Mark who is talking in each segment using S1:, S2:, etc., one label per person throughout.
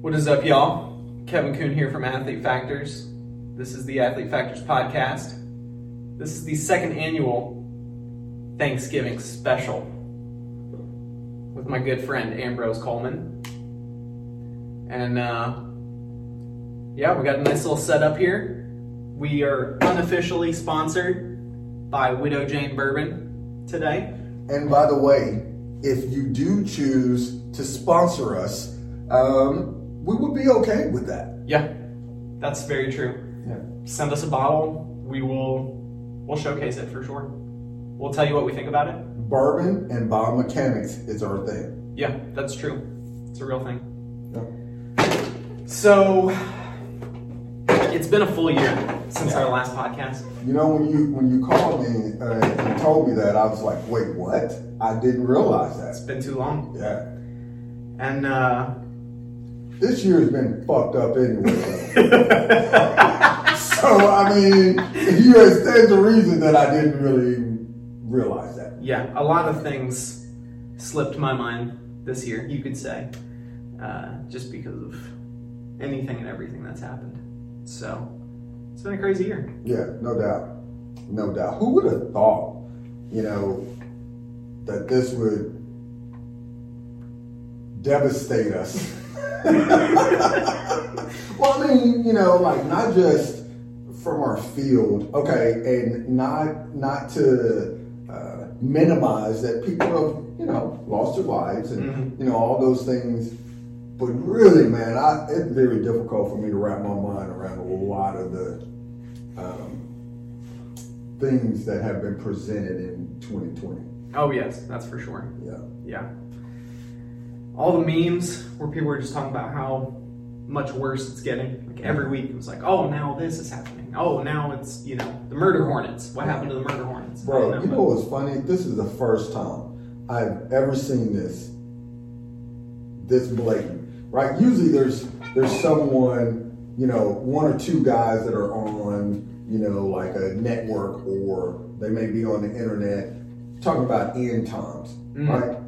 S1: What is up, y'all? Kevin Kuhn here from Athlete Factors. This is the Athlete Factors podcast. This is the second annual Thanksgiving special with my good friend Ambrose Coleman. And uh, yeah, we got a nice little setup here. We are unofficially sponsored by Widow Jane Bourbon today.
S2: And by the way, if you do choose to sponsor us, um, we would be okay with that.
S1: Yeah, that's very true.
S2: Yeah.
S1: Send us a bottle. We will we'll showcase it for sure. We'll tell you what we think about it.
S2: Bourbon and biomechanics is our thing.
S1: Yeah, that's true. It's a real thing.
S2: Yeah.
S1: So it's been a full year since our last podcast.
S2: You know, when you when you called me uh, and told me that, I was like, "Wait, what? I didn't realize that.
S1: It's been too long.
S2: Yeah,
S1: And uh
S2: this year has been fucked up anyway. so I mean, you stands a reason that I didn't really realize that.
S1: yeah, a lot of things slipped my mind this year, you could say. Uh, just because of anything and everything that's happened. So it's been a crazy year.
S2: Yeah, no doubt. No doubt. Who would have thought, you know, that this would devastate us? well, I mean, you know, like not just from our field, okay, and not not to uh, minimize that people have, you know, lost their lives and you know all those things. But really, man, I, it's very difficult for me to wrap my mind around a lot of the um, things that have been presented in 2020.
S1: Oh yes, that's for sure.
S2: Yeah.
S1: Yeah. All the memes where people were just talking about how much worse it's getting. Like every week it was like, oh now this is happening. Oh now it's you know the murder hornets. What happened to the murder hornets?
S2: Bro,
S1: don't
S2: you know what's funny? This is the first time I've ever seen this this blatant. Right? Usually there's there's someone, you know, one or two guys that are on, you know, like a network or they may be on the internet talking about end times.
S1: Mhm.
S2: Right?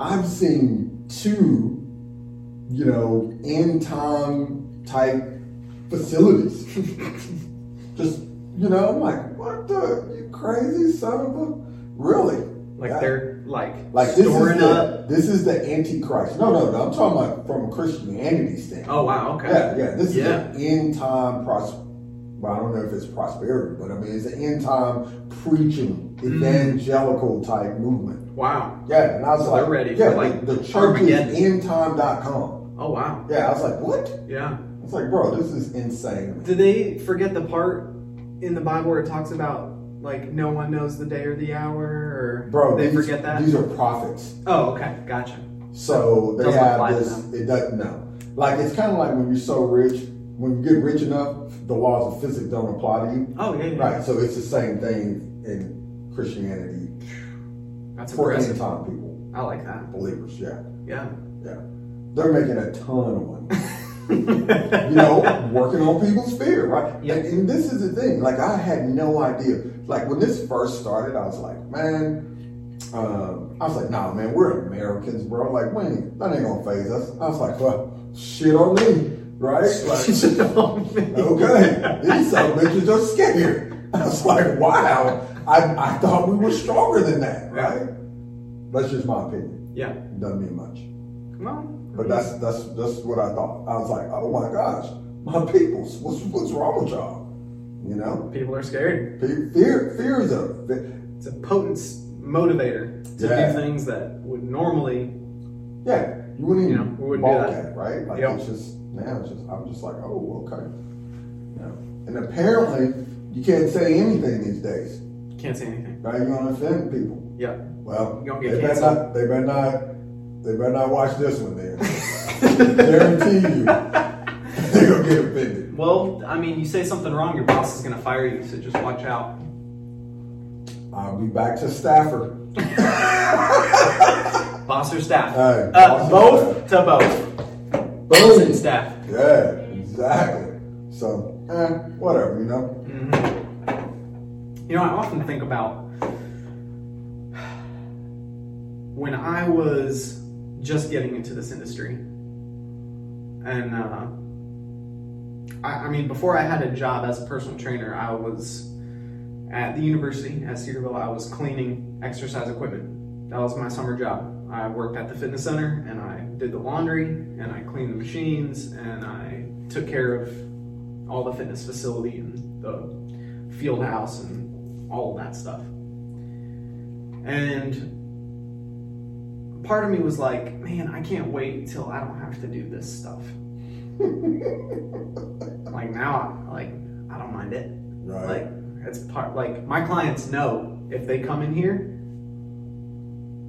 S2: I've seen two, you know, end time type facilities. Just, you know, I'm like, what the you crazy son of a really?
S1: like they're like,
S2: Like this is
S1: storing
S2: the
S1: up.
S2: this is the antichrist. No, no, no. I'm talking about from a Christianity standpoint.
S1: Oh wow, okay.
S2: Yeah, yeah. This
S1: Yeah.
S2: is the end time pros. Well, I don't know if it's prosperity, but I mean it's an end time preaching. Evangelical type movement.
S1: Wow.
S2: Yeah, and I was
S1: So
S2: like,
S1: they're ready
S2: yeah,
S1: for, like,
S2: the, the church is
S1: Armageddon.
S2: endtime.com.
S1: Oh wow.
S2: Yeah, I was like, what?
S1: Yeah.
S2: It's like, bro, this is insane.
S1: Did they forget the part in the Bible where it talks about like no one knows the day or the hour or
S2: Bro,
S1: they
S2: these,
S1: forget that?
S2: these are prophets.
S1: oh, okay, gotcha.
S2: So they
S1: Doesn't
S2: have
S1: to
S2: this. It doesn't know. Like it's kind of like when you're so rich, when you get rich enough, the laws of physics don't apply to you.
S1: Oh yeah, yeah.
S2: Right. So it's the same thing in Christianity
S1: That's
S2: for
S1: impressive.
S2: time people,
S1: I like that.
S2: believers. Yeah,
S1: Yeah.
S2: yeah. They're making a ton of money. you know, working on people's fear, right?
S1: Yeah.
S2: And, and this is the thing. Like I had no idea. Like when this first started, I was like, man. Um, I was like, nah, man, we're Americans, bro. Like, ain't, that ain't gonna phase us. I was like, well, shit on me, right? Like, okay, these some bitches are scared. I was like, wow. I, I thought we were stronger than that, right? That's just my opinion.
S1: yeah.
S2: Doesn't mean much.
S1: Well,
S2: But that's that's that's what I thought. I was like, oh my gosh, my peoples, what's what's wrong with y'all? You know,
S1: people are scared.
S2: Fe- fear fear is a
S1: It's a potent motivator to
S2: Yeah.
S1: do things that would normally.
S2: yeah. You wouldn't
S1: You
S2: even
S1: know, we wouldn't do that.
S2: at, right? Like
S1: Yep.
S2: it's just now it's just I'm just like, oh okay. Know, and apparently you can't say anything these days.
S1: Can't say anything.
S2: Right? You're gonna offend people.
S1: Yeah.
S2: Well, they better not. They better not. They better not watch this one. Then guarantee you, they're gonna get offended.
S1: Well, I mean, you say something wrong, your boss is gonna fire you. So just watch out.
S2: I'll be back to Stafford.
S1: Boss or staff?
S2: Hey,
S1: uh, both to both. Boss and staff.
S2: Yeah, exactly. So, eh, whatever, you know.
S1: You know, I often think about when I was just getting into this industry. and uh, I, I mean, before I had a job as a personal trainer, I was at the university at Cedarville. I was cleaning exercise equipment. That was my summer job. I worked at the fitness center and I did the laundry and I cleaned the machines and I took care of all the fitness facility and the field house and all of that stuff. And part of me was like, man, I can't wait till I don't have to do this stuff. like now, I, like I don't mind it.
S2: Right.
S1: Like it's part. Like my clients know if they come in here,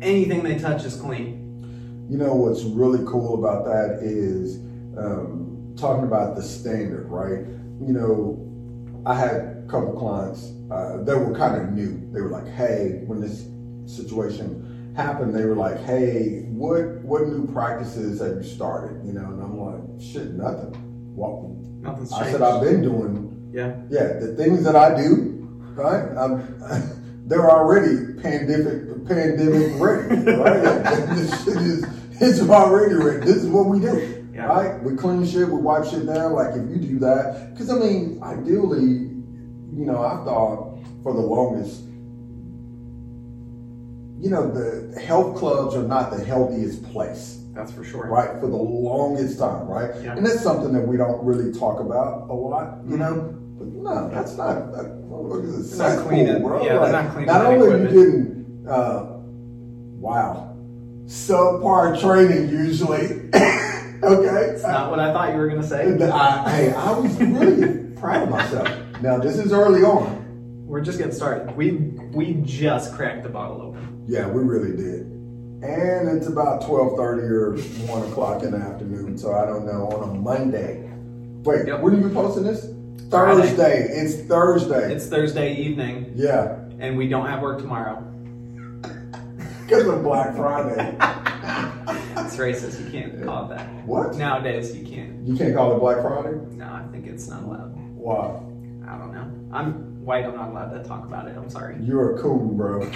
S1: anything they touch is clean.
S2: You know what's really cool about that is um, talking about the standard, right? You know, I had couple clients uh, that were kind of new. They were like, "Hey, when this situation happened, they were like, "Hey, what what new practices have you started?" You know, and I'm like, "Shit, nothing." Well,
S1: Nothing's
S2: I
S1: changed.
S2: said I've been doing
S1: yeah.
S2: yeah, the things that I do, right? I'm, they're already pandemic pandemic ready, right? this shit is it's already ready. This is what we do,
S1: Yeah.
S2: right? We clean shit, we wipe shit down. Like if you do that, because I mean, ideally, you know, I thought for the longest, you know, the health clubs are not the healthiest place
S1: That's for sure.
S2: right for the longest time right
S1: Yeah.
S2: and that's something that we don't really talk about a lot you
S1: Mhm.
S2: know but no that's not that, look at this
S1: They're not cleaning-
S2: bro.
S1: yeah,
S2: Like,
S1: not cleaning
S2: not only are you getting uh, wow subpar training usually okay
S1: It's not what I thought you were gonna say.
S2: I, hey I was really proud of myself now this is early on
S1: We're just getting started. We we just cracked the bottle open.
S2: Yeah, we really did. And it's about twelve thirty or one o'clock in the afternoon, so I don't know on a Monday. Wait,
S1: Yep.
S2: when are you posting this?
S1: Friday.
S2: Thursday. It's Thursday.
S1: It's Thursday evening,
S2: yeah,
S1: and we don't have work tomorrow.
S2: because of Black Friday.
S1: It's racist. You can't call it that.
S2: what?
S1: Nowadays, you can't.
S2: You can't call it Black Friday?
S1: No, I think it's not allowed.
S2: Why?
S1: I don't know. I'm white. I'm not allowed to talk about it. I'm sorry.
S2: You're a coon, bro.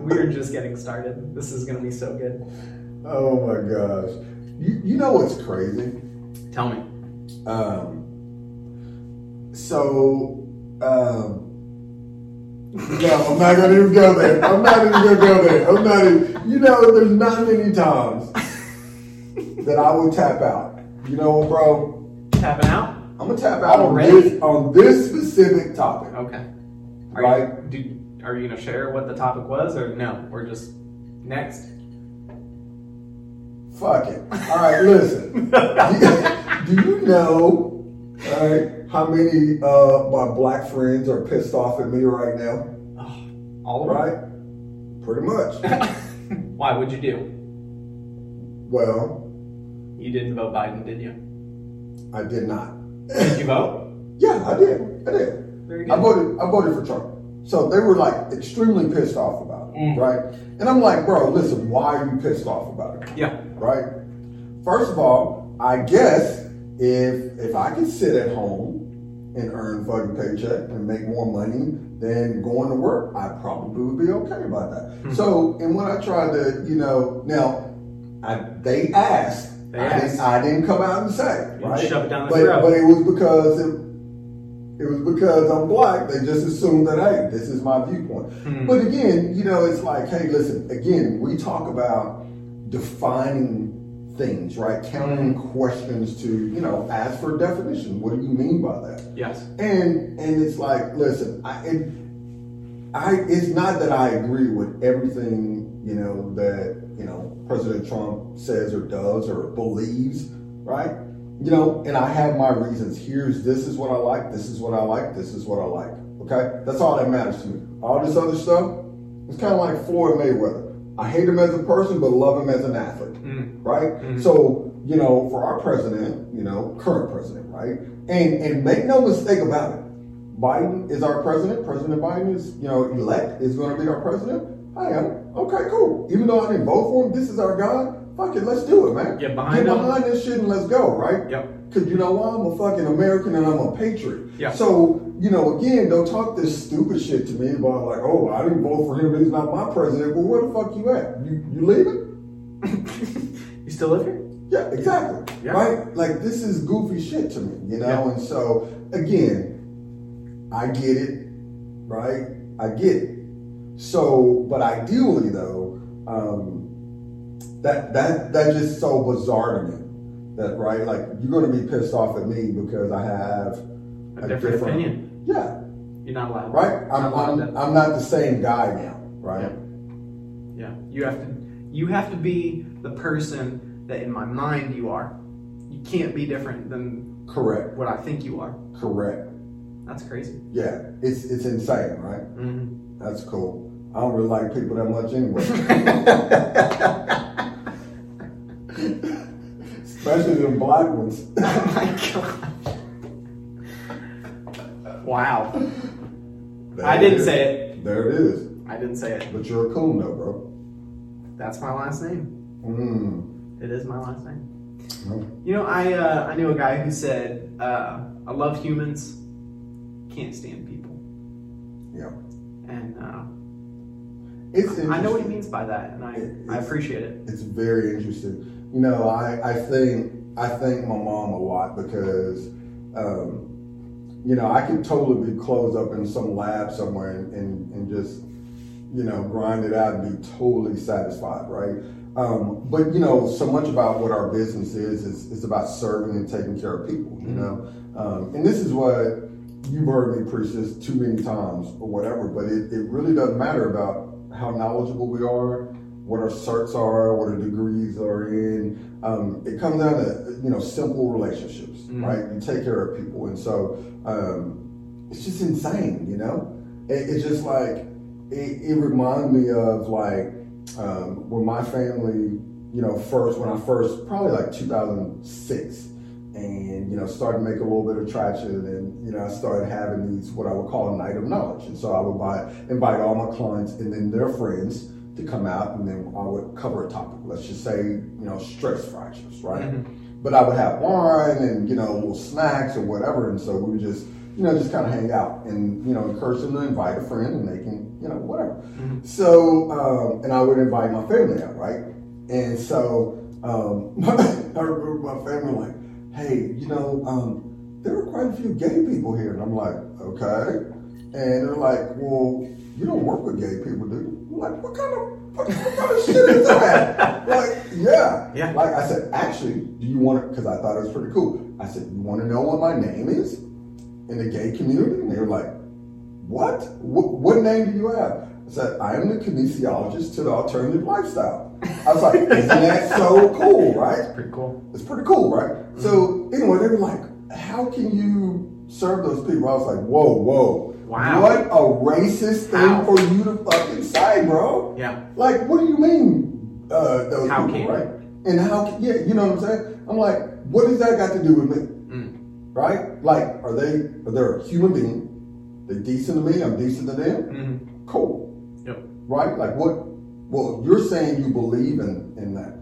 S1: We're just getting started. This is gonna be so good.
S2: oh my gosh. You, you know what's crazy?
S1: Tell me.
S2: Um, so, um, no, I'm not gonna even go there. I'm not even gonna go there. I'm not even, you know, there's not many times that I would tap out. You know what, bro?
S1: Tapping out.
S2: I'm gonna tap out on this, on this specific topic.
S1: Okay. Are
S2: Right.
S1: you do, Are you gonna share what the topic was, or no? We're just next.
S2: Fuck it. All right, listen. Do you know, all right, how many uh, my black friends are pissed off at me right now?
S1: All of them.
S2: Pretty much.
S1: Why? What'd you do?
S2: Well,
S1: You didn't vote Biden, did you?
S2: I did not.
S1: Did you vote?
S2: Yeah, I did. I did.
S1: Very
S2: I voted. I voted for Trump. So they were like extremely pissed off about it,
S1: Mm.
S2: right? And I'm like, bro, listen, why are you pissed off about it,
S1: Yeah.
S2: right? First of all, I guess if if I could sit at home and earn fucking paycheck and make more money than going to work, I probably would be okay about that.
S1: Mhm.
S2: So, and when I tried to, you know, now I, they asked. I. Didn't, I didn't come out and say, right?
S1: shove it down the
S2: but,
S1: throat.
S2: but it was because it, it was because I'm black. They just assumed that hey, this is my viewpoint.
S1: Hmm.
S2: But again, you know, it's like, hey, listen. Again, we talk about defining things, right? Counting questions to, you know, ask for a definition. What do you mean by that?
S1: Yes.
S2: And and it's like, listen, I it, I it's not that I agree with everything, you know, that, you know, President Trump says or does or believes, right? You know, and I have my reasons. Here's this is what I like, this is what I like, this is what I like. Okay? That's all that matters to me. All this other stuff, it's kind of like Floyd Mayweather. I hate him as a person, but love him as an athlete
S1: Mm.
S2: right?
S1: Mhm.
S2: So, you know, for our president, you know, current president, right? And and make no mistake about it, Biden is our president. President Biden is, you know, elect is going to be our president. I am. Okay, cool. Even though I didn't vote for him, this is our guy. Fuck it, let's do it, man.
S1: Get behind
S2: Get
S1: him.
S2: behind this shit and let's go, right?
S1: Yep.
S2: Because you know why? I'm a fucking American and I'm a patriot.
S1: Yeah.
S2: So, you know, again, don't talk this stupid shit to me about like, oh, I didn't vote for him, but he's not my president. Well, where the fuck you at? You you leaving?
S1: you still live here?
S2: Yeah, exactly.
S1: Yeah.
S2: Right? Like this is goofy shit to me, you know?
S1: Yeah.
S2: And so again, I get it, right? I get it. So, but ideally though, um, that that that just so bizarre to me. That right, like you're gonna be pissed off at me because I have
S1: A, different, opinion.
S2: Yeah,
S1: You're not allowed.
S2: right. I'm
S1: Not
S2: I'm, I'm not the same guy now, right?
S1: Yeah, you have to. You have to be the person that, in my mind, you are. You can't be different than
S2: Correct.
S1: what I think you are.
S2: Correct.
S1: That's crazy.
S2: Yeah, it's it's insane, right?
S1: Mm-hmm.
S2: That's cool. I don't really like people that much anyway. Especially the black ones.
S1: oh my god! Wow.
S2: There
S1: I didn't say it.
S2: There it is.
S1: I didn't say it.
S2: But you're a coon though, bro.
S1: That's my last name.
S2: Mm.
S1: It is my last name.
S2: No.
S1: You know, I uh, I knew a guy who said, uh, "I love humans, can't stand people,"
S2: Yeah.
S1: and uh,
S2: It's
S1: I know what he means by that, and I,
S2: It-
S1: I appreciate it.
S2: It's very interesting. You know, I, I think I thank my mom a lot because um, you know, I could totally be closed up in some lab somewhere and, and, and just, you know, grind it out and be totally satisfied, right? Um, but you know, so much about what our business is is, is about serving and taking care of people, you know. Um, and this is what you've heard me preach this too many times or whatever, but it, it really doesn't matter about how knowledgeable we are, what our certs are, what our degrees are in. Um, it comes down to you know simple relationships,
S1: Mhm.
S2: right? You take care of people, and so um, it's just insane, you know. It, it's just like it, it reminded me of like um, when my family, you know, first when I first probably like 2006, and you know started to make a little bit of traction, and you know I started having these what I would call a night of knowledge, and so I would buy, invite all my clients and then their friends to come out, and then I would cover a topic. Let's just say you know stress fractures, right?
S1: Mhm.
S2: But I would have wine and you know little snacks or whatever, and so we would just you know just kind of hang out and you know encourage them to invite a friend, and they can you know whatever.
S1: Mhm.
S2: So um, and I would invite my family out, right? And so um, I remember my family like, hey, you know, um, there are quite a few gay people here, and I'm like, okay, and they're like, well, you don't work with gay people, do you? I'm like, what kind of what, what kind of shit is that? like, yeah,
S1: Yeah.
S2: Like I said, actually, do you want to? Because I thought it was pretty cool. I said, you want to know what my name is in the gay community? And they were like, what? What, what name do you have? I said, I am the kinesiologist to the alternative lifestyle. I was like, isn't that so cool, right?
S1: It's pretty cool.
S2: It's pretty cool, right? So anyway, they were like, how can you serve those people? I was like, whoa, whoa.
S1: Wow.
S2: What a racist thing
S1: How?
S2: for you to fucking say, bro.
S1: Yeah.
S2: Like, what do you mean, uh, those
S1: How
S2: people,
S1: can
S2: right? And how, can- yeah, you know what I'm saying? I'm like, what does that got to do with me?
S1: Mm.
S2: Right? Like, are they, are they a human being? They decent to me, I'm decent to them?
S1: Mhm.
S2: Cool.
S1: Yep.
S2: Right? Like, what, well, you're saying you believe in, in that.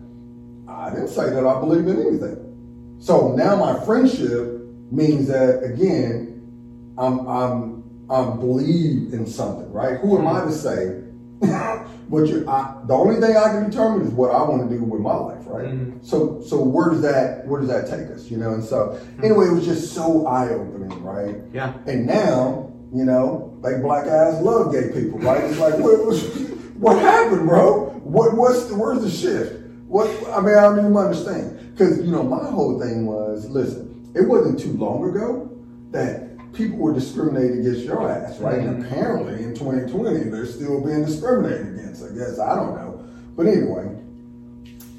S2: I didn't say that I believe in anything. So now my friendship means that, again, I'm, I'm, I'm believe in something, right? Who am I to say? what you, I, the only thing I can determine is what I want to do with my life, right?
S1: Mhm.
S2: So, so where does that, where does that take us? You know, and so anyway, it was just so eye opening, right?
S1: Yeah.
S2: And now, you know, like black guys love gay people, right? It's like, what, what, what happened, bro? What, what's the, where's the shift? What, I mean, I don't even understand. Because, you know, my whole thing was, listen, it wasn't too long ago that people were discriminated against your ass, right? And apparently in 2020, they're still being discriminated against, I guess. I don't know. But anyway,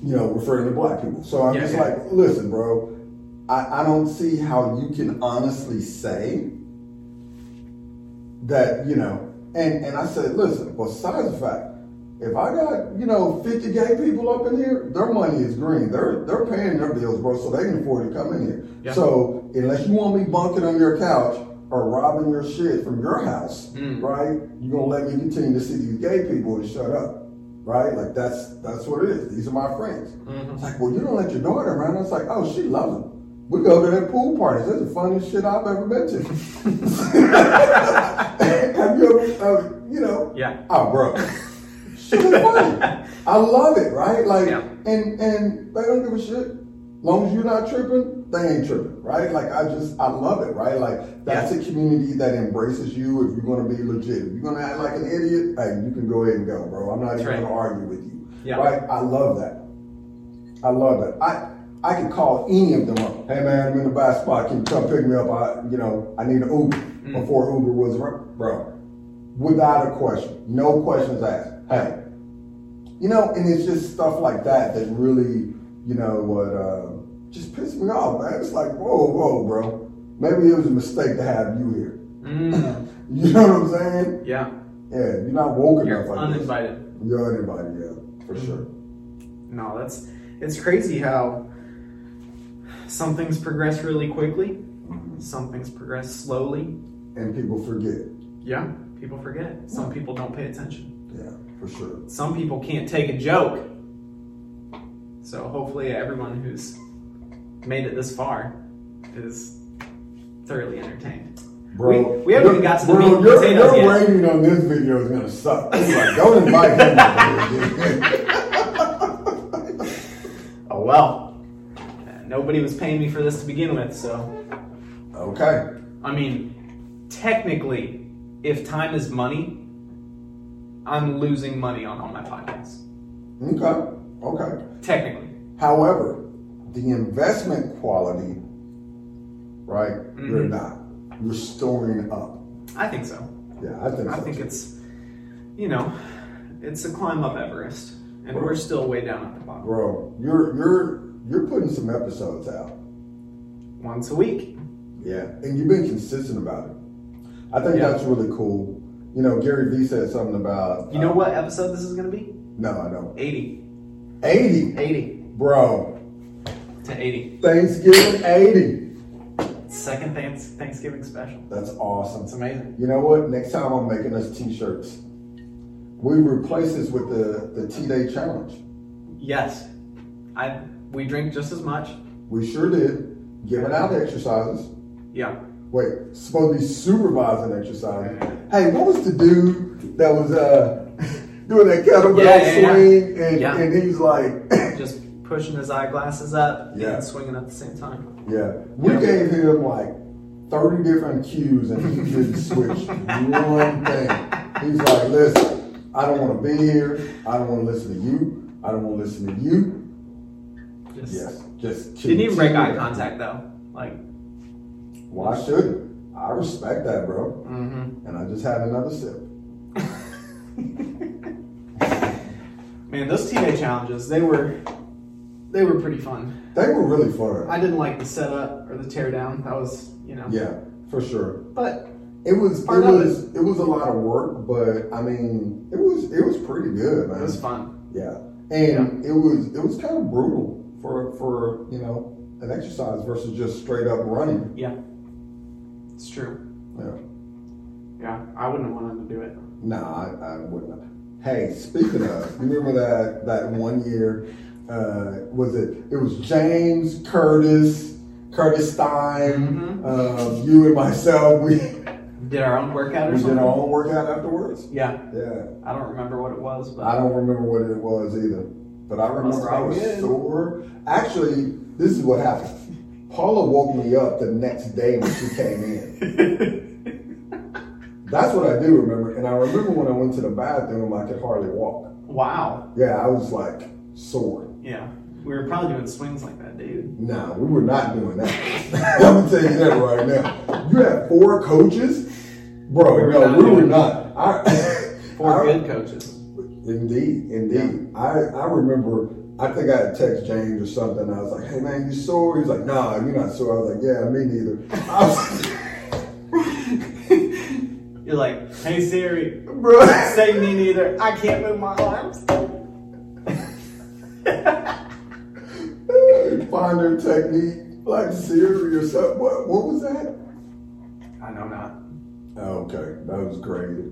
S2: you know, referring to black people. So I'm
S1: Yeah,
S2: just
S1: yeah.
S2: like, listen, bro, I, I don't see how you can honestly say that, you know, and, and I said, listen, besides the fact, if I got, you know, 50 gay people up in here, their money is green. They're they're paying their bills, bro, so they can afford to come in here.
S1: Yeah.
S2: So unless you want me bunking on your couch or robbing your shit from your house,
S1: Mm.
S2: right, you're gonna let me continue to see these gay people and shut up. Right? Like that's that's what it is. These are my friends.
S1: Mhm.
S2: It's like, well, you don't let your daughter around. I was like, oh, she loves them. We go to their pool parties. That's the funniest shit I've ever been to. Have you ever, uh, you know?
S1: Yeah.
S2: Oh, bro. Shit is funny. I love it, right? Like,
S1: Yeah.
S2: And and they don't give a shit. Long as you're not tripping, they ain't tripping, right? Like I just I love it, right? Like that's a community that embraces you if you're gonna be legit. If you're gonna act like an idiot, hey, you can go ahead and go, bro. I'm not even
S1: right.
S2: gonna argue with you.
S1: Yeah.
S2: Right? I love that. I love that. I I can call any of them up. Hey man, I'm in the bad spot. Can you come pick me up? I you know, I need an Uber
S1: Mm.
S2: before Uber was bro. Without a question. No questions asked. Hey. You know, and it's just stuff like that that really, you know, what uh, just pissed me off, man. It's like, whoa, whoa, bro. Maybe it was a mistake to have you here.
S1: Mm,
S2: You know what I'm saying?
S1: yeah,
S2: Yeah, you're not woke
S1: you're
S2: enough like
S1: uninvited.
S2: this. You're uninvited, yeah, for sure.
S1: No, that's it's crazy how some things progress really quickly, mm-hmm. some things progress slowly.
S2: And people forget.
S1: Yeah, people forget. Some people don't pay attention.
S2: Yeah, for sure.
S1: Some people can't take a joke. So hopefully everyone who's made it this far is thoroughly entertained.
S2: Bro,
S1: We- we haven't even got to the
S2: bro,
S1: meat and
S2: your,
S1: potatoes
S2: your
S1: yet.
S2: rating on this video is gonna suck. Like, don't invite him.
S1: Oh well. Nobody was paying me for this to begin with, so
S2: okay.
S1: I mean, technically, if time is money, I'm losing money on all my podcasts.
S2: Okay. Okay.
S1: Technically.
S2: However, the investment quality, right? You're
S1: Mhm.
S2: not. You're storing up.
S1: I think so.
S2: Yeah, I think
S1: I
S2: so.
S1: think
S2: too.
S1: it's, you know, it's a climb up Everest, and we're still way down at the bottom.
S2: Bro, you're you're you're putting some episodes out.
S1: Once a week.
S2: Yeah, and you've been consistent about it. I think
S1: Yeah.
S2: that's really cool. You know, Gary Vee said something about.
S1: You know
S2: uh,
S1: what episode this is going to be?
S2: No, I don't.
S1: 80.
S2: 80,
S1: 80
S2: bro.
S1: to 80.
S2: Thanksgiving 80.
S1: Second Thanksgiving special.
S2: That's awesome.
S1: It's amazing.
S2: You know what? Next time I'm making us t-shirts. We replace this with the the T-Day challenge.
S1: Yes. I we drink just as much.
S2: We sure did. Giving out exercises.
S1: Yeah.
S2: Wait, supposed to be supervising exercises. Hey, what was the dude that was uh doing that kettlebell
S1: Yeah, yeah, yeah.
S2: swing and,
S1: Yeah.
S2: and he's like
S1: Just pushing his eyeglasses up
S2: Yeah.
S1: and swinging at the same time.
S2: Yeah. We
S1: Yeah.
S2: gave him like 30 different cues and he didn't switch one thing. He's like, listen, I don't want to be here. I don't want to listen to you. I don't want to listen to you.
S1: Just
S2: Yes. Just
S1: didn't even break eye contact though. Like
S2: Why shouldn't? I respect that, bro.
S1: mm-hmm.
S2: And I just had another sip.
S1: Man, those TA challenges, they were they were pretty fun.
S2: They were really fun.
S1: I didn't like the setup or the teardown. That was, you know.
S2: Yeah, for sure.
S1: But
S2: It was it was it was a lot of work, but I mean it was it was pretty good,
S1: it was fun.
S2: Yeah, and it was it was kind of brutal for for you know an exercise versus just straight up running.
S1: Yeah. It's true.
S2: Yeah.
S1: Yeah. I wouldn't have wanted to do it.
S2: Nah, I, I wouldn't. Hey, speaking of, you remember that that one year? Uh, was it? It was James Curtis, Curtis Stein,
S1: Mhm.
S2: um, you and myself. We
S1: Did our own workout or
S2: we did our own workout afterwards.
S1: Yeah.
S2: Yeah.
S1: I don't remember what it was, but
S2: I don't remember what it was either, but I remember I was
S1: good.
S2: sore. Actually, this is what happened. Paula woke me up the next day when she came in. That's what I do remember. And I remember when I went to the bathroom, I could hardly walk.
S1: wow.
S2: Yeah, I was like sore.
S1: Yeah. We were probably doing swings like that, dude.
S2: Nah, we were not doing that. I'm gonna tell you that right now. You had four coaches, bro.
S1: We were
S2: no, we were not. I,
S1: Four
S2: I-
S1: good coaches.
S2: Indeed, indeed. I, I remember, I think I had text James or something. I was like, hey man, you sore? He's like, nah, you're not sore. I was like, yeah, me neither. I was
S1: You're like, hey Siri,
S2: bro.
S1: say me neither. I can't move my arms.
S2: Finder technique, like Siri or something. What, what was that?
S1: I know not.
S2: Okay, that was crazy.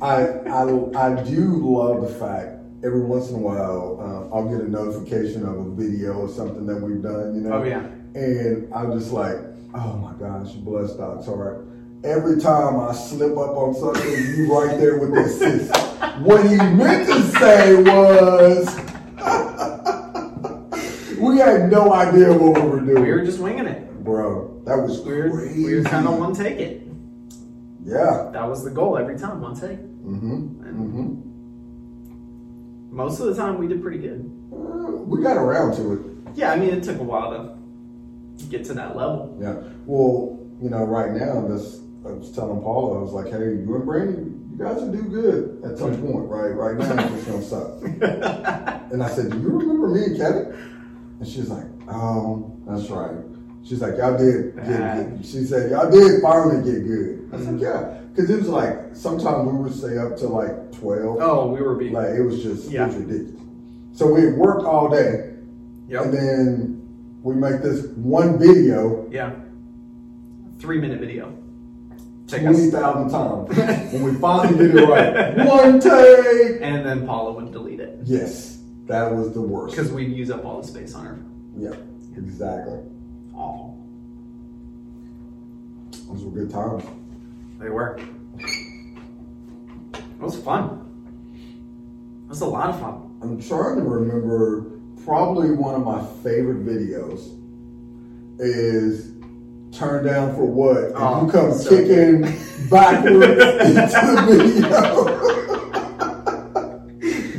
S2: I, I, I do love the fact every once in a while uh, I'll get a notification of a video or something that we've done, you know?
S1: Oh yeah.
S2: And I'm just like, oh my gosh, bless Doc's heart. Every time I slip up on something, you right there with the assist. what he meant to say was, we had no idea what we were doing.
S1: We were just winging it.
S2: Bro, that was
S1: We were,
S2: crazy.
S1: we were kind of one take it.
S2: Yeah.
S1: That was the goal every time, one take.
S2: Mm-hmm. Mm-hmm.
S1: Most of the time, we did pretty good.
S2: Uh, we got around to it.
S1: Yeah, I mean, it took a while to get to that level.
S2: Yeah. Well, you know, right now, this I was telling Paula, I was like, hey, you and Brandy, you guys will do good at some point, right? Right now, it's just gonna suck. and I said, do you remember me and Kevin? And she's like, oh, that's right. She's like, y'all did get
S1: Bad.
S2: She said, y'all did finally get good. I said, yeah. Because it was like, sometimes we would stay up to like 12.
S1: Oh, we were being.
S2: Like, it was just,
S1: Yeah.
S2: it was ridiculous. So we worked all day.
S1: Yep.
S2: And then we make this one video
S1: Yeah. Three minute video. Take us.
S2: 20,000 times. when we finally get it right, one take.
S1: And then Paula would delete it.
S2: Yes, that was the worst.
S1: Because we'd use up all the space on her.
S2: Yeah, exactly.
S1: Awful.
S2: Those were good times.
S1: They were. It was fun. It was a lot of fun.
S2: I'm trying to remember probably one of my favorite videos is Turn Down for What? And
S1: Oh,
S2: you come
S1: so
S2: kicking backwards into the video.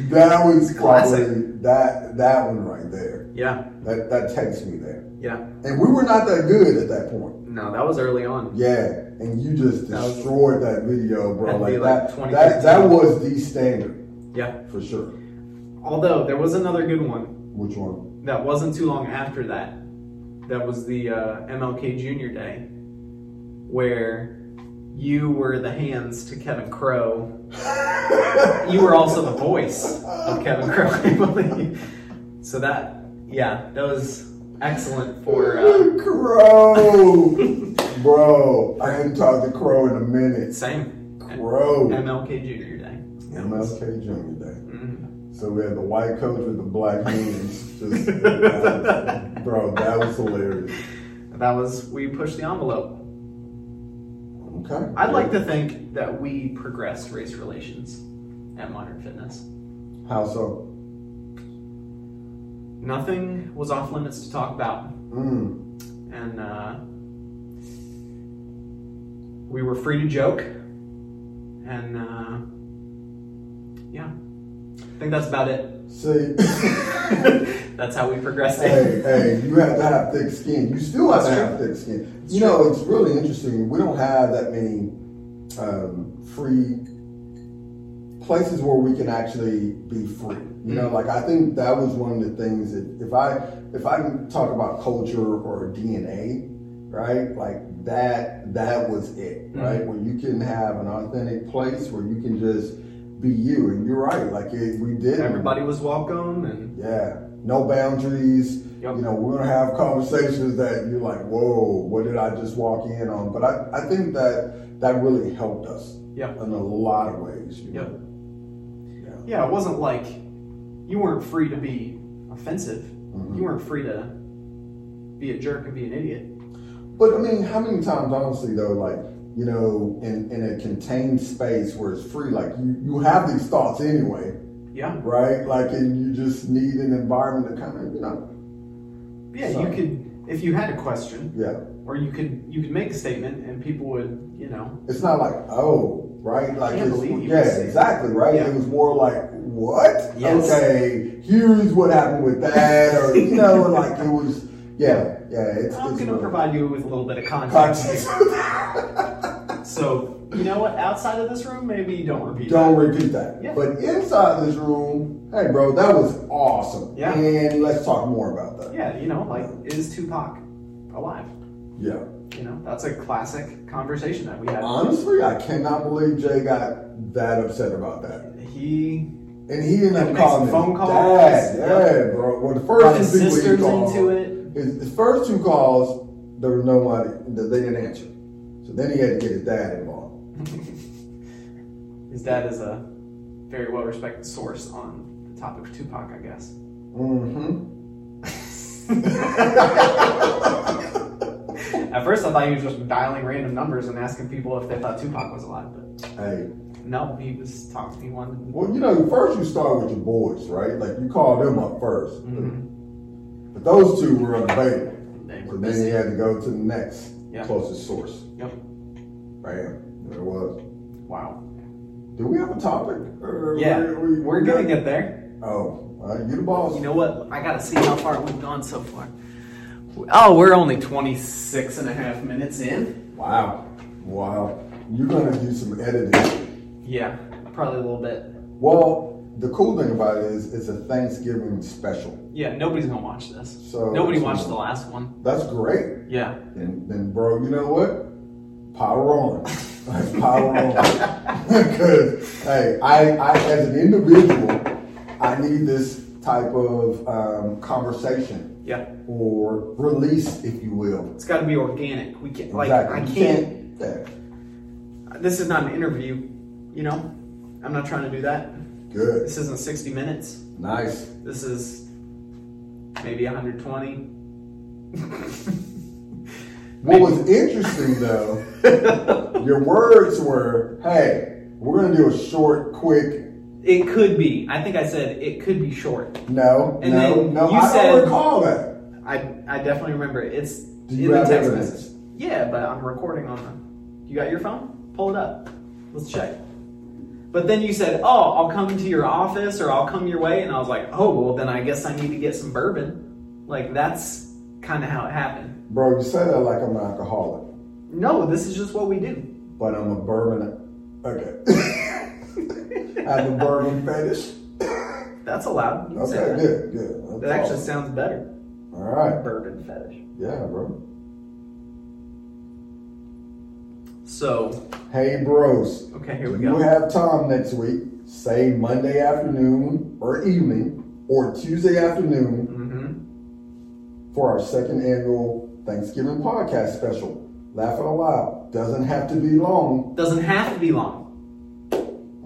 S2: that was
S1: Classic.
S2: probably that that one right there.
S1: Yeah.
S2: That that takes me there.
S1: Yeah.
S2: And we were not that good at that point.
S1: No, that was early on.
S2: Yeah, and you just
S1: That was-
S2: destroyed that video, bro. Like,
S1: like
S2: that, that, that was the standard
S1: Yeah.
S2: for sure.
S1: Although there was another good one
S2: Which one?
S1: that wasn't too long after that. That was the uh, MLK Junior Day, where you were the hands to Kevin Crow. You were also the voice of Kevin Crow, I believe. So that, yeah, that was excellent for uh,
S2: Crow, bro. I hadn't talked to Crow in a minute.
S1: same
S2: Crow,
S1: MLK Junior Day.
S2: MLK Junior Day.
S1: Mhm.
S2: So we had the white coach with the black hands. Just, bro, that was hilarious.
S1: That was we pushed the envelope.
S2: Okay.
S1: I'd like to think that we progressed race relations at Modern Fitness.
S2: How so?
S1: Nothing was off limits to talk about,
S2: Mm.
S1: and uh, we were free to joke. And uh, yeah, I think that's about it.
S2: See,
S1: that's how we progressed
S2: hey, hey, you have to have thick skin. You still have to
S1: That's
S2: have thick skin.
S1: It's
S2: you know, it's really interesting. We don't have that many um, free places where we can actually be free. You know,
S1: Mm.
S2: like I think that was one of the things that if I if I talk about culture or DNA, right? Like that that was it,
S1: Mm.
S2: right? Where you can have an authentic place where you can just be you. And you're right, like it, we did.
S1: Everybody was welcome, and
S2: Yeah, no boundaries.
S1: Yep.
S2: You know, we're gonna have conversations that you're like, "Whoa, what did I just walk in on?" But I, I think that that really helped us
S1: yeah,
S2: in a lot of ways. You
S1: Yep.
S2: know? Yeah.
S1: It wasn't like you weren't free to be offensive.
S2: Mhm.
S1: You weren't free to be a jerk and be an idiot.
S2: But I mean, how many times, honestly, though, like you know, in in a contained space where it's free, like you you have these thoughts anyway,
S1: Yeah,
S2: right? Like, and you just need an environment to kind of, you know,
S1: yeah.
S2: So-
S1: You could, if you had a question,
S2: yeah.
S1: or you could, you could make a statement, and people would, you know,
S2: It's not like, oh, right? Like,
S1: Can't
S2: it's,
S1: believe you
S2: yeah, exactly, right?
S1: Yeah.
S2: It was more like, what?
S1: Yes.
S2: Okay, here's what happened with that, or you know, like it was, yeah, yeah. It's,
S1: I'm going to provide you with a little bit of context.
S2: Context.
S1: So, you know what? Outside of this room, maybe you don't repeat
S2: Don't
S1: that.
S2: repeat that.
S1: Yeah.
S2: But inside this room, hey, bro, that was awesome.
S1: Yeah.
S2: And let's talk more about that.
S1: Yeah, you know, like, is Tupac alive?
S2: Yeah.
S1: You know, that's a classic conversation that we had.
S2: Honestly, I cannot believe Jay got that upset about that.
S1: He
S2: And he ended up calling
S1: phone calls.
S2: dad.
S1: Yeah.
S2: Yeah, bro. Well, the first
S1: his
S2: two people he
S1: sisters
S2: called,
S1: into it.
S2: His, his first two calls, there was nobody they didn't answer. So then he had to get his dad involved.
S1: His dad is a very well respected source on the topic of Tupac, I guess.
S2: Mm-hmm.
S1: At first, I thought he was just dialing random numbers and asking people if they thought Tupac was alive, but
S2: Hey,
S1: no, he was talking. He wanted.
S2: well, you know, first you start with your boys, right? Like you call them up 1st
S1: Mhm.
S2: But those two were unavailable.
S1: They
S2: So
S1: were
S2: then
S1: busy.
S2: you had to go to the next
S1: Yeah.
S2: closest source.
S1: Yep.
S2: Bam. There it was.
S1: Wow.
S2: Do we have a topic? Or
S1: Yeah,
S2: we-
S1: we're
S2: we
S1: gonna get there.
S2: Oh, right, you the boss.
S1: You know what? I gotta see how far we've gone so far. Oh, we're only 26 and a half minutes in.
S2: Wow. Wow. You're gonna do some editing.
S1: Yeah, probably a little bit.
S2: Well, the cool thing about it is it's a Thanksgiving special.
S1: Yeah, nobody's gonna watch this.
S2: So
S1: Nobody watched the last one.
S2: That's great.
S1: Yeah.
S2: And then, bro, you know what? Power on. Like, power on. Because, hey, I, I, as an individual, I need this type of um, conversation
S1: Yeah.
S2: or release, if you will.
S1: It's gotta be organic. We can't, like,
S2: exactly.
S1: I
S2: You
S1: can't, this is not an interview, you know? I'm not trying to do that.
S2: Good.
S1: This isn't 60 minutes.
S2: Nice.
S1: This is maybe 120.
S2: What was interesting, though, your words were, hey, we're going to do a short, quick,
S1: It could be. I think I said it could be short.
S2: no,
S1: And
S2: no, no.
S1: you
S2: I
S1: said-
S2: don't recall that.
S1: I I definitely remember it. It's in the text message. Yeah, but I'm recording on the. You got your phone? Pull it up. Let's check. But then you said, "Oh, I'll come to your office or I'll come your way," and I was like, "Oh, well, then I guess I need to get some bourbon." Like that's kind of how it happened.
S2: Bro, you say that like I'm an alcoholic,
S1: No, this is just what we do.
S2: but I'm a bourbon. Okay. I have a bourbon fetish.
S1: That's allowed. You
S2: Okay,
S1: that.
S2: good, good. That's
S1: That actually
S2: awesome.
S1: sounds better.
S2: All right.
S1: Bourbon fetish.
S2: Yeah, bro.
S1: So,
S2: Hey, bros.
S1: okay, here we
S2: go. you have time next week? Say Monday afternoon or evening or Tuesday afternoon
S1: hmm
S2: for our second annual Thanksgiving podcast special. Laugh out loud. Doesn't have to be long.
S1: Doesn't have to be long.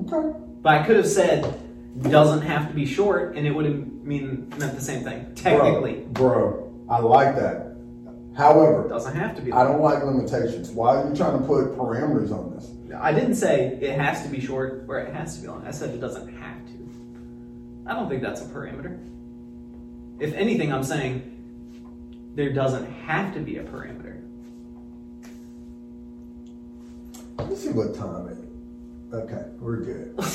S2: Okay.
S1: But I could have said doesn't have to be short, and it would have mean meant the same thing. Technically,
S2: Bro, bro, I like that. However,
S1: doesn't have to be.
S2: I don't like limitations. Why are you trying to put parameters on this?
S1: I didn't say it has to be short or it has to be long. I said it doesn't have to. I don't think that's a parameter. If anything, I'm saying there doesn't have to be a parameter.
S2: Let me see what time it is. Okay, we're good.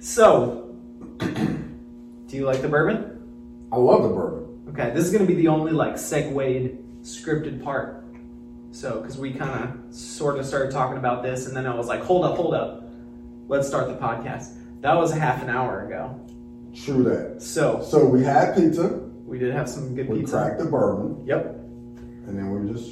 S1: So, do you like the bourbon?
S2: I love the bourbon.
S1: Okay, this is going to be the only like segued scripted part. So, because we kind of sort of started talking about this, and then I was like, hold up, hold up. Let's start the podcast. That was a half an hour ago.
S2: True that.
S1: So,
S2: So we had pizza.
S1: we did have some good
S2: We
S1: pizza.
S2: cracked the bourbon.
S1: Yep.
S2: And then we just,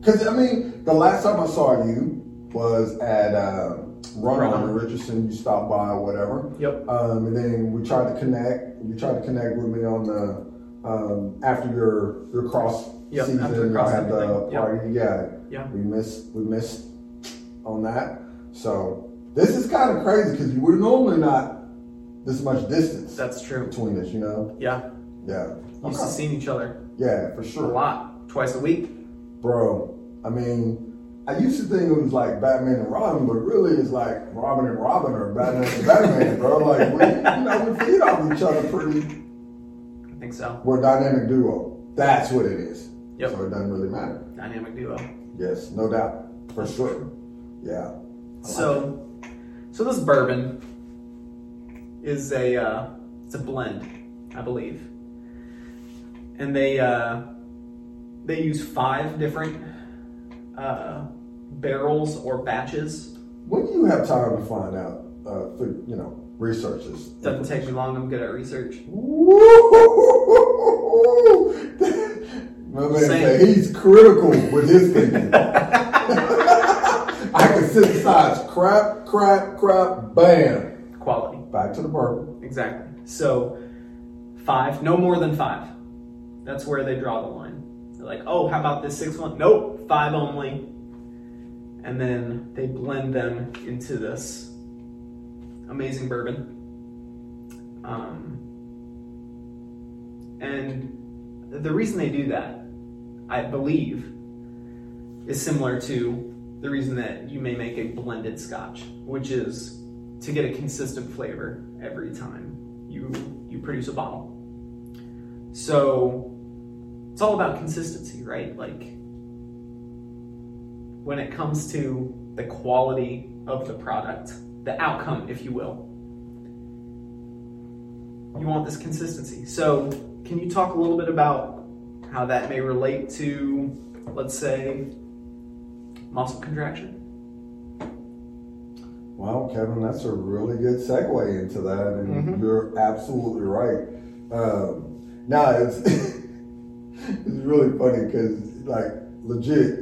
S2: because I mean, the last time I saw you was at uh, Run On
S1: On.
S2: Richardson. You stopped by or whatever.
S1: Yep.
S2: Um, and then we tried to connect. You tried to connect with me on the um, after your your cross
S1: Yep,
S2: season.
S1: after
S2: you
S1: cross
S2: had the
S1: everything. Yep.
S2: party. Yeah.
S1: Yeah.
S2: We missed. We missed on that. So this is kind of crazy because we're normally not this much distance
S1: That's true.
S2: between us. You know.
S1: Yeah.
S2: Yeah.
S1: Used to seeing each other
S2: Yeah, for sure.
S1: a lot, twice a week.
S2: Bro, I mean, I used to think it was like Batman and Robin, but really it's like Robin and Robin or Batman and Batman, bro. Like, we, you know, we feed off each other pretty.
S1: I think so.
S2: We're a dynamic duo. That's what it is.
S1: Yep.
S2: So it doesn't really matter.
S1: Dynamic duo.
S2: Yes, no doubt. For sure. Yeah. Like
S1: So, so this bourbon is a uh, it's a blend, I believe, and they uh, they use five different uh, barrels or batches.
S2: When do you have time to find out, uh, for, you know, researches?
S1: Doesn't take me long. I'm good at research.
S2: My man said he's critical with his thinking. I can synthesize crap, crap, crap, bam.
S1: Quality,
S2: Back to the bourbon.
S1: exactly. So, five, no more than five. That's where they draw the line. They're like, oh, how about this six one? Nope, five only. And then they blend them into this amazing bourbon. Um, and the reason they do that, I believe, is similar to the reason that you may make a blended scotch, which is to get a consistent flavor every time you you produce a bottle. So it's all about consistency, right? Like when it comes to the quality of the product, the outcome, if you will, you want this consistency. So, can you talk a little bit about how that may relate to, let's say, muscle contraction?
S2: Wow, Kevin, that's a really good segue into that, and
S1: Mhm.
S2: you're absolutely right. Um, now it's it's really funny because, like, legit,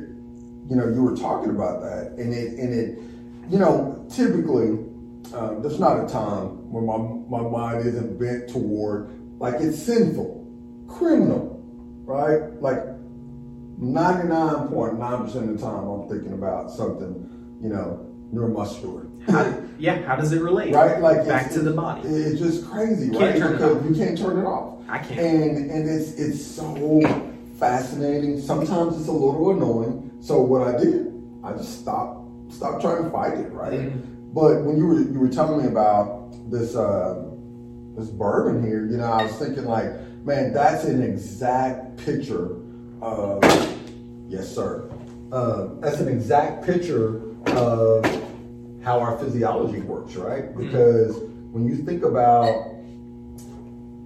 S2: you know, you were talking about that, and it and it, you know, typically, um, there's not a time when my my mind isn't bent toward like it's sinful, criminal, right? Like 99.9% of the time, I'm thinking about something, you know, neuromuscular.
S1: How, yeah, how does it relate?
S2: right? Like
S1: back to the body.
S2: It's just crazy,
S1: Can't
S2: right?
S1: it
S2: because you can't turn it off,
S1: I can't.
S2: and and it's it's so fascinating. Sometimes it's a little annoying. So what I did, I just stopped stopped trying to fight it, right?
S1: Mhm.
S2: But when you were you were telling me about this uh, this bourbon here, you know, I was thinking like, man, that's an exact picture of yes, sir. Uh, that's an exact picture of how our physiology works, right? Because when you think about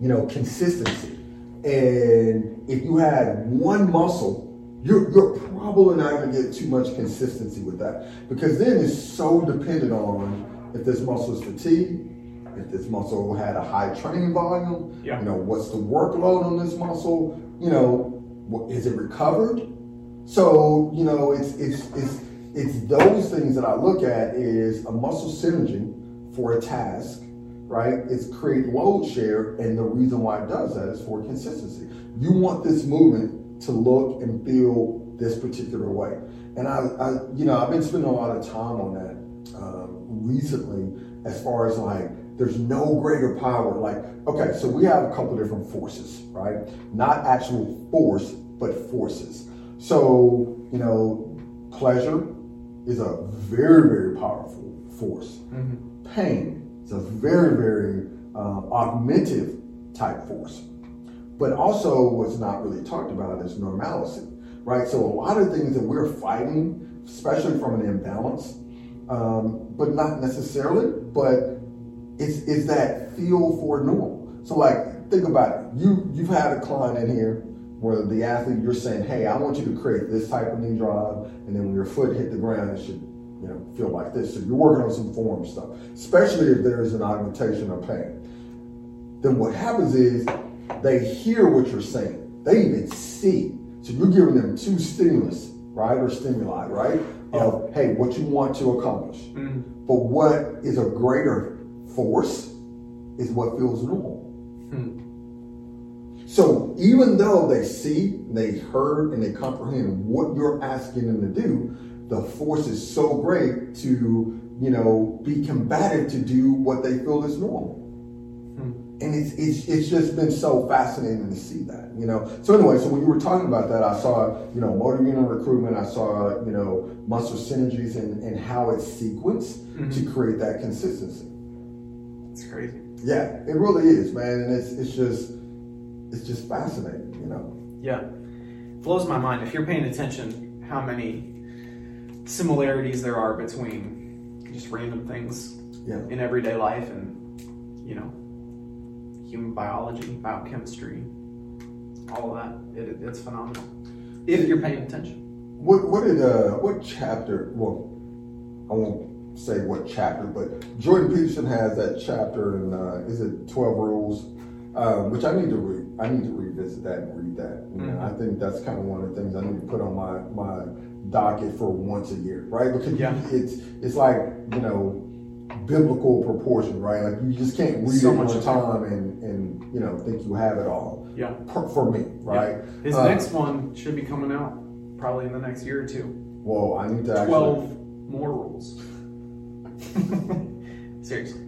S2: you know consistency, and if you had one muscle you're, you're probably not going to get too much consistency with that because then it's so dependent on if this muscle is fatigued, if this muscle had a high training volume,
S1: Yeah.
S2: you know, what's the workload on this muscle, you know, what, is it recovered? So, you know, it's, it's, it's, it's those things that I look at is a muscle synergy for a task, right? It's create load share, and the reason why it does that is for consistency. You want this movement to look and feel this particular way. And I, I you know, I've been spending a lot of time on that um, recently as far as like, there's no greater power. Like, okay, so we have a couple different forces, right? Not actual force, but forces. So, you know, pleasure is a very, very powerful force.
S1: Mhm.
S2: Pain is a very, very um, augmentative type force. But also, what's not really talked about is normalcy, right? So, a lot of things that we're fighting, especially from an imbalance, um, but not necessarily, but it's, it's that feel for normal. So, like, think about it. You, you've had a client in here where the athlete, you're saying, hey, I want you to create this type of knee drive, and then when your foot hit the ground, it should you know, feel like this. So you're working on some form stuff, especially if there is an augmentation of pain. Then what happens is they hear what you're saying. They even see. So you're giving them two stimulus, right, or stimuli, right, of hey, what you want to accomplish.
S1: Mhm.
S2: But what is a greater force is what feels normal.
S1: Hmm.
S2: So even though they see, they heard, and they comprehend what you're asking them to do, the force is so great to, you know, be combative to do what they feel is normal.
S1: Hmm.
S2: And it's, it's, it's just been so fascinating to see that, you know. So anyway, so when you were talking about that, I saw, you know, motor unit recruitment, I saw, you know, muscle synergies and, and how it's sequenced to create that consistency.
S1: It's crazy.
S2: Yeah, it really is, man. And it's, it's just, it's just fascinating, you know.
S1: Yeah. It blows my mind. If you're paying attention, how many similarities there are between just random things
S2: Yeah.
S1: in everyday life and, you know, human biology, biochemistry, all of that. It, it's phenomenal. If you're paying attention.
S2: What what did uh what chapter? Well, I won't say what chapter, but Jordan Peterson has that chapter in uh, is it Twelve Rules, um, which I need to read. I need to revisit that and read that. You know,
S1: Mhm.
S2: I think that's kind of one of the things I need to put on my my docket for once a year, right? Because
S1: Yeah.
S2: it's it's like you know biblical proportion, right? Like you just can't read
S1: So
S2: it
S1: much
S2: one
S1: of it.
S2: time and and you know think you have it all.
S1: Yeah.
S2: For, for me, right?
S1: His
S2: Uh,
S1: next one should be coming out probably in the next year or two.
S2: Well, I need to actually.
S1: 12 more rules. Seriously.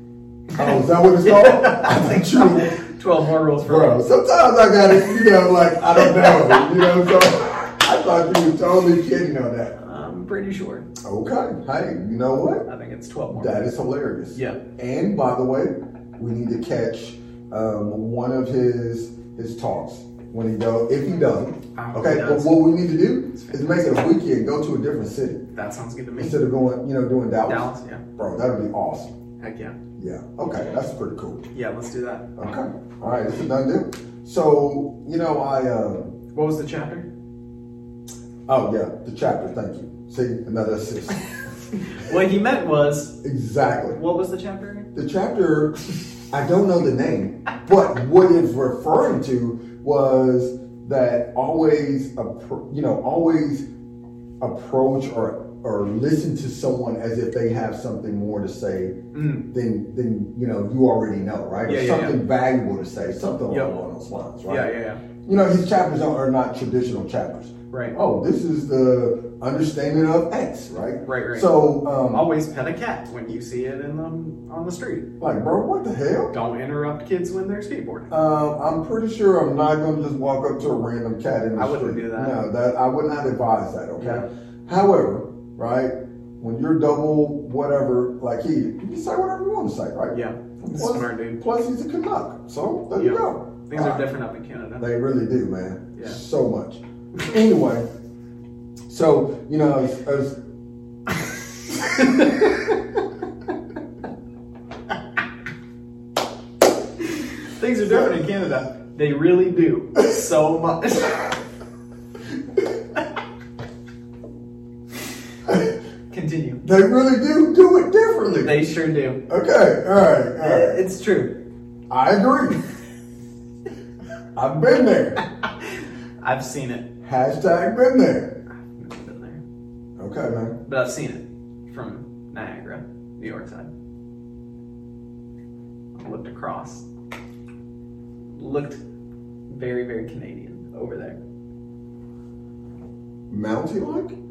S2: Oh, is that what it's called?
S1: I think so. 12 more rules for
S2: Bro, sometimes I got to, you know, like, I don't know, you know, so I thought you were totally kidding on that.
S1: I'm pretty sure.
S2: Okay, hey, you know what?
S1: I think it's 12 more.
S2: That is hilarious.
S1: Yeah.
S2: And by the way, we need to catch um, one of his his talks when he go if he doesn't. Okay, but what we need to do is make it a weekend, go to a different city
S1: That sounds good to me.
S2: instead of going, you know, doing Dallas.
S1: Dallas, yeah.
S2: Bro, that would be awesome.
S1: Heck yeah.
S2: Yeah. Okay, that's pretty cool.
S1: Yeah, let's do that.
S2: Okay. All right, it's a done deal. So, you know, I, uh,
S1: What was the chapter?
S2: oh, yeah, the chapter, thank you. See, another assist.
S1: What he meant was,
S2: exactly.
S1: what was the chapter?
S2: The chapter, I don't know the name, but what it's referring to was that always, you know, always approach or or listen to someone as if they have something more to say
S1: Mm.
S2: than than you know you already know, right?
S1: Yeah,
S2: or
S1: yeah,
S2: something valuable to say, something
S1: Yep.
S2: along those lines, right?
S1: Yeah, yeah, yeah.
S2: You know, his chapters are, not traditional chapters.
S1: Right.
S2: Oh, this is the understanding of X, right?
S1: Right, right.
S2: So, um,
S1: Always pet a cat when you see it in the, on the street.
S2: like, bro, what the hell?
S1: Don't interrupt kids when they're skateboarding.
S2: Um, I'm pretty sure I'm not to just walk up to a random cat in the
S1: I wouldn't do that.
S2: No, that I would not advise that. Okay.
S1: Yeah.
S2: However, right, when you're double whatever, like he, you can say whatever you want to say, right?
S1: Yeah.
S2: Plus,
S1: Smart dude.
S2: plus he's a Canuck, so there you go.
S1: Things
S2: All
S1: are
S2: right.
S1: different up in Canada.
S2: They really do, man.
S1: Yeah.
S2: So much. anyway, so you know, as, as
S1: Things are different in Canada. They really do. So much.
S2: they really do do it differently.
S1: They sure do.
S2: okay, all right, all right.
S1: It's true.
S2: I agree. I've been there.
S1: I've seen it.
S2: Hashtag been there.
S1: I've never been there.
S2: Okay, man.
S1: But I've seen it from Niagara, New York side. I looked across. Looked very, very Canadian over there.
S2: Mountie like?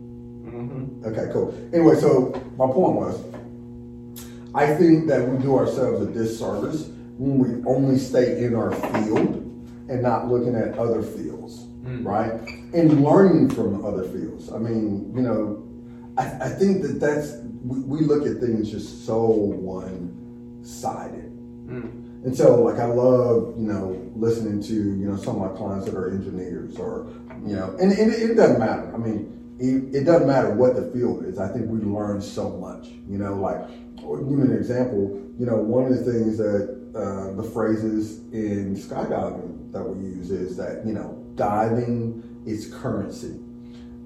S1: Mm-hmm.
S2: Okay, cool. Anyway, so my point was, I think that we do ourselves a disservice when we only stay in our field and not looking at other fields,
S1: Mm.
S2: right? And learning from other fields. I mean, you know, I, I think that that's we, we look at things just so one-sided.
S1: Mm.
S2: And so, like, I love, you know, listening to, you know, some of my clients that are engineers or, you know, and, and it, it doesn't matter. I mean, it, it doesn't matter what the field is. I think we learn so much, you know, like, give you an example, you know, one of the things that uh, the phrases in skydiving that we use is that, you know, diving is currency.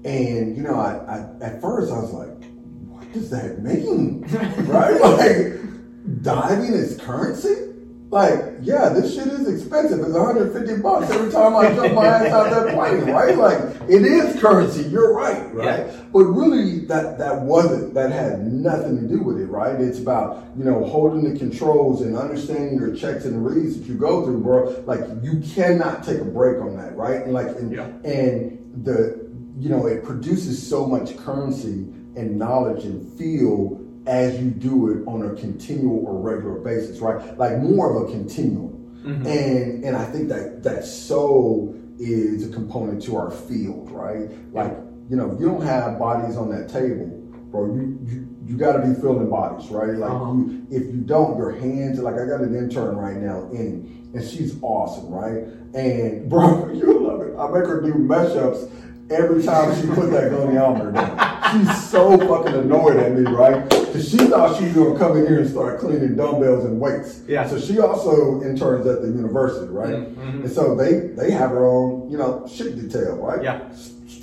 S2: And, you know, I, I at first I was like, what does that mean? right? Like, diving is currency? Like, yeah, this shit is expensive. It's 150 bucks every time I jump my ass out that plane, right? Like, it is currency. You're right, right?
S1: Yeah.
S2: But really, that that wasn't. That had nothing to do with it, right? It's about you know holding the controls and understanding your checks and reads that you go through, bro. Like, you cannot take a break on that, right? And like, and,
S1: Yeah.
S2: and the you know it produces so much currency and knowledge and feel as you do it on a continual or regular basis, right? Like more of a continuum. And and I think that that so is a component to our field, right? Like, you know, you don't have bodies on that table, bro. You you, you gotta be filling bodies, right? Like
S1: Uh-huh.
S2: you if you don't, your hands like I got an intern right now in and she's awesome, right? And bro, you love it. I make her do mesh ups every time she put that goniometer down. She's so fucking annoyed at me, right? Because she thought she was gonna come in here and start cleaning dumbbells and weights.
S1: Yeah.
S2: So she also interns at the university, right?
S1: Mhm.
S2: And so they they have her own, you know, shit detail, right?
S1: Yeah.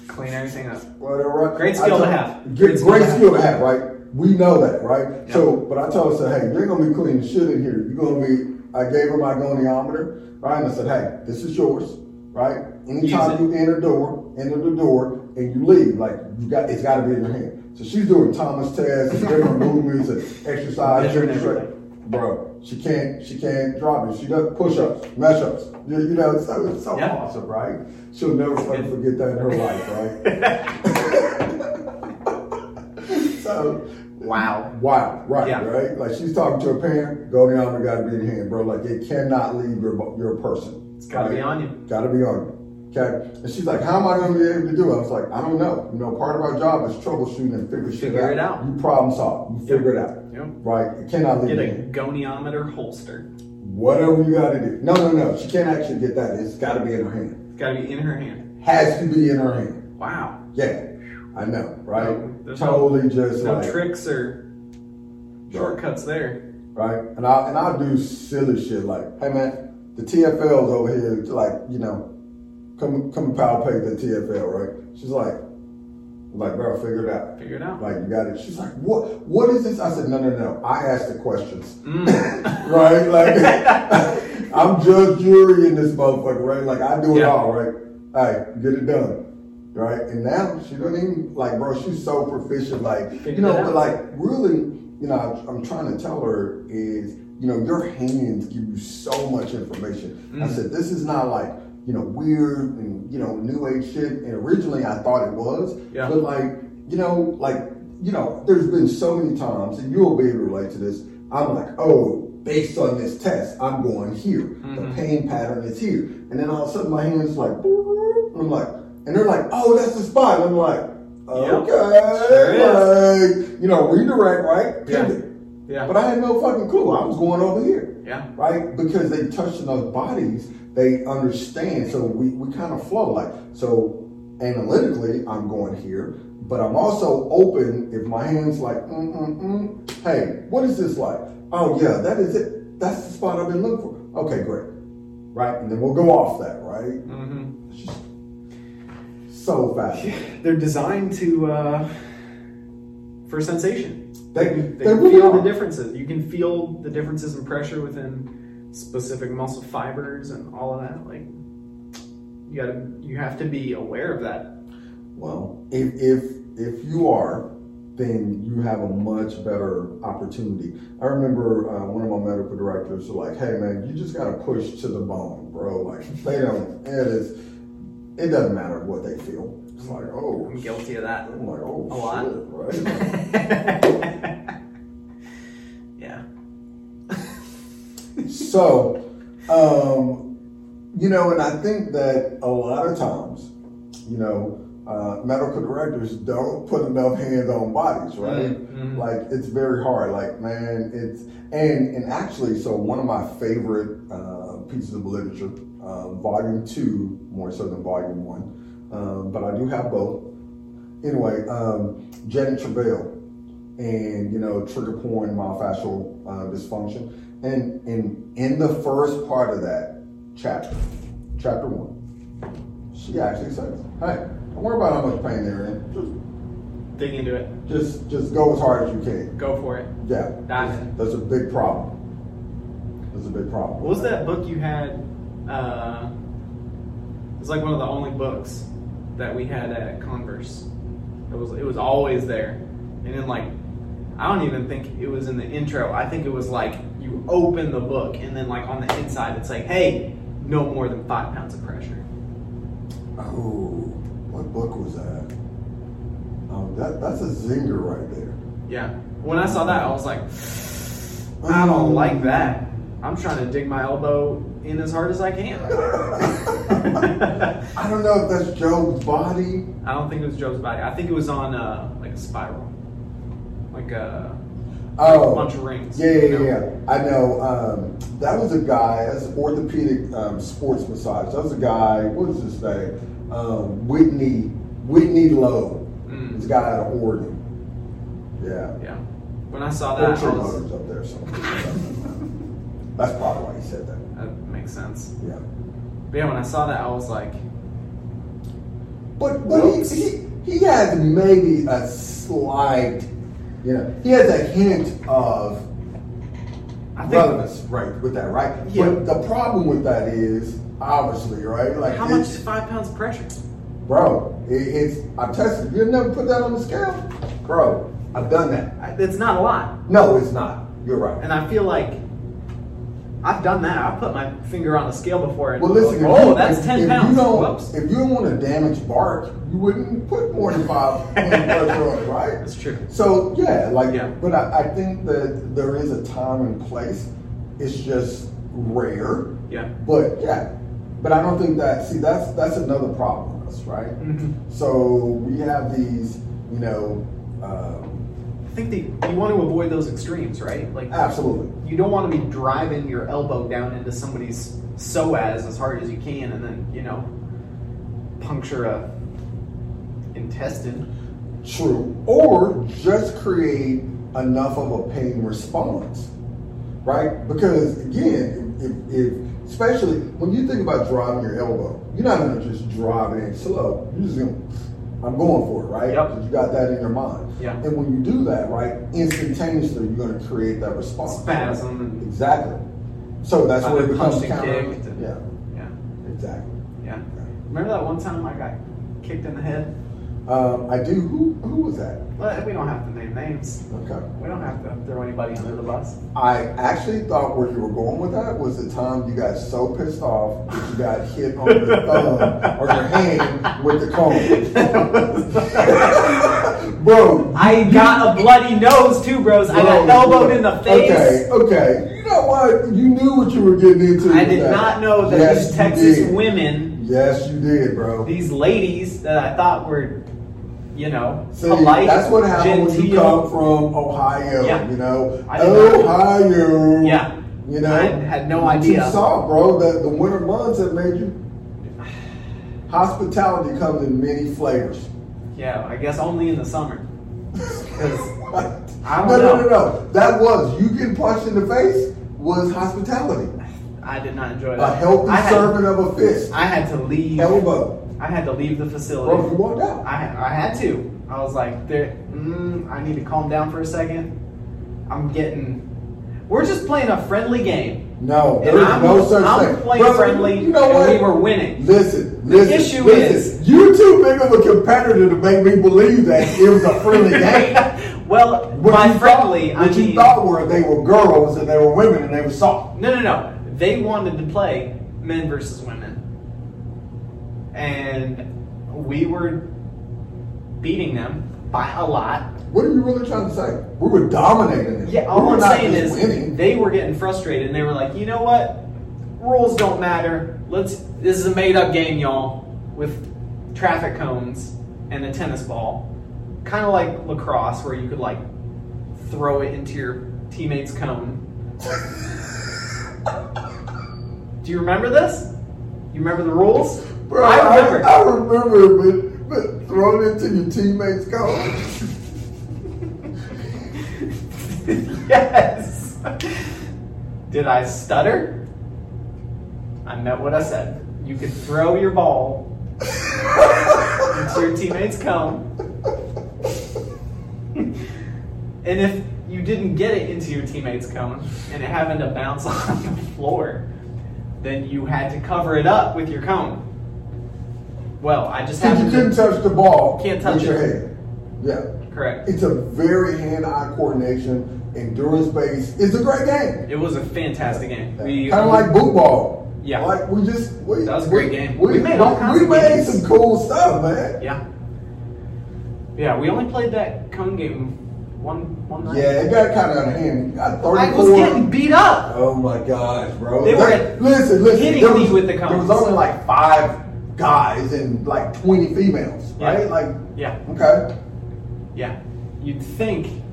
S1: Clean everything up.
S2: Whatever. Right?
S1: Great skill to have.
S2: Great,
S1: Great skill
S2: great
S1: to
S2: skill to have, right? We know that, right?
S1: Yeah.
S2: So, but I told her, I said, hey, you're gonna be cleaning shit in here. You're gonna be. I gave her my goniometer, right? And I said, hey, this is yours, right? Anytime you enter door, enter the door, and you leave, like you got, it's got to be in your hand. So she's doing Thomas tests and different movements and exercise. And Bro, she can't, she can't drop it. She does push-ups, mesh-ups. You, you know, it's so, it's so
S1: Yeah.
S2: awesome, right? She'll never fucking forget that in her life, right? so,
S1: Wow.
S2: wow, right,
S1: Yeah.
S2: right? Like she's talking to a parent, go down, got to be in your hand, bro. Like it cannot leave your your person.
S1: It's gotta be on you.
S2: Got to be on you. Okay. And she's like, how am I going to be able to do it? I was like, I don't know. You know, part of our job is troubleshooting and figure shit
S1: Figure
S2: out.
S1: it out.
S2: You problem solve. You figure it out.
S1: Yep.
S2: Right. It cannot leave
S1: Get a
S2: hand.
S1: goniometer holster.
S2: whatever you got to do. No, no, no. She can't actually get that. It's got to be in her hand.
S1: It's got to be in her hand.
S2: Has to be in her hand.
S1: Wow.
S2: Yeah, I know, right?
S1: No,
S2: totally just
S1: No
S2: like
S1: tricks or shortcuts there.
S2: right? And I and I'll do silly shit like, hey man, the TFL's over here, like you know, come come palpate the TFL, right? She's like, like bro, figure it out.
S1: Figure it out.
S2: Like you got it. She's like, what? What is this? I said, no, no, no. I asked the questions,
S1: Mm.
S2: right? Like I'm judge, jury in this motherfucker, right? Like I do it
S1: Yeah.
S2: all, right? Hey, get it done, right? And now she don't even like, bro. She's so proficient, like you know, but like really, you know, I'm, I'm trying to tell her is, you know, your hands give you so much information. I
S1: Mm.
S2: said, this is not like you know weird and you know new age shit. And originally I thought it was,
S1: Yeah.
S2: but like you know, like you know, there's been so many times, and you'll be able to relate to this. I'm like, oh, based on this test, I'm going here. The
S1: Mhm.
S2: pain pattern is here, and then all of a sudden my hands like, and I'm like, and they're like, oh, that's the spot. And I'm like,
S1: Yep.
S2: okay,
S1: Sure
S2: like, you know, redirect, right?
S1: Yeah.
S2: Pivot.
S1: Yeah.
S2: But I had no fucking clue. I was going over here
S1: Yeah.
S2: right? Because they touched those bodies, they understand. So we, we kind of flow like so analytically. I'm going here, but I'm also open. If my hands like, mm mm mm, hey, what is this like? Oh yeah, that is it. That's the spot I've been looking for. Okay, great, right? And then we'll go off that, right?
S1: Mm-hmm.
S2: It's just so fast.
S1: They're designed to uh, for sensation.
S2: They,
S1: They
S2: they
S1: feel the differences. You can feel the differences in pressure within specific muscle fibers and all of that. Like you gotta, you have to be aware of that.
S2: Well, if if if you are, then you have a much better opportunity. I remember uh, one of my medical directors were like, "Hey, man, you just got to push to the bone, bro. Like they don't. It is. It doesn't matter what they feel. It's like, oh,
S1: I'm guilty of that.
S2: I'm like, oh,
S1: A lot.
S2: right? so, um, you know, and I think that a lot of times, you know, uh, medical directors don't put enough hands on bodies, right?
S1: Mhm.
S2: Like it's very hard. Like man, it's and and actually, so one of my favorite uh, pieces of literature, uh, volume two, more so than volume one, um, but I do have both. Anyway, um, Janet Travell, and you know trigger point myofascial uh, dysfunction, and and in the first part of that chapter, chapter one, she actually says, "Hey, don't worry about how much pain they're in. Just
S1: Dig into it.
S2: just just go as hard as you can."
S1: Go for it.
S2: Yeah,
S1: Dive in.
S2: that's a big problem. That's a big problem.
S1: What was that book you had? Uh, it was like one of the only books that we had at Converse. It was it was always there, and then like I don't even think it was in the intro. I think it was like you open the book, and then like on the inside, it's like, hey, no more than five pounds of pressure.
S2: Oh, what book was that? Um, that that's a zinger right there.
S1: Yeah. When I saw that, I was like, I don't like that. I'm trying to dig my elbow in as hard as I can.
S2: I don't know if that's Joe's body.
S1: I don't think it was Joe's body. I think it was on uh, like a spiral, like a,
S2: Oh,
S1: a bunch of rings.
S2: Yeah, yeah,
S1: you know?
S2: yeah. I know. Um, that was a guy. That's orthopedic um, sports massage. That was a guy. What is his name? Um, Whitney Whitney Lowe.
S1: Mm.
S2: He's a guy out of Oregon. Yeah.
S1: Yeah. When I saw that, I
S2: True
S1: was,
S2: up there. So that's probably why he said that.
S1: that makes sense.
S2: Yeah.
S1: But yeah, when I saw that, I was like,
S2: But but he, he he has maybe a slight, you know, he has a hint of
S1: I think
S2: relevance, right, with that, right?
S1: Yeah.
S2: But the problem with that is obviously, right? Like,
S1: how much is five pounds of pressure?
S2: bro? It, it's I tested. You never put that on the scale, bro. I've done that.
S1: I- It's not a lot,
S2: No, it's not. You're right.
S1: and I feel like I've done that. I've put my finger on the scale before, and
S2: Well, listen.
S1: oh,
S2: you-
S1: that's
S2: if-
S1: ten
S2: if
S1: pounds.
S2: You don't,
S1: Whoops.
S2: if you don't want to damage bark, you wouldn't put more than five pressure on it, right?
S1: That's true.
S2: So yeah, like,
S1: Yeah.
S2: but I, I think that there is a time and place. It's just rare,
S1: Yeah.
S2: but yeah. But I don't think that. See, that's that's another problem with us, right?
S1: Mhm.
S2: So we have these, you know, um,
S1: think that you want to avoid those extremes, right? Like
S2: Absolutely.
S1: you don't want to be driving your elbow down into somebody's psoas as hard as you can, and then you know puncture a intestine.
S2: True. Or just create enough of a pain response, right? Because again, if, if especially when you think about driving your elbow, you're not gonna just drive it in slow. You're just gonna, I'm going for it, right?
S1: Yep.
S2: You got that in your mind.
S1: Yeah.
S2: And when you do that, right, instantaneously you're gonna create that response.
S1: Spasm
S2: Exactly. So that's where it becomes counter.
S1: kicked
S2: Yeah.
S1: Yeah,
S2: Exactly.
S1: yeah. Remember that one time I got kicked in the head?
S2: Um, I do. Who who was that?
S1: Well, we don't have to name names.
S2: Okay.
S1: We don't have to throw anybody under the bus.
S2: I actually thought where you were going with that was the time you got so pissed off that you got hit on your thumb or your hand with the comb. Bro.
S1: I got a bloody nose too, bros. I got
S2: bro,
S1: elbowed in the face.
S2: Okay, okay. You know what? You knew what you were getting into.
S1: I did
S2: that.
S1: not know that
S2: Yes,
S1: these Texas
S2: did.
S1: women,
S2: Yes, you did, bro.
S1: these ladies that I thought were, you know,
S2: See,
S1: polite,
S2: that's what happens when you
S1: genteel.
S2: come from Ohio.
S1: Yeah.
S2: You know, Ohio.
S1: Yeah.
S2: You know,
S1: I had no idea.
S2: You saw, bro, that the winter months have made you. Hospitality comes in many flavors.
S1: Yeah, I guess only in the summer. I don't
S2: no,
S1: know.
S2: no, no, no. That was you getting punched in the face was hospitality.
S1: I did not enjoy that.
S2: A
S1: healthy had,
S2: serving of a fist,
S1: I had to leave.
S2: elbow.
S1: I had to leave the facility.
S2: Bro, you walked out.
S1: I, I had to. I was like, there, mm, I need to calm down for a second. I'm getting. We're just playing a friendly game.
S2: No, there is
S1: I'm,
S2: no such
S1: I'm
S2: thing.
S1: playing
S2: Bro,
S1: friendly,
S2: You know
S1: and
S2: what?
S1: we were winning.
S2: Listen,
S1: The
S2: listen.
S1: issue
S2: listen.
S1: is-
S2: you're too big of a competitor to make me believe that it was a friendly game.
S1: well,
S2: What
S1: by
S2: you
S1: friendly,
S2: thought,
S1: I
S2: what
S1: mean
S2: you thought were they were girls and they were women and they were soft.
S1: no, no, no. They wanted to play men versus women, and we were beating them by a lot.
S2: What are you really trying to say? We were dominating them.
S1: Yeah,
S2: we
S1: all
S2: were
S1: I'm saying is
S2: winning.
S1: they were getting frustrated and they were like, you know what? Rules don't matter. Let's. This is a made-up game, y'all, with traffic cones and a tennis ball, kind of like lacrosse, where you could like throw it into your teammate's cone. Do you remember this? You remember the rules?
S2: Bro,
S1: I remember.
S2: I, remember, but, but throwing it to your teammates' goal.
S1: yes. Did I stutter? I meant what I said. You could throw your ball into your teammate's cone. and if you didn't get it into your teammate's cone and it happened to bounce on the floor, then you had to cover it up with your cone. Well, I just
S2: Since you couldn't touch the ball
S1: Can't touch
S2: with your
S1: it.
S2: head. Yeah.
S1: Correct.
S2: It's a very hand-eye coordination, endurance-based. It's a great game.
S1: It was a fantastic game. We
S2: Kind of like boot ball.
S1: Yeah.
S2: Like we just we,
S1: That was a great
S2: we-
S1: game.
S2: We,
S1: We made all kinds
S2: we
S1: of
S2: made
S1: games.
S2: some cool stuff, man.
S1: Yeah. Yeah, we only played that cone game one one night.
S2: Yeah, it got kind of out of hand. Got
S1: I was getting beat up.
S2: Oh my gosh, bro!
S1: They were
S2: There- listen, listen.
S1: hitting
S2: there
S1: me
S2: was,
S1: with the
S2: There was only like five guys and like twenty females,
S1: Yeah.
S2: right? Like,
S1: Yeah,
S2: okay,
S1: yeah. You'd think.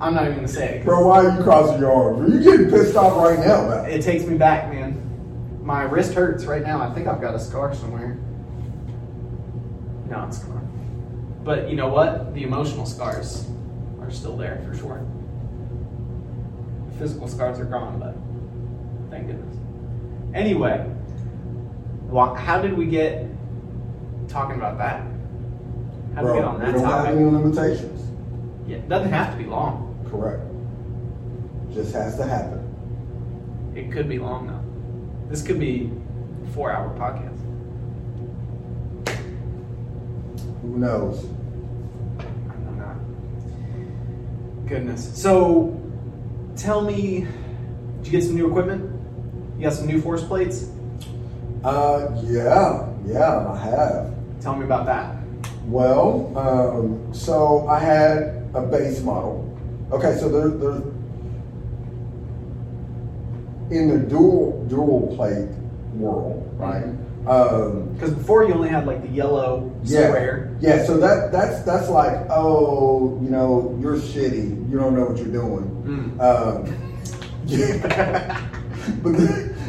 S1: I'm not even gonna say it.
S2: bro. Why are you crossing your arms? You're getting pissed off right now, man?
S1: It takes me back, man. My wrist hurts right now. I think I've got a scar somewhere. No, it's gone. But you know what? The emotional scars are still there for sure. Physical scars are gone, but thank goodness. Anyway, wha- how did we get talking about that? How did we get on
S2: we
S1: that
S2: don't have any limitations.
S1: Yeah, it doesn't have to be long.
S2: Correct. Just has to happen.
S1: It could be long though. This could be a four-hour podcast.
S2: Who knows?
S1: I'm not. Goodness. So, tell me, did you get some new equipment? You got some new force plates?
S2: Uh, yeah, yeah, I have.
S1: Tell me about that.
S2: Well, um, so I had a base model. Okay, so there, there, in the dual dual plate world, right? Um,
S1: Because before you only had like the yellow
S2: yeah,
S1: square.
S2: yeah. So that that's that's like, oh, you know, you're shitty. You don't know what you're doing.
S1: Mm.
S2: Um, yeah. but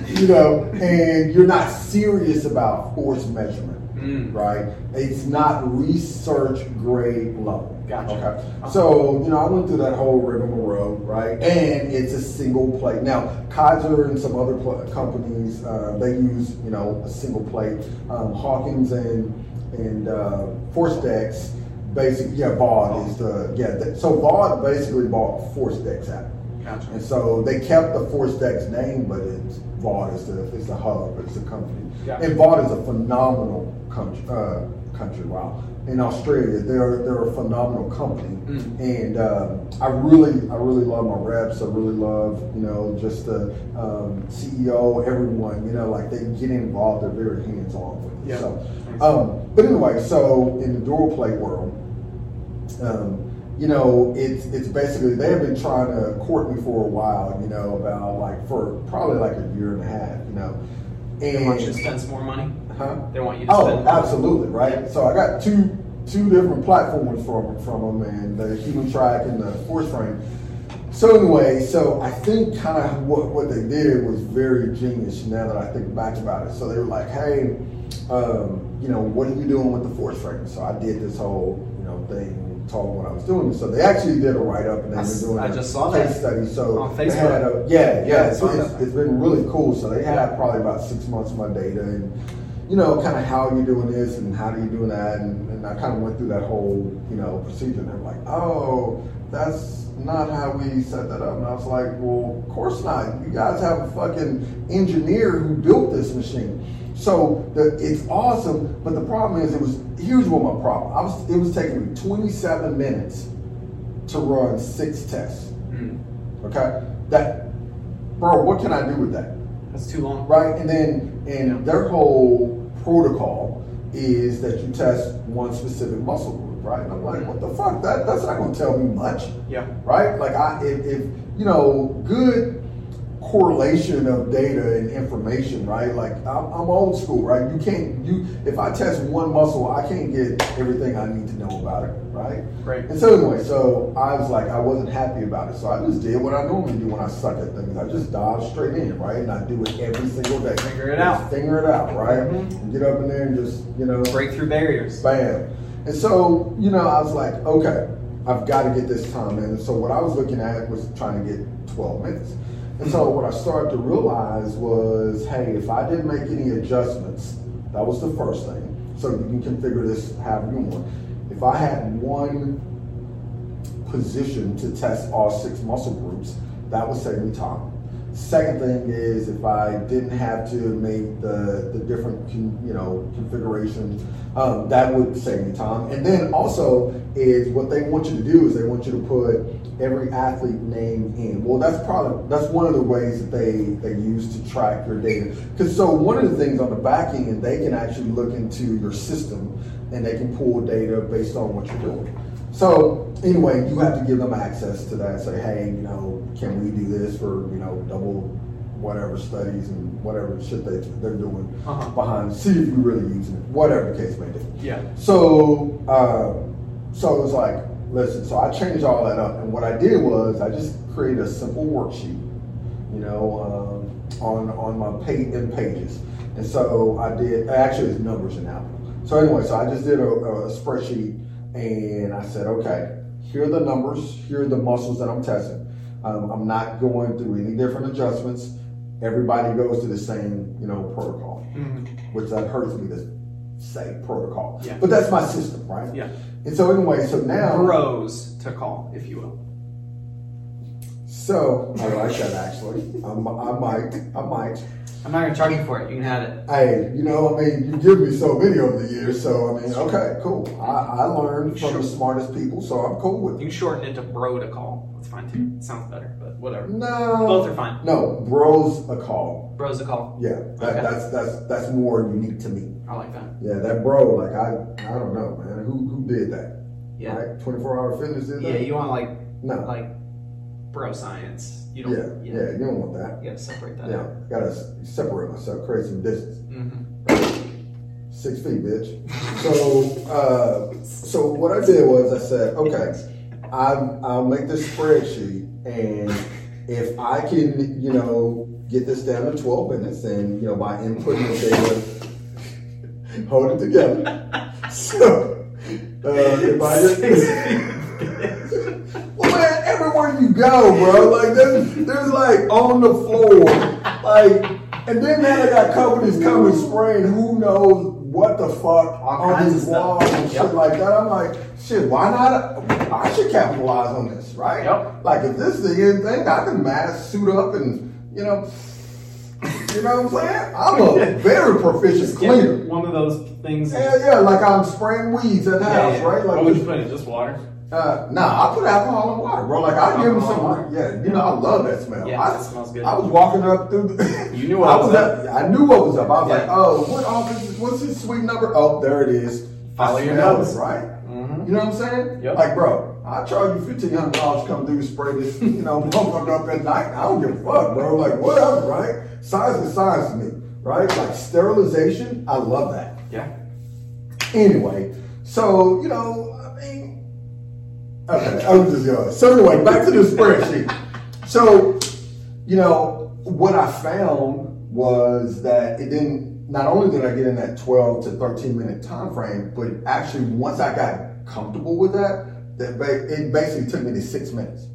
S2: you know, and you're not serious about force measurement,
S1: Mm.
S2: right? It's not research grade level.
S1: Gotcha.
S2: Okay. So you know, I went through that whole rigmarole, right? And it's a single plate. Now, Kaiser and some other pl- companies uh, they use you know a single plate. Um, Hawkins and and uh, ForceDecks, basically, yeah, VALD is the yeah. Th- so VALD basically bought ForceDecks out.
S1: Gotcha.
S2: And so they kept the ForceDecks name, but it's VALD is the is the hub, it's a company.
S1: Yeah.
S2: And VALD is a phenomenal country. Uh, country, wow. In Australia, they're they're a phenomenal company,
S1: Mm.
S2: and um, I really I really love my reps. I really love you know just the um, CEO, everyone. You know, like they get involved. They're very hands on with it.
S1: Yeah.
S2: So, um, but anyway, so in the dual plate world, um, you know, it's it's basically they have been trying to court me for a while, you know, about like for probably like a year and a half, you know.
S1: They
S2: And
S1: want you to spend some more money.
S2: huh?
S1: They want you to
S2: Oh, absolutely, right. So I got two two different platforms from from them, and the HumanTrak and the ForceFrame. So anyway, so I think kind of what what they did was very genius. Now that I think back about it, so they were like, hey, um, you know, what are you doing with the ForceFrame? So I did this whole you know thing. Told them what I was doing, so they actually did a write up and they've
S1: s-
S2: been doing
S1: I
S2: a
S1: just saw
S2: case
S1: that.
S2: study. So
S1: On Facebook.
S2: had a yeah,
S1: Yeah,
S2: yeah. It's, it's, it's been really cool. So they had probably about six months of my data and you know, kind of how are you doing this and how do you doing that, and, and I kind of went through that whole, you know, procedure. And they're like, oh, that's not how we set that up. And I was like, well, of course not. You guys have a fucking engineer who built this machine. So the, it's awesome, but the problem is, it was here's what my problem. I was it was taking me 27 minutes to run six tests.
S1: Mm.
S2: Okay, that, bro, what can I do with that?
S1: That's too long.
S2: right? And then and their whole protocol is that you test one specific muscle group, right? And I'm like, what the fuck? That that's not going to tell me much,
S1: Yeah.
S2: right? Like I if, if you know good correlation of data and information, right? Like I'm, I'm old school, right? You can't you if I test one muscle, I can't get everything I need to know about it, right?
S1: Right.
S2: And so anyway, so I was like, I wasn't happy about it. So I just did what I normally do when I suck at things. I just dive straight in, right? And I do it every single day.
S1: Figure it out.
S2: Figure it out, right?
S1: Mhm.
S2: Get up in there and just, you know,
S1: Break through barriers.
S2: bam. And so, you know, I was like, okay, I've got to get this time in. And so what I was looking at was trying to get 12 minutes. And so what I started to realize was, hey, if I didn't make any adjustments, that was the first thing. So you can configure this however you want. If I had one position to test all six muscle groups, that would save me time. Second thing is if I didn't have to make the, the different con, you know configurations, um, that would save me time. And then also is what they want you to do is they want you to put every athlete name in. Well, that's probably that's one of the ways that they they use to track your data. Because so one of the things on the back end, they can actually look into your system and they can pull data based on what you're doing. So anyway, you have to give them access to that. Say, hey, you know, can we do this for you know double whatever studies and whatever shit they they're doing
S1: Uh-huh.
S2: behind. See if you're really using it, whatever the case may be.
S1: Yeah.
S2: So, um, so it was like, listen. So I changed all that up, and what I did was I just created a simple worksheet, you know, um, on on my page in pages, and so I did. Actually, it's numbers and Apple. So anyway, so I just did a, a spreadsheet, and I said, okay, here are the numbers, here are the muscles that I'm testing. Um, I'm not going through any different adjustments. Everybody goes to the same, you know, protocol
S1: Mhm.
S2: which that hurts me to say protocol.
S1: Yeah.
S2: But that's my system, right?
S1: Yeah.
S2: And so anyway, so now
S1: Bros to call, if you will.
S2: So I like that actually. I'm, I might, I might.
S1: I'm not gonna charge you for it. You can have it.
S2: Hey, you know, I mean, you give me so many over the years, so I mean, okay, cool. I, I learned from the smartest people, so I'm cool with
S1: You
S2: it.
S1: can shorten it to bro to call. That's fine too. It sounds better, but whatever.
S2: No,
S1: Both are fine.
S2: no, bros a call.
S1: Bros a call.
S2: Yeah, that,
S1: Okay.
S2: that's that's that's more unique to me.
S1: I like that.
S2: Yeah, that bro, like I, I don't know, man. Who who did that?
S1: Yeah.
S2: Right? 24 hour fitness did
S1: Yeah, you want like
S2: no.
S1: like bro science. You
S2: yeah,
S1: don't.
S2: yeah, You don't want that.
S1: You gotta separate that
S2: Yeah,
S1: out.
S2: gotta separate myself, create some distance.
S1: Mm-hmm.
S2: Six feet, bitch. So, uh, so what I did was I said, okay, I'm, I'll make this spreadsheet, and if I can, you know, get this down to 12 minutes, and you know, by inputting the data, hold it together. So, uh, if I well, man, everywhere you go, bro, like there's, there's like on the floor, like, and then now they got companies coming spraying who knows what the fuck
S1: All
S2: on
S1: kinds
S2: these
S1: of stuff.
S2: walls and shit like that. I'm like, shit, why not? I should capitalize on this, right?
S1: Yep.
S2: Like if this is the end thing, I can mask, suit up, and you know, you know what I'm saying? I'm a very proficient cleaner.
S1: One of those things.
S2: Yeah, yeah, like I'm spraying weeds in the
S1: Yeah,
S2: house,
S1: yeah.
S2: right? Like
S1: what would you put in? Just water?
S2: Uh, nah, I put alcohol in water, bro. Like I give them some.
S1: in
S2: Yeah, you know, I love that smell.
S1: Yeah,
S2: I,
S1: that smells good.
S2: I was walking up through. The,
S1: You knew what
S2: I
S1: was up.
S2: I knew what was up. I was
S1: Yeah.
S2: like, oh, what office? What's his suite number? Oh, there it is.
S1: Follow
S2: I
S1: your nose.
S2: right?
S1: Mhm.
S2: You know what I'm saying?
S1: Yep.
S2: Like, bro, I charge you fifteen hundred dollars to come through spray this, you know, motherfucker up at night. I don't give a fuck, bro. Like, whatever, right? Science is science to me, right? Like sterilization, I love that.
S1: Yeah.
S2: Anyway, so you know, okay, I was just going. So anyway, back to the spreadsheet. So, you know, what I found was that it didn't. Not only did I get in that twelve to thirteen minute time frame, but actually once I got comfortable with that, that ba- it basically took me to six minutes.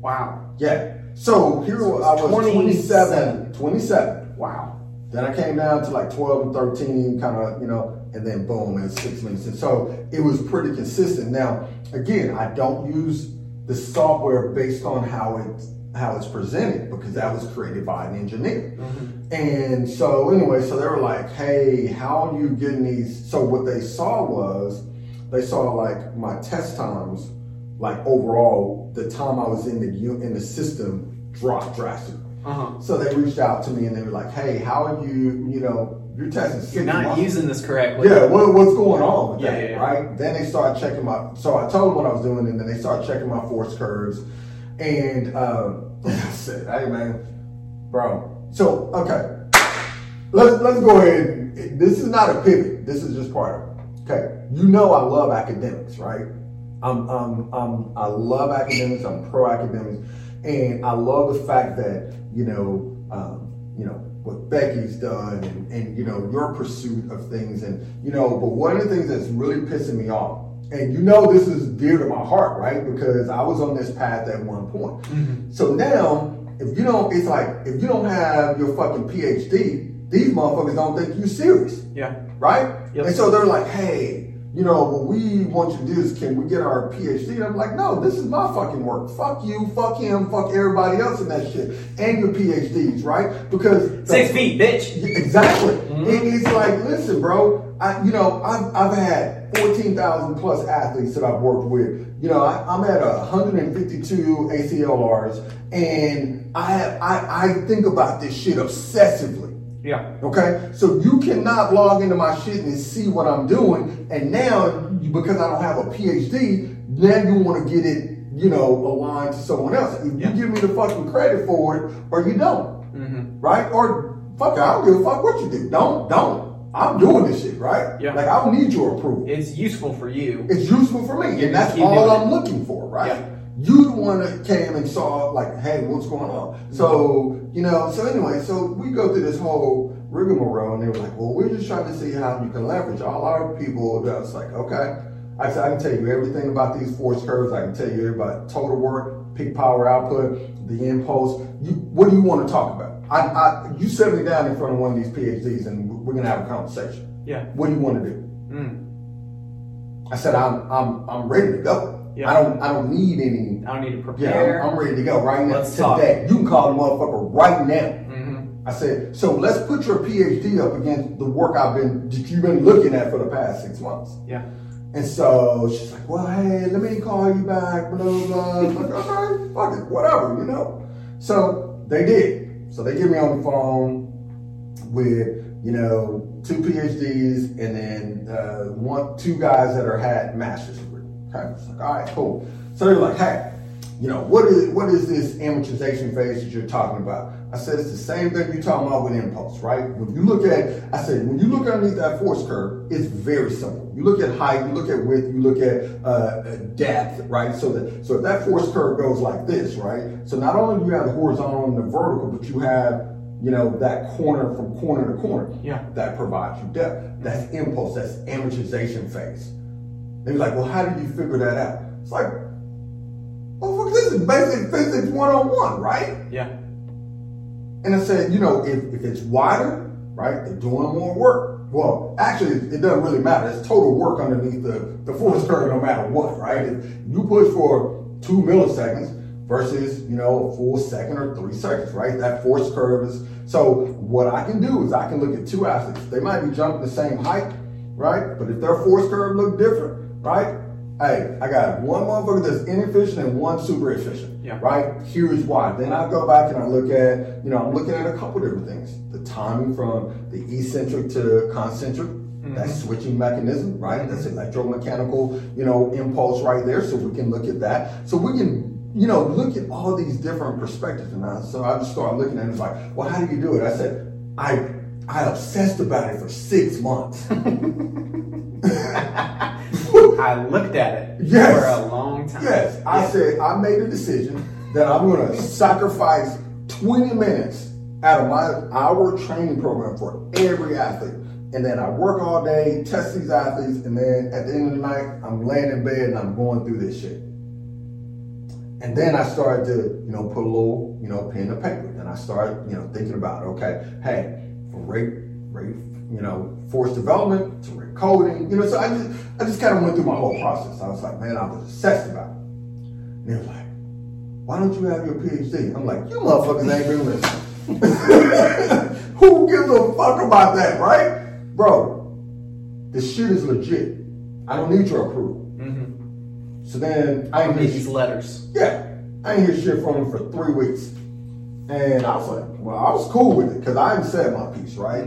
S1: Wow.
S2: Yeah. So here
S1: So
S2: I was
S1: 27.
S2: 27, 27.
S1: Wow.
S2: Then I came down to like 12 and 13, kind of, you know, and then boom, and six minutes. And so it was pretty consistent. Now, again, I don't use the software based on how it how it's presented because that was created by an engineer. Mm-hmm. And so anyway, so they were like, hey, how are you getting these? So what they saw was they saw like my test times, like overall, the time I was in the in the system dropped drastically.
S1: Uh huh.
S2: So they reached out to me and they were like, "Hey, how are you? You know, you're testing.
S1: You're not
S2: months.
S1: using this correctly.
S2: Yeah, what, what's going on with
S1: Yeah,
S2: that,
S1: yeah, yeah.
S2: right? Then they started checking my. So I told them what I was doing, and then they started checking my force curves, and um, I said, "Hey, man, bro. So okay, let's let's go ahead. This is not a pivot. This is just part of it. Okay, you know I love academics, right? I'm, I'm, I'm, I love academics. I'm pro academics, and I love the fact that you know, um, you know what Becky's done, and, and you know your pursuit of things, and you know. But one of the things that's really pissing me off, and you know this is dear to my heart, right? Because I was on this path at one point. So now, if you don't, it's like if you don't have your fucking PhD, these motherfuckers don't think you serious
S1: Yeah.
S2: right?
S1: Yep.
S2: And so they're like, hey, you know, what we want you to do is can we get our PhD? And I'm like, no, this is my fucking work. Fuck you, fuck him, fuck everybody else in that shit. And your PhDs, right? Because
S1: Six feet, bitch.
S2: Exactly.
S1: Mm-hmm.
S2: And it's like, listen, bro, I, you know, I've, I've had 14,000 plus athletes that I've worked with. You know, I, I'm at 152 ACLRs and I, I, I think about this shit obsessively.
S1: Yeah.
S2: Okay, so you cannot log into my shit and see what I'm doing, and now because I don't have a PhD, now you want to get it, you know, aligned to someone else. If
S1: Yeah.
S2: you give me the fucking credit for it, or you don't,
S1: Mm-hmm.
S2: right? Or fuck, it, I don't give a fuck what you do. Don't, don't. I'm doing this shit, right?
S1: Yeah.
S2: Like I don't need your approval.
S1: It's useful for you.
S2: It's useful for me,
S1: Yeah,
S2: and that's all I'm
S1: it.
S2: looking for, right?
S1: Yeah.
S2: You the one that came and saw, like, hey, what's going on? So, you know, so anyway, so we go through this whole rigmarole, and they were like, well, we're just trying to see how you can leverage all our people. And I was like, okay. I said, I can tell you everything about these force curves. I can tell you about total work, peak power output, the impulse. You, what do you want to talk about? I, I, you set me down in front of one of these PhDs, and we're gonna have a conversation.
S1: Yeah.
S2: What do you want to do?
S1: Mm.
S2: I said, I'm, I'm, I'm ready to go.
S1: Yeah.
S2: I don't, I don't need any.
S1: I don't need to
S2: Yeah,
S1: prepare.
S2: I'm, I'm ready to go right now.
S1: Let's talk.
S2: today. You can call the motherfucker right now.
S1: mm-hmm.
S2: I said, so let's put your PhD up against the work I've been, that you've been looking at for the past six months.
S1: Yeah.
S2: And so she's like, well, hey, let me call you back, blah, blah, like, okay, fuck it, whatever, you know? So they did. So they get me on the phone with, you know, two PhDs and then uh, one, two guys that are had master's. Okay, it's like, all right, cool. So they're like, hey, you know, what is what is this amortization phase that you're talking about? I said it's the same thing you're talking about with impulse, right? When you look at, I said when you look underneath that force curve, it's very simple. You look at height, you look at width, you look at uh, depth, right? So that so if that force curve goes like this, right? So not only do you have the horizontal and the vertical, but you have you know that corner from corner to corner.
S1: Yeah.
S2: That provides you depth. That's impulse. That's amortization phase. They're like, well, how do you figure that out? It's like, well, this is basic physics 101, right?
S1: Yeah.
S2: And I said, you know, if, if it's wider, right, they're doing more work. Well, actually, it doesn't really matter. It's total work underneath the, the force curve no matter what, right? If you push for two milliseconds versus, you know, a full second or three seconds, right? That force curve is, so what I can do is I can look at two athletes. They might be jumping the same height, right? But if their force curve look different, right? Hey, I got one motherfucker that's inefficient and one super efficient.
S1: Yeah.
S2: Right? Here's why. Then I go back and I look at, you know, I'm looking at a couple different things. The timing from the eccentric to concentric, mm-hmm. that switching mechanism, right? That's electromechanical, you know, impulse right there. So we can look at that. So we can, you know, look at all these different perspectives. And I, so I just started looking at it. and it's like, well, how do you do it? I said, I I obsessed about it for six months.
S1: I looked at it
S2: Yes.
S1: for a long time.
S2: Yes, I
S1: Yeah.
S2: said I made a decision that I'm going to sacrifice 20 minutes out of my hour training program for every athlete. And then I work all day, test these athletes, and then at the end of the night, I'm laying in bed and I'm going through this shit. And then I started to, you know, put a little, you know, pen to paper. And I started, you know, thinking about, okay, hey, from rate, rate, you know, force development to rate coding, you know, so I just, I just kind of went through my whole process. I was like, man, I was obsessed about it. And they was like, why don't you have your PhD? I'm like, you motherfuckers ain't been listening. Who gives a fuck about that, right? Bro, this shit is legit. I don't need your approval.
S1: Mm-hmm.
S2: So then I
S1: I need these letters.
S2: yeah, I ain't hear shit from him for three weeks. And I was like, well, I was cool with it because I hadn't said my piece, right?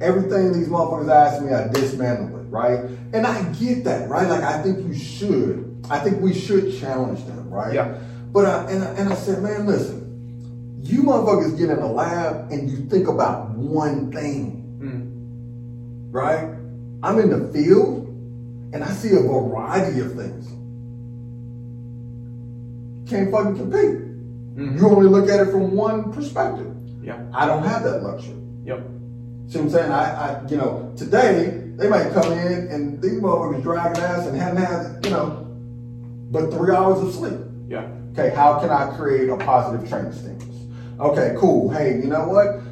S2: Everything these motherfuckers ask me, I dismantle it, right? And I get that, right? Like, I think you should. I think we should challenge them, right?
S1: Yeah.
S2: But I, and, I, and I said, man, listen, you motherfuckers get in a lab and you think about one thing,
S1: Mm.
S2: right? I'm in the field and I see a variety of things. Can't fucking compete.
S1: Mhm.
S2: You only look at it from one perspective.
S1: Yeah.
S2: I don't have that luxury.
S1: Yep.
S2: See what I'm saying? I, I you know, today they might come in and these motherfuckers dragging ass and hadn't had, you know, but three hours of sleep.
S1: Yeah.
S2: Okay, how can I create a positive training stimulus? Okay, cool. Hey, you know what?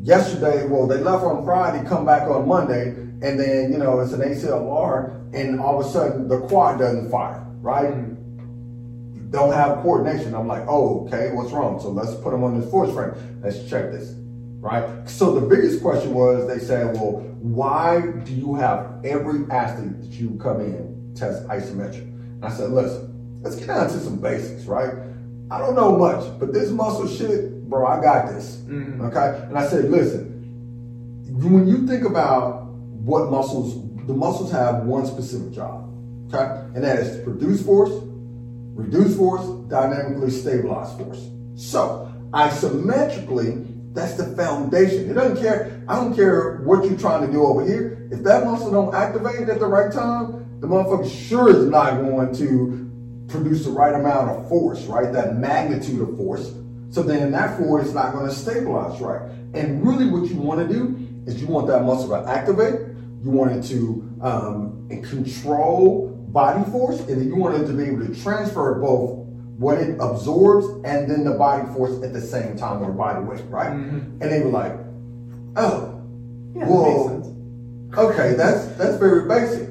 S2: Yesterday, well, they left on Friday, come back on Monday, and then, you know, it's an ACLR, and all of a sudden the quad doesn't fire, right? Mm-hmm. Don't have coordination. I'm like, oh, okay, what's wrong? So let's put them on this ForceFrame. Let's check this, right? So the biggest question was they said, well, why do you have every athlete that you come in test isometric? And I said, listen, let's get down to some basics, right? I don't know much, but this muscle shit, bro, I got this.
S1: Mhm.
S2: Okay? And I said, listen, when you think about what muscles, the muscles have one specific job, okay? And that is to produce force, reduce force, dynamically stabilize force. So, isometrically, that's the foundation. It doesn't care, I don't care what you're trying to do over here. If that muscle don't activate at the right time, the motherfucker sure is not going to produce the right amount of force, right? That magnitude of force. So then that force is not going to stabilize right. And really what you want to do is you want that muscle to activate. You want it to um, control body force, and then you want it to be able to transfer both what it absorbs and then the body force at the same time or body weight, right? And they were like, oh,
S1: Yeah, that
S2: Whoa.
S1: makes sense.
S2: Okay, that's that's very basic.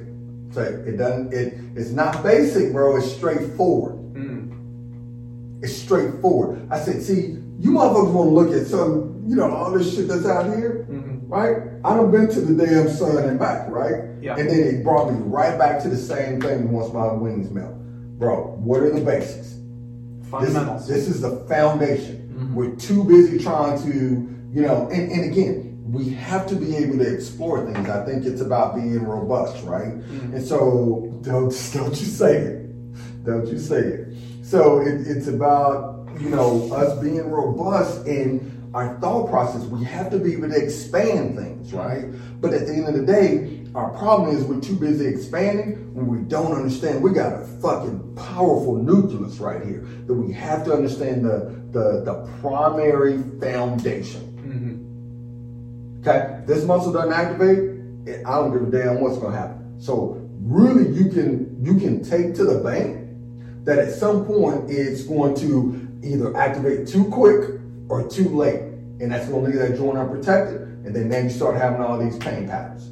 S2: So it doesn't it it's not basic, bro. It's straightforward.
S1: Mm.
S2: It's straightforward. I said, see, you motherfuckers want to look at some, you know, all this shit that's out here,
S1: Mhm.
S2: right? I done been to the damn sun and back, right?
S1: Yeah.
S2: And then it brought me right back to the same thing once my wings melt. Bro, what are the basics? This,
S1: Fundamentals.
S2: this is the foundation.
S1: Mhm.
S2: We're too busy trying to, you know, and, and again, we have to be able to explore things. I think it's about being robust, right?
S1: Mhm.
S2: And so don't don't you say it. Don't you say it. So it, it's about, you know, us being robust in our thought process, we have to be able to expand things, right? But at the end of the day, our problem is we're too busy expanding when we don't understand. We got a fucking powerful nucleus right here that we have to understand the the, the primary foundation. Mm-hmm. Okay, this muscle doesn't activate. I don't give a damn what's gonna happen. So really, you can you can take to the bank that at some point it's going to either activate too quick or too late, and that's gonna leave that joint unprotected, and then then you start having all these pain patterns.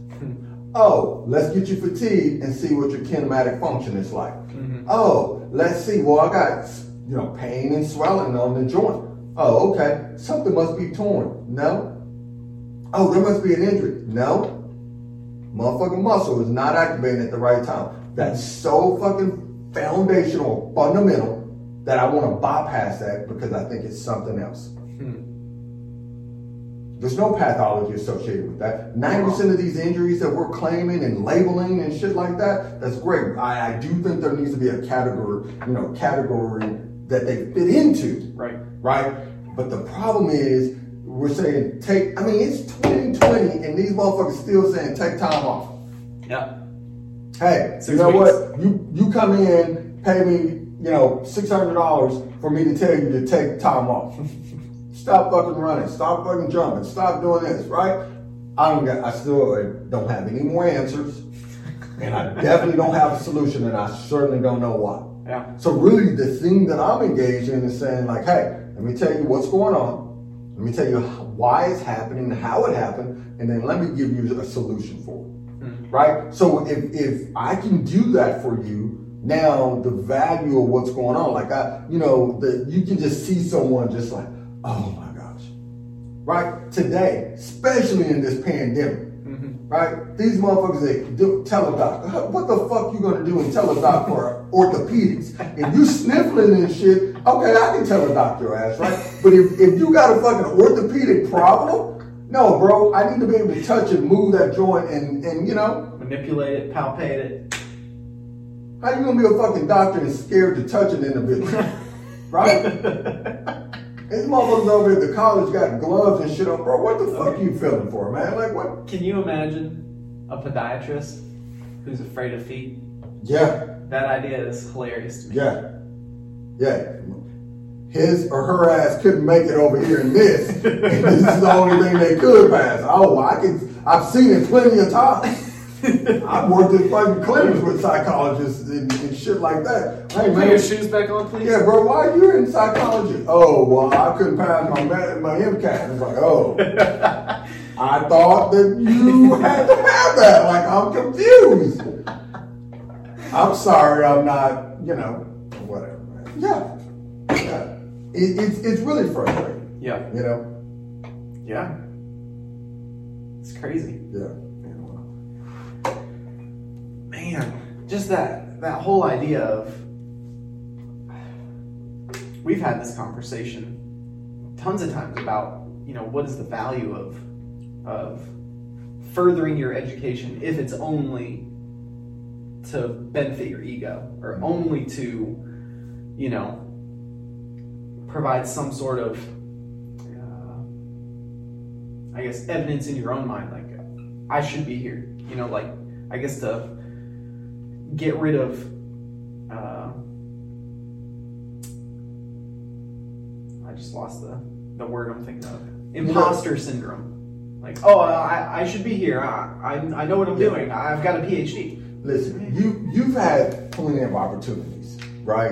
S2: Oh, let's get you fatigued and see what your kinematic function is like. Mm-hmm. Oh, let's see. Well, I got you know pain and swelling on the joint. Oh, okay. Something must be torn. No. Oh, there must be an injury. No. Motherfucking muscle is not activating at the right time. That's so fucking foundational, fundamental that I want to bypass that because I think it's something else. Hmm. There's no pathology associated with that. 90% of these injuries that we're claiming and labeling and shit like that, that's great. I, I do think there needs to be a category, you know, category that they fit into.
S1: Right.
S2: Right? But the problem is we're saying take I mean it's 2020 and these motherfuckers still saying take time off.
S1: Yeah.
S2: Hey,
S1: Six
S2: you know
S1: weeks.
S2: what? You you come in, pay me, you know, six hundred dollars for me to tell you to take time off. stop fucking running. Stop fucking jumping. Stop doing this. Right? I don't got. I still don't have any more answers, and I definitely don't have a solution, and I certainly don't know why.
S1: Yeah.
S2: So really, the thing that I'm engaged in is saying like, hey, let me tell you what's going on. Let me tell you why it's happening, how it happened, and then let me give you a solution for it mm-hmm. right? So if if I can do that for you, now the value of what's going on, like I, you know, the you can just see someone just like, oh my gosh, right? Today, especially in this pandemic. Mm-hmm. Right, these motherfuckers they do tell a doctor, what the fuck you gonna do and tell a doctor for orthopedics? If you sniffling and shit, okay, I can tell a doctor your ass, right? But if, if you got a fucking orthopedic problem, no, bro, I need to be able to touch and move that joint and and you know,
S1: Manipulate it, palpate it.
S2: how you gonna be a fucking doctor and scared to touch an individual? right? These motherfuckers over at the college got gloves and shit on, bro. What the fuck are you feeling for, man? Like what?
S1: Can you imagine a podiatrist who's afraid of feet?
S2: Yeah,
S1: That idea is hilarious to me.
S2: yeah, yeah. His or her ass couldn't make it over here in this. and this is the only thing they could pass. Oh, I can. I've seen it plenty of times. I've worked in fucking clinics with psychologists and, and shit like that. Hey,
S1: Put
S2: man,
S1: your shoes back on, please.
S2: Yeah, bro, why you in psychology? Oh, well, I couldn't pass my med- my MCAT. It's like, oh, I thought that you had to have that. Like, I'm confused. I'm sorry, I'm not, you know, whatever. Man. Yeah, yeah. It, it's it's really frustrating,
S1: Yeah.
S2: you know.
S1: Yeah. It's crazy.
S2: Yeah.
S1: Man, just that that whole idea of we've had this conversation tons of times about, you know, what is the value of of furthering your education if it's only to benefit your ego or only to, you know, provide some sort of uh, I guess evidence in your own mind like I should be here. You know, like I guess to get rid of uh, I just lost the the word I'm thinking of. Imposter syndrome. Like, oh, I, I should be here. I, I, I know what I'm doing. I've got a PhD.
S2: Listen, you you've had plenty of opportunities, right,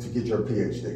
S2: to get your PhD,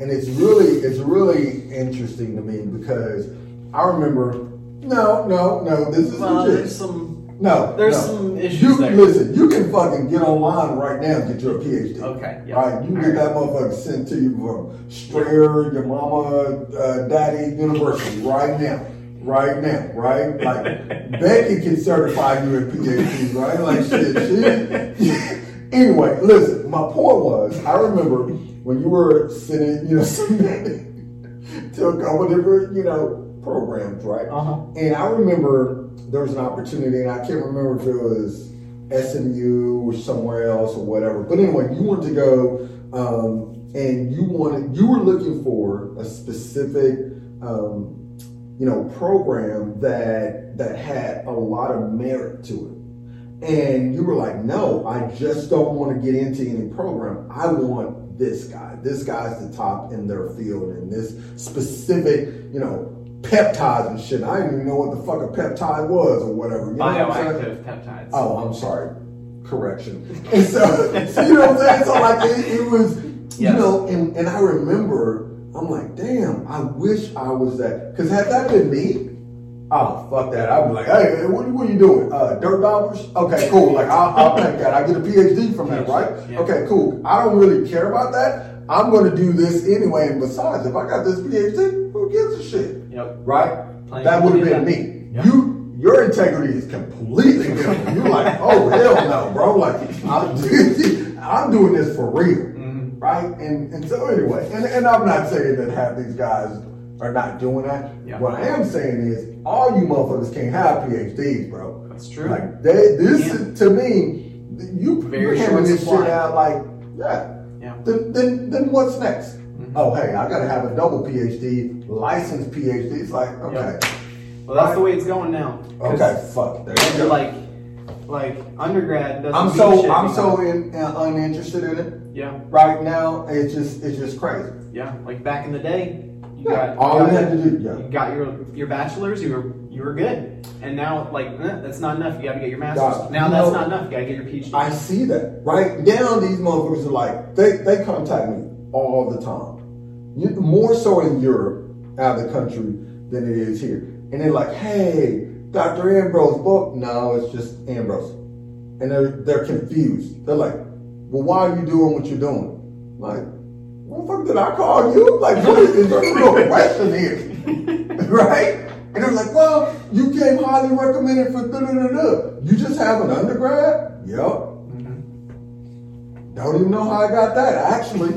S2: and it's really it's really interesting to me because I remember. No, no, no. This is
S1: Well,
S2: legit.
S1: there's some.
S2: No,
S1: there's
S2: no.
S1: some issues
S2: You
S1: there.
S2: listen. You can fucking get online right now and get your PhD.
S1: Okay, yeah.
S2: Right. You can get that motherfucker sent to you from Strayer, your mama, uh, daddy university right now. Right now, right? Like Becky can certify you in PhD, right? Like shit, shit. anyway, listen. My point was, I remember when you were sitting, you know, to a couple different, you know, programs, right?
S1: Uh-huh.
S2: And I remember there was an opportunity, and I can't remember if it was SMU or somewhere else or whatever. But anyway, you wanted to go, um, and you wanted you were looking for a specific um, you know, program that that had a lot of merit to it. And you were like, no, I just don't want to get into any program. I want this guy. This guy's the top in their field in this specific, you know, peptides and shit. I didn't even know what the fuck a peptide was or whatever. You know what
S1: Bioactive peptides.
S2: Oh, I'm sorry. Correction. And so, so you know what I'm saying? So like it, it was, you know, and, and I remember, I'm like, damn, I wish I was that. Because had that been me, oh fuck that. I'd be like, hey, what, what are you doing? Uh, dirt dollars? Okay, cool. Like I'll, I'll take that. I get a PhD from that, right?
S1: Yeah.
S2: Okay, cool. I don't really care about that. I'm going to do this anyway. And besides, if I got this PhD, who gives a shit?
S1: Yep.
S2: right? That would have been me.
S1: Yeah.
S2: You, your integrity is completely different. You're like, oh hell no, bro. Like I'm, I'm doing this for real,
S1: Mhm.
S2: right? And and so anyway, and, and I'm not saying that half these guys are not doing that.
S1: Yeah.
S2: What I am saying is, all you motherfuckers can't have PhDs, bro.
S1: That's true.
S2: Like they, this
S1: Yeah.
S2: is, to me, you
S1: Very short
S2: this
S1: supply.
S2: shit out like, yeah.
S1: Yeah.
S2: Then then then what's next? Oh hey, I gotta have a double PhD, licensed PhD. It's like okay.
S1: Well, that's the way it's going now.
S2: Okay, fuck. There you go.
S1: Like, like undergrad doesn't.
S2: I'm so I'm
S1: anymore.
S2: so in, uh, uninterested in it
S1: Yeah,
S2: right now. It's just it's just crazy.
S1: yeah. Like back in the day, you
S2: Yeah,
S1: got
S2: all
S1: you got,
S2: had to do, yeah.
S1: you got your your bachelor's. You were you were good. And now, like, eh, that's not enough. You got to get your master's.
S2: God,
S1: now
S2: you
S1: that's
S2: know-
S1: not enough. You got to get your PhD.
S2: I see that right now. These motherfuckers are like they they contact me all the time. More so in Europe, out of the country, than it is here. And they're like, "Hey, Dr. Ambrose book." No, it's just Ambrose. And they're they're confused. They're like, "Well, why are you doing what you're doing?" Like, what the fuck did I call you? Like, what is, is there a real question here? right? And they're like, well, you came highly recommended for da da da da. You just have an undergrad? Yep.
S1: Mhm.
S2: Don't even know how I got that, actually,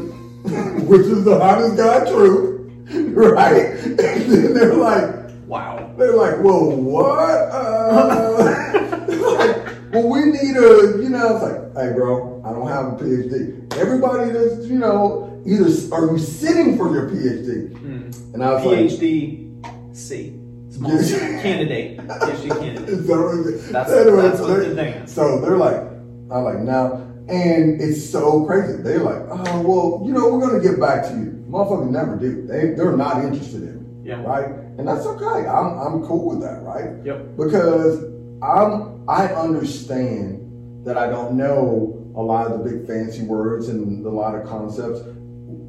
S2: which is the honest God truth, right? And then they're like,
S1: Wow.
S2: they're like, well, what? Uh, like, well, we need a, you know, it's like, hey, bro, I don't have a PhD. Everybody that's, you know, either are you sitting for your PhD?
S1: Mm.
S2: And I was like,
S1: PhD C.
S2: Yes.
S1: Candidate. PhD candidate.
S2: Is that
S1: That's-
S2: anyway,
S1: that's
S2: so
S1: what
S2: they-
S1: the thing is.
S2: So they're like, I'm like, now, and it's so crazy. They're like, oh, well, you know, we're gonna get back to you. Motherfuckers never do. They they're not interested in it,
S1: Yeah.
S2: right? And that's okay. I'm I'm cool with that, right?
S1: Yep.
S2: Because I'm I understand that I don't know a lot of the big fancy words and a lot of concepts.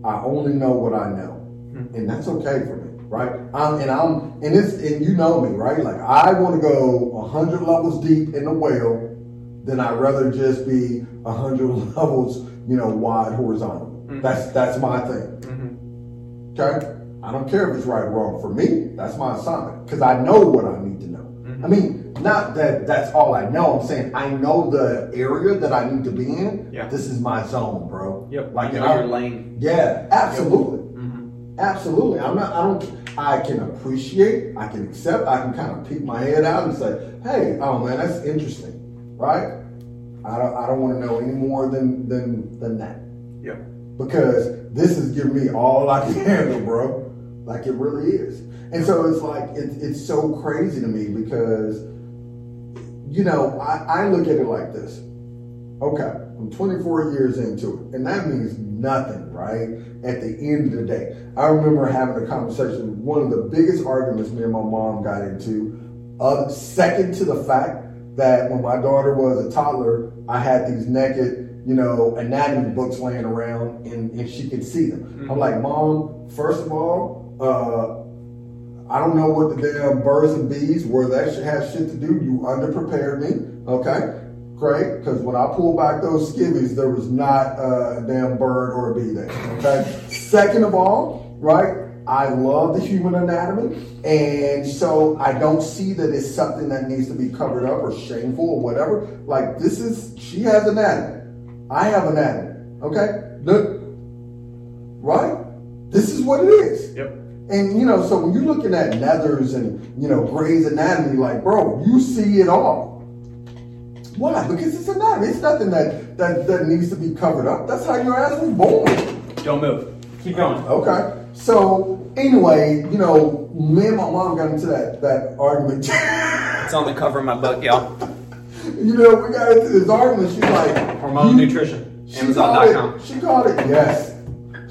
S2: I only know what I know,
S1: Hmm.
S2: and that's okay for me, right? I'm, and I'm and it's and you know me, right? Like I want to go a hundred levels deep in the whale, than I'd rather just be a hundred levels, you know, wide horizontal.
S1: Mhm.
S2: That's that's my thing.
S1: hmm
S2: Okay, I don't care if it's right or wrong. For me, that's my assignment because I know what I need to know.
S1: Mhm.
S2: I mean, not that that's all I know. I'm saying I know the area that I need to be in.
S1: Yeah.
S2: This is my zone, bro.
S1: Yep.
S2: Like
S1: you know your lane.
S2: Yeah, absolutely.
S1: hmm
S2: Absolutely. I'm not I don't I can appreciate, I can accept, I can kind of peek my head out and say, hey, oh man, that's interesting. Right? I don't I don't want to know any more than than than that.
S1: Yep.
S2: Because this is giving me all I can handle, bro. Like it really is. And so it's like it, it's so crazy to me because you know, I, I look at it like this. Okay, I'm 24 years into it, and that means nothing, right? At the end of the day, I remember having a conversation. One of the biggest arguments me and my mom got into, uh, second to the fact that when my daughter was a toddler, I had these naked, you know, anatomy books laying around, and, and she could see them. I'm like, Mom, first of all, uh, I don't know what the damn birds and bees, where that should have shit to do. You underprepared me, okay? Great, because when I pulled back those skivvies, there was not uh, a damn bird or a bee there, okay? Second of all, right, I love the human anatomy, and so I don't see that it's something that needs to be covered up or shameful or whatever. Like, this is, she has anatomy. I have anatomy, okay? Look, right? This is what it is.
S1: Yep.
S2: And you know, so when you're looking at Netter's and you know Grey's Anatomy, like, bro, you see it all. Why? Because it's anatomy. It's nothing that that, that needs to be covered up. That's how your ass was born.
S1: Don't move. Keep going.
S2: Okay. So anyway, you know, me and my mom got into that that argument.
S1: It's on the cover of my book, y'all.
S2: you know, we got into this argument. She's like,
S1: Hormone
S2: you-
S1: Nutrition.
S2: She called
S1: Amazon.com.
S2: it. She called it. Yes.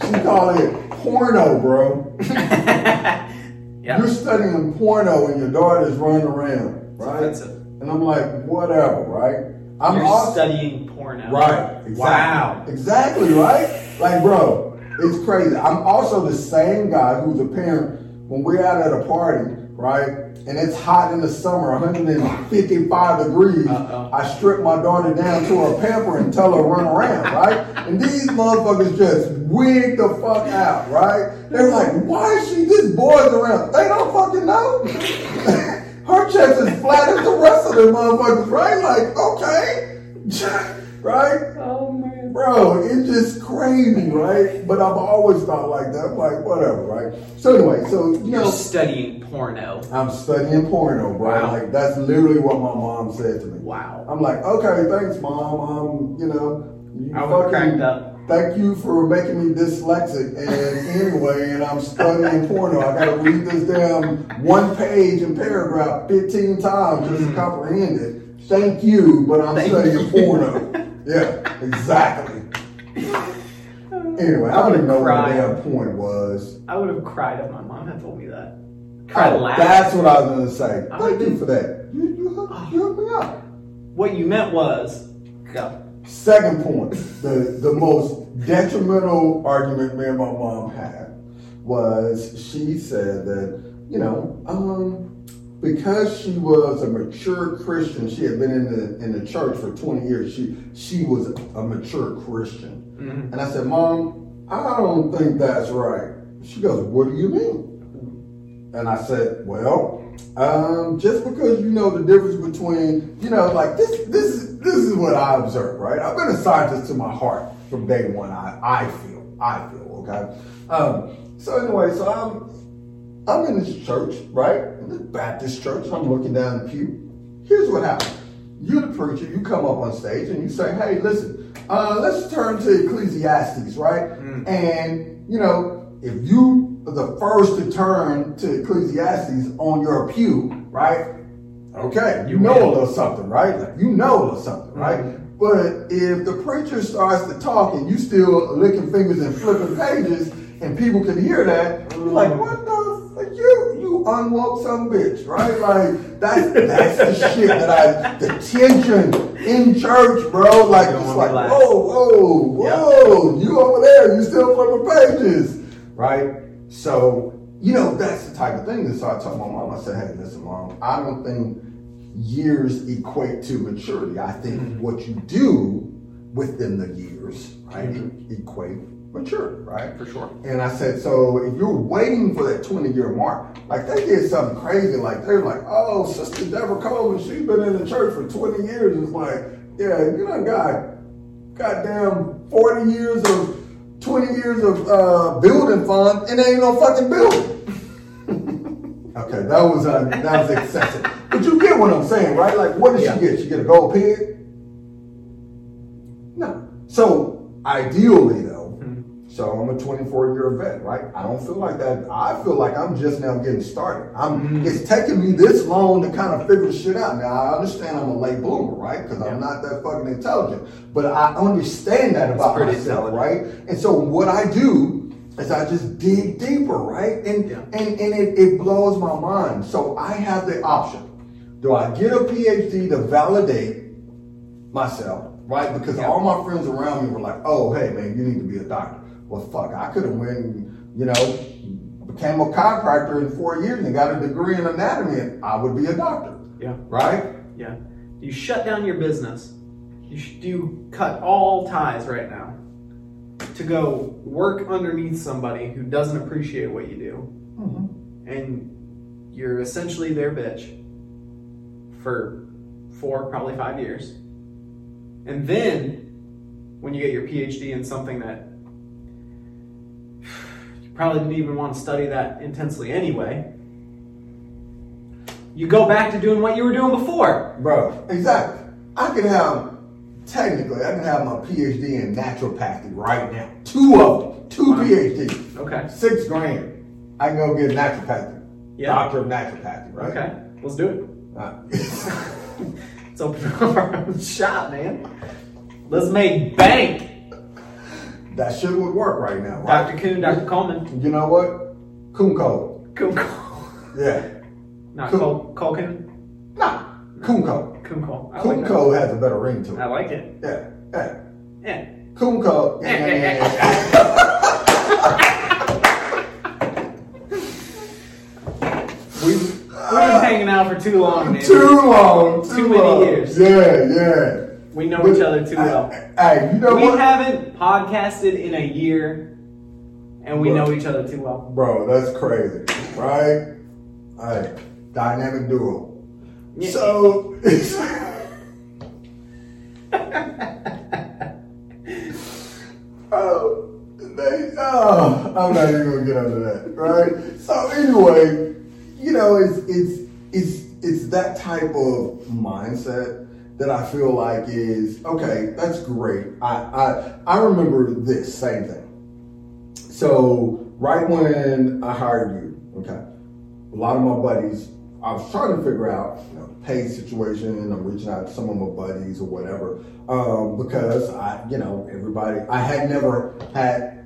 S2: She called it porno, bro.
S1: yeah.
S2: You're studying porno and your daughter's running around, right?
S1: offensive.
S2: And I'm like, whatever, right? I'm
S1: You're
S2: also
S1: studying porno.
S2: right. Exactly.
S1: Wow.
S2: Exactly right. Like, bro, it's crazy. I'm also the same guy who's a parent when we're out at a party, right? And it's hot in the summer, 155 degrees.
S1: Uh-oh.
S2: I strip my daughter down to her pamper and tell her run around, right? And these motherfuckers just wig the fuck out, right? They're like, why is she this boys around? They don't fucking know. her chest is flat as the rest of them motherfuckers, right? Like, okay. right?
S1: Oh man.
S2: Bro, it's just crazy, right? But I've always thought like that. I'm like, whatever, right? So anyway, so you
S1: You're
S2: know,
S1: studying porno.
S2: I'm studying porno, bro.
S1: Wow.
S2: Like that's literally what my mom said to me.
S1: Wow.
S2: I'm like, okay, thanks, mom. Um, you know, you
S1: I cracked up.
S2: Thank you for making me dyslexic. And anyway, and I'm studying porno. I gotta read this damn one page and paragraph 15 times just to comprehend it. Thank you, but I'm.
S1: Thank
S2: studying
S1: you.
S2: porno. Yeah, exactly. Anyway, I don't even know what the damn point was.
S1: I would have cried if my mom had told me that. Cried
S2: Oh, that's what I was gonna say.
S1: I
S2: Thank you for that. You, you, hooked, you hooked me up.
S1: What you meant was, go.
S2: Second point, the the most detrimental argument me and my mom had was she said that you know um, because she was a mature Christian, she had been in the in the church for twenty years. She she was a mature Christian,
S1: Mhm.
S2: and I said, Mom, I don't think that's right. She goes, What do you mean? And I said, Well, um, just because you know the difference between, you know, like this, this, is this is what I observe, right? I've been a scientist to my heart from day one. I, I feel, I feel, okay. Um, so anyway, so I'm, I'm in this church, right? In this Baptist church. I'm looking down the pew. Here's what happens. You're the preacher. You come up on stage and you say, "Hey, listen, uh, let's turn to Ecclesiastes, right?" And you know, if you are the first to turn to Ecclesiastes on your pew, right? Okay, you
S1: You
S2: know a little something, right? Like you know a little something, right? But if the preacher starts to talk and you still licking fingers and flipping pages, and people can hear that, you're like, what the fuck? You you unwoke some bitch, right? Like that's that's the shit that I the tension in church, bro. Like it's like,
S1: relax.
S2: whoa, whoa, whoa, you over there, you still flipping pages, right? So you know that's the type of thing that so I told my mom. I said, hey, listen, mom, I don't think years equate to maturity. I think
S1: Mm-hmm.
S2: what you do within the years, right,
S1: Mm-hmm.
S2: equate maturity, right?
S1: For sure.
S2: And I said, so if you're waiting for that 20 year mark, like they did something crazy, like they're like, oh, Sister Deborah Coleman, she's been in the church for 20 years. It's like, yeah, you done got goddamn 40 years of 20 years of uh, building fund and ain't no fucking building. okay, that was uh, that was excessive. But you get what I'm saying, right? Like, what did
S1: Yeah.
S2: she get? She get a gold pig? No. So ideally, though, so I'm a 24 year vet, right? I don't feel like that. I feel like I'm just now getting started. I'm. It's taking me this long to kind of figure shit out. Now I understand I'm a late bloomer, right? Because I'm not that fucking intelligent, but I understand that about myself, right? And so what I do is I just dig deeper, right? And
S1: Yeah.
S2: and and it, it blows my mind. So I have the option. Do I get a PhD to validate myself, right? Because
S1: Yeah.
S2: all my friends around me were like, "Oh, hey, man, you need to be a doctor." Well, fuck, I could have went, you know, became a chiropractor in four years and got a degree in anatomy, and I would be a doctor,
S1: Yeah.
S2: right?
S1: Yeah. You shut down your business. You sh- you cut all ties right now to go work underneath somebody who doesn't appreciate what you do, mm-hmm. and you're essentially their bitch for four, probably five years, and then when you get your PhD in something that probably didn't even want to study that intensely anyway. You go back to doing what you were doing before.
S2: Bro, exactly. I could have, technically, I can have my PhD in naturopathy right now. Two of them. Two
S1: Wow.
S2: PhDs,
S1: Okay.
S2: six grand. I can go get a naturopathy,
S1: Yeah.
S2: doctor of naturopathy, right?
S1: Okay. Let's do it.
S2: Uh,
S1: Let's open up our own shop, man. Let's make bank.
S2: That shit would work right now, right?
S1: Dr. Coon, Dr. Coleman.
S2: You know what? Kumko.
S1: Cool.
S2: Yeah.
S1: Not. Col- Colkin.
S2: Nah. Kumko.
S1: Kumko. I like
S2: has a better ring to
S1: it. I like it.
S2: Yeah. Yeah.
S1: Yeah.
S2: Kumko.
S1: Yeah, yeah, yeah. We've, we've been hanging out for too long, man.
S2: Too long. Too,
S1: Too many
S2: long.
S1: years.
S2: Yeah, yeah.
S1: We know each other too well.
S2: Hey, you know
S1: We
S2: what?
S1: haven't podcasted in a year, and we
S2: Bro.
S1: know each other too well.
S2: Bro, that's crazy, right? Hey, dynamic duo.
S1: Yeah.
S2: So, oh, they, oh, I'm not even gonna get into that, right? So anyway, you know, it's it's it's it's that type of mindset that I feel like is okay. That's great. I I I remember this same thing. So right when I hired you, okay, a lot of my buddies, I was trying to figure out, you know, pay situation. I'm reaching out to some of my buddies or whatever, um, because I, you know, everybody, I had never had,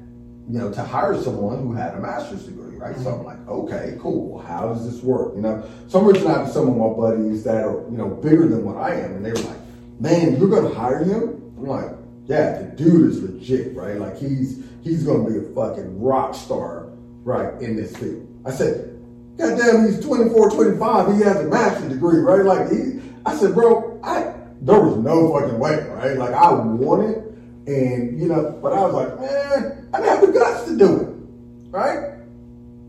S2: you know, to hire someone who had a master's degree, right? So I'm like, okay, cool. How does this work? You know, so I'm reaching some of my buddies that are, you know, bigger than what I am, and they were like, man, you're gonna hire him? I'm like, yeah, the dude is legit, right? Like he's he's gonna be a fucking rock star, right, in this field. I said, God damn, he's 24, 25, he has a master's degree, right? Like he I said, bro, I there was no fucking way, right? Like I wanted and you know, but I was like, man, I didn't have the guts to do it. Right?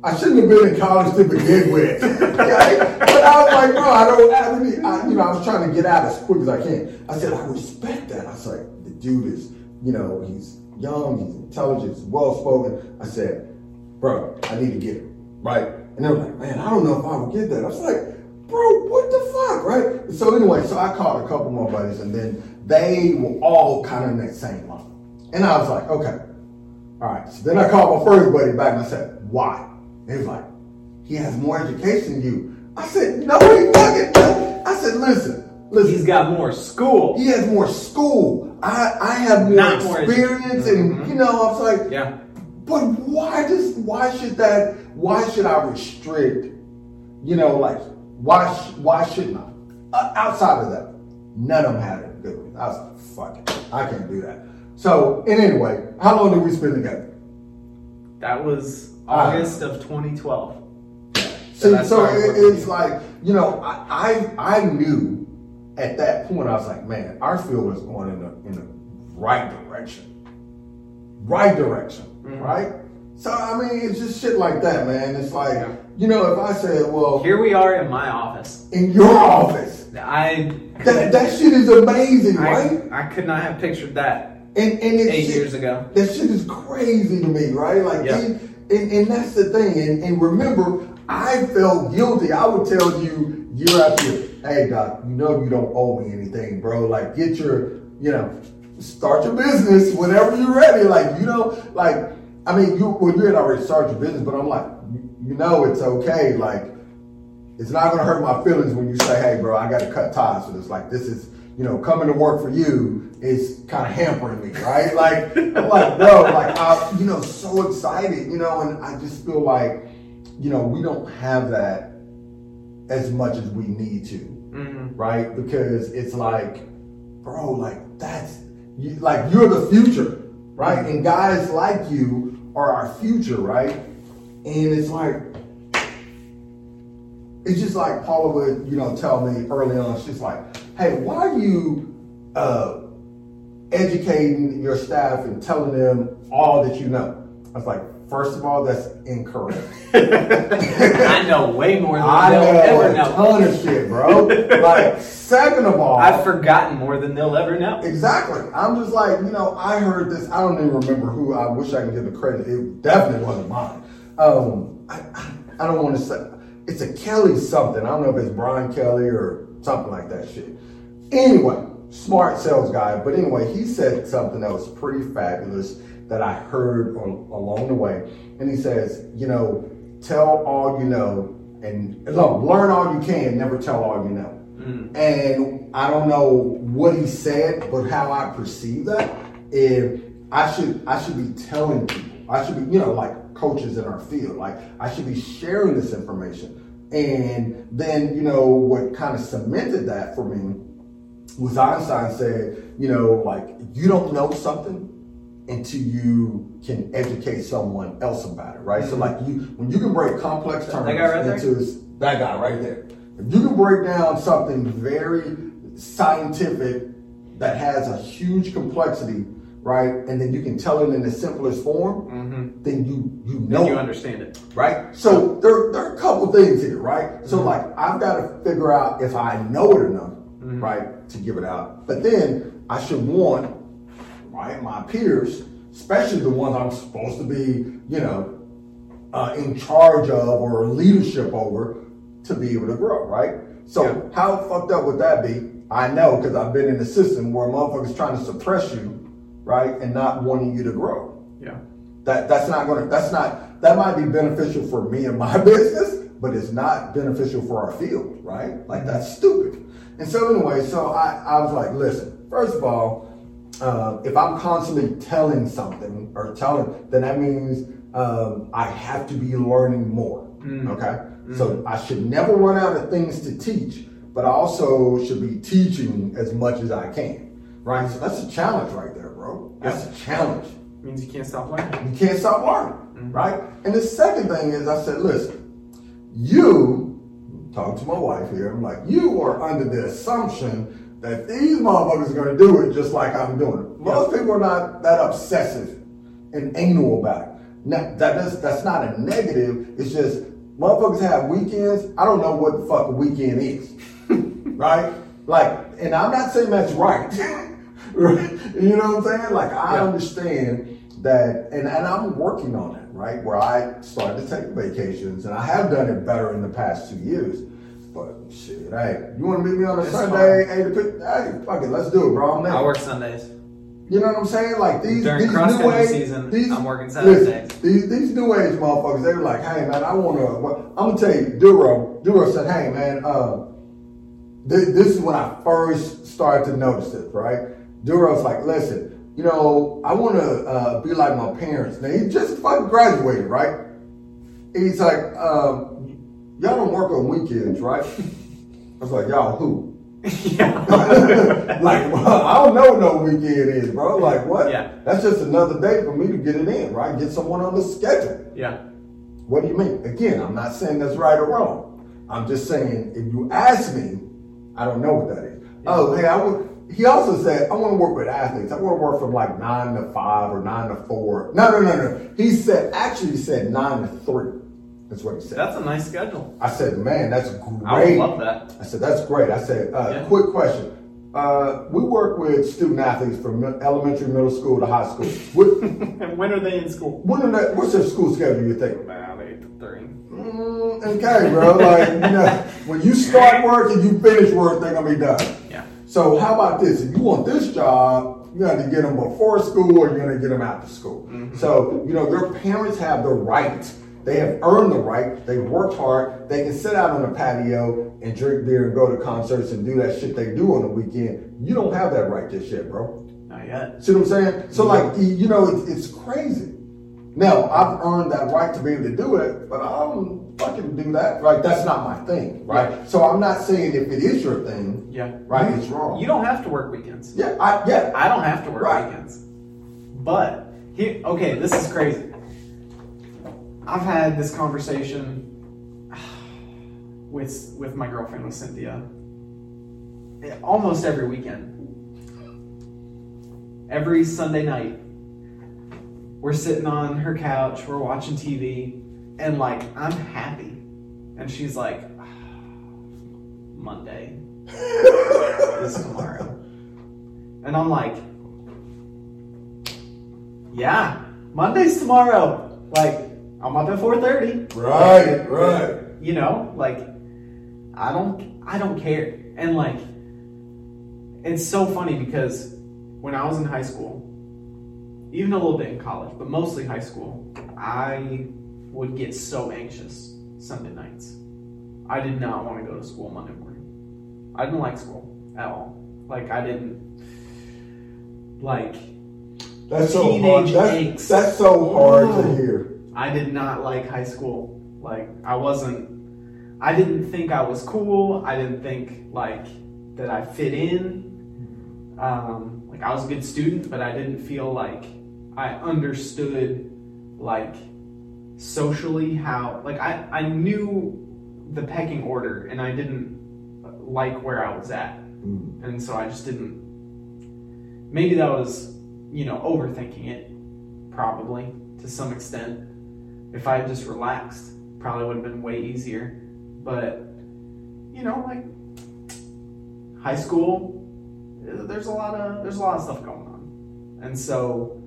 S2: I shouldn't have been in college to begin with. But I was like, bro, I don't have any, I, you know, I was trying to get out as quick as I can. I said, I respect that. I was like, the dude is, you know, he's young, he's intelligent, well spoken. I said, bro, I need to get him, right? And they were like, man, I don't know if I would get that. I was like, bro, what the fuck, right? So anyway, so I called a couple more buddies and then they were all kind of in that same line. And I was like, okay, all right. So then I called my first buddy back and I said, why? He was like, he has more education than you. I said, no, he fucking don't. I said, listen, listen.
S1: He's got more school.
S2: he has more school. I, I have more
S1: Not more
S2: experience,
S1: education.
S2: and you know, I was like,
S1: Yeah.
S2: but why does why should that why should I restrict? You know, like why sh- why shouldn't I? Uh, outside of that, none of them had it good. with. I was like, fuck it, I can't do that. So, and anyway, how long did we spend together?
S1: That was. August of 2012.
S2: See,
S1: that's
S2: so
S1: it
S2: it, it's like you know, I, I I knew at that point I was like, man, our field is going in the in the right direction, right direction,
S1: Mhm.
S2: right. So I mean, it's just shit like that, man. It's like
S1: Yeah.
S2: you know, if I said, well,
S1: Here we are in my office.
S2: in your office,
S1: I
S2: that that shit is amazing,
S1: I,
S2: right?
S1: I could not have pictured that
S2: And and it's
S1: eight
S2: shit-
S1: years ago.
S2: That shit is crazy to me, right? Like,
S1: Yeah.
S2: And, and that's the thing. And, and remember, I felt guilty. I would tell you year after year, hey, doc, you know you don't owe me anything, bro. Like, get your, you know, start your business whenever you're ready. Like, you know, like, I mean, you well, you had already started your business, but I'm like, you, know, it's okay. Like, it's not gonna hurt my feelings when you say, "Hey, bro, I got to cut ties with this." Like, this is, you know, coming to work for you is kind of hampering me, right? Like, I'm like, bro, like, I'm, you know, so excited, you know, and I just feel like, you know, we don't have that as much as we need to,
S1: hmm
S2: right? Because it's like, bro, like that's you, like you're the future, right? And guys like you are our future, right? And it's like it's just like Paula would, you know, tell me early on. She's like, "Hey, why are you uh, educating your staff and telling them all that you know?" I was like, first of all, that's incorrect.
S1: I know way more than
S2: I
S1: they'll
S2: know
S1: ever
S2: a
S1: know.
S2: ton of shit, bro. like, second of all,
S1: I've forgotten more than they'll ever know.
S2: Exactly. I'm just like, you know, I heard this. I don't even remember who. I wish I could give the credit. It definitely wasn't mine. Um, I, I, I don't want to say it's a Kelly something. I don't know if it's Brian Kelly or something like that shit. Anyway, smart sales guy. But anyway, he said something that was pretty fabulous that I heard on, along the way. And he says, you know, tell all you know and no, learn all you can, never tell all you know. Mm. And I don't know what he said, but how I perceive that, if I should I should be telling people, I should be, you know, like coaches in our field, like I should be sharing this information. And then, you know, what kind of cemented that for me was Einstein said, you know, like you don't know something until you can educate someone else about it, right? Mm-hmm. So like you, when you can break complex terms right into there? that guy right there, if you can break down something very scientific that has a huge complexity, right, and then you can tell it in the simplest form, mm-hmm. then you you know
S1: then you understand it,
S2: right? So there, there are a couple things here, right? So mm-hmm. like I've got to figure out if I know it enough, mm-hmm. right, to give it out, but then I should want right? My peers, especially the ones I'm supposed to be, you know, uh, in charge of or leadership over to be able to grow, right? So yeah. how fucked up would that be? I know because I've been in a system where motherfuckers trying to suppress you, right, and not wanting you to grow.
S1: Yeah.
S2: That that's not gonna that's not that might be beneficial for me and my business, but it's not beneficial for our field, right? Like that's stupid. And so anyway, so I, I was like, listen, first of all, uh, if I'm constantly telling something or telling, then that means um, I have to be learning more. Mm. Okay, mm. so I should never run out of things to teach, but I also should be teaching as much as I can. Right, so that's a challenge right there, bro. That's a challenge.
S1: means you can't stop learning.
S2: You can't stop learning, mm right? And the second thing is, I said, listen, you talk to my wife here. I'm like, you are under the assumption that these motherfuckers are going to do it just like I'm doing it. Most people are not that obsessive and anal about it. Now, that does, that's not a negative. It's just motherfuckers have weekends. I don't know what the fuck a weekend is, right? Like, and I'm not saying that's right. you know what I'm saying? Like, I yeah. understand that, and, and I'm working on it, right? Where I started to take vacations, and I have done it better in the past two years. But shit, hey, you want to meet me on a it's Sunday? Hey, hey, fuck it, let's do it, bro. I'm
S1: I work Sundays.
S2: You know what I'm saying? Like these
S1: during
S2: these
S1: cross country season, these, I'm working Saturdays.
S2: These, these new age motherfuckers, they're like, hey man, I want to. I'm gonna tell you, Duro. Duro said, hey man, uh, this, this is when I first started to notice this, right? Duro's like, listen, you know, I want to uh, be like my parents. Now he just fucking graduated, right? And He's like, um, y'all don't work on weekends, right? I was like, y'all who? Yeah. like, well, I don't know what no weekend is, bro. Like, what?
S1: Yeah.
S2: That's just another day for me to get it in, right? Get someone on the schedule.
S1: Yeah.
S2: What do you mean? Again, I'm not saying that's right or wrong. I'm just saying, if you ask me, I don't know what that is. Yeah. Oh, hey, I would. He also said, I want to work with athletes. I want to work from like nine to five or nine to four. No, no, no, no. He said, actually, he said nine to three. That's what he said.
S1: That's a nice schedule.
S2: I said, man, that's great.
S1: I love that.
S2: I said, that's great. I said, uh, yeah. quick question. Uh, we work with student athletes from elementary, middle school to high school.
S1: What, and when are they in school?
S2: When are they, what's their school schedule, you think?
S1: About 8 to 3.
S2: Mm, okay, bro. like, you know, when you start work and you finish work, they're going to be done. So how about this? If you want this job, you got to get them before school or you're going to get them after school. Mm-hmm. So, you know, their parents have the right they have earned the right. They worked hard. They can sit out on the patio and drink beer and go to concerts and do that shit they do on the weekend. You don't have that right just yet,
S1: bro. Not yet.
S2: See what I'm saying? So, like, you know, it's, it's crazy. Now, I've earned that right to be able to do it, but I don't fucking do that. Right? That's not my thing, right? Yeah. So I'm not saying if it is your thing,
S1: yeah,
S2: right,
S1: you,
S2: it's wrong.
S1: You don't have to work weekends.
S2: Yeah, I yeah.
S1: I don't have to work right. weekends. But here, okay, this is crazy. I've had this conversation with with my girlfriend with Cynthia eh, almost every weekend. Every Sunday night, we're sitting on her couch, we're watching TV, and like I'm happy, and she's like, ah, Monday is tomorrow, and I'm like, yeah, Monday's tomorrow. Like I'm up at 4:30.
S2: Right, right.
S1: You know, like I don't I don't care. And like it's so funny because when I was in high school, even a little bit in college, but mostly high school, I would get so anxious Sunday nights. I did not want to go to school Monday morning. I didn't like school at all. Like I didn't like
S2: That's so hard. That's, that's so hard
S1: Oh.
S2: to hear.
S1: I did not like high school. Like I wasn't I didn't think I was cool. I didn't think like that I fit in. Um, like I was a good student, but I didn't feel like I understood like socially how like I, I knew the pecking order and I didn't like where I was at.
S2: Mm.
S1: And so I just didn't maybe that was, you know, overthinking it, probably, to some extent. If I had just relaxed, probably would have been way easier. But you know, like high school, there's a lot of there's a lot of stuff going on. And so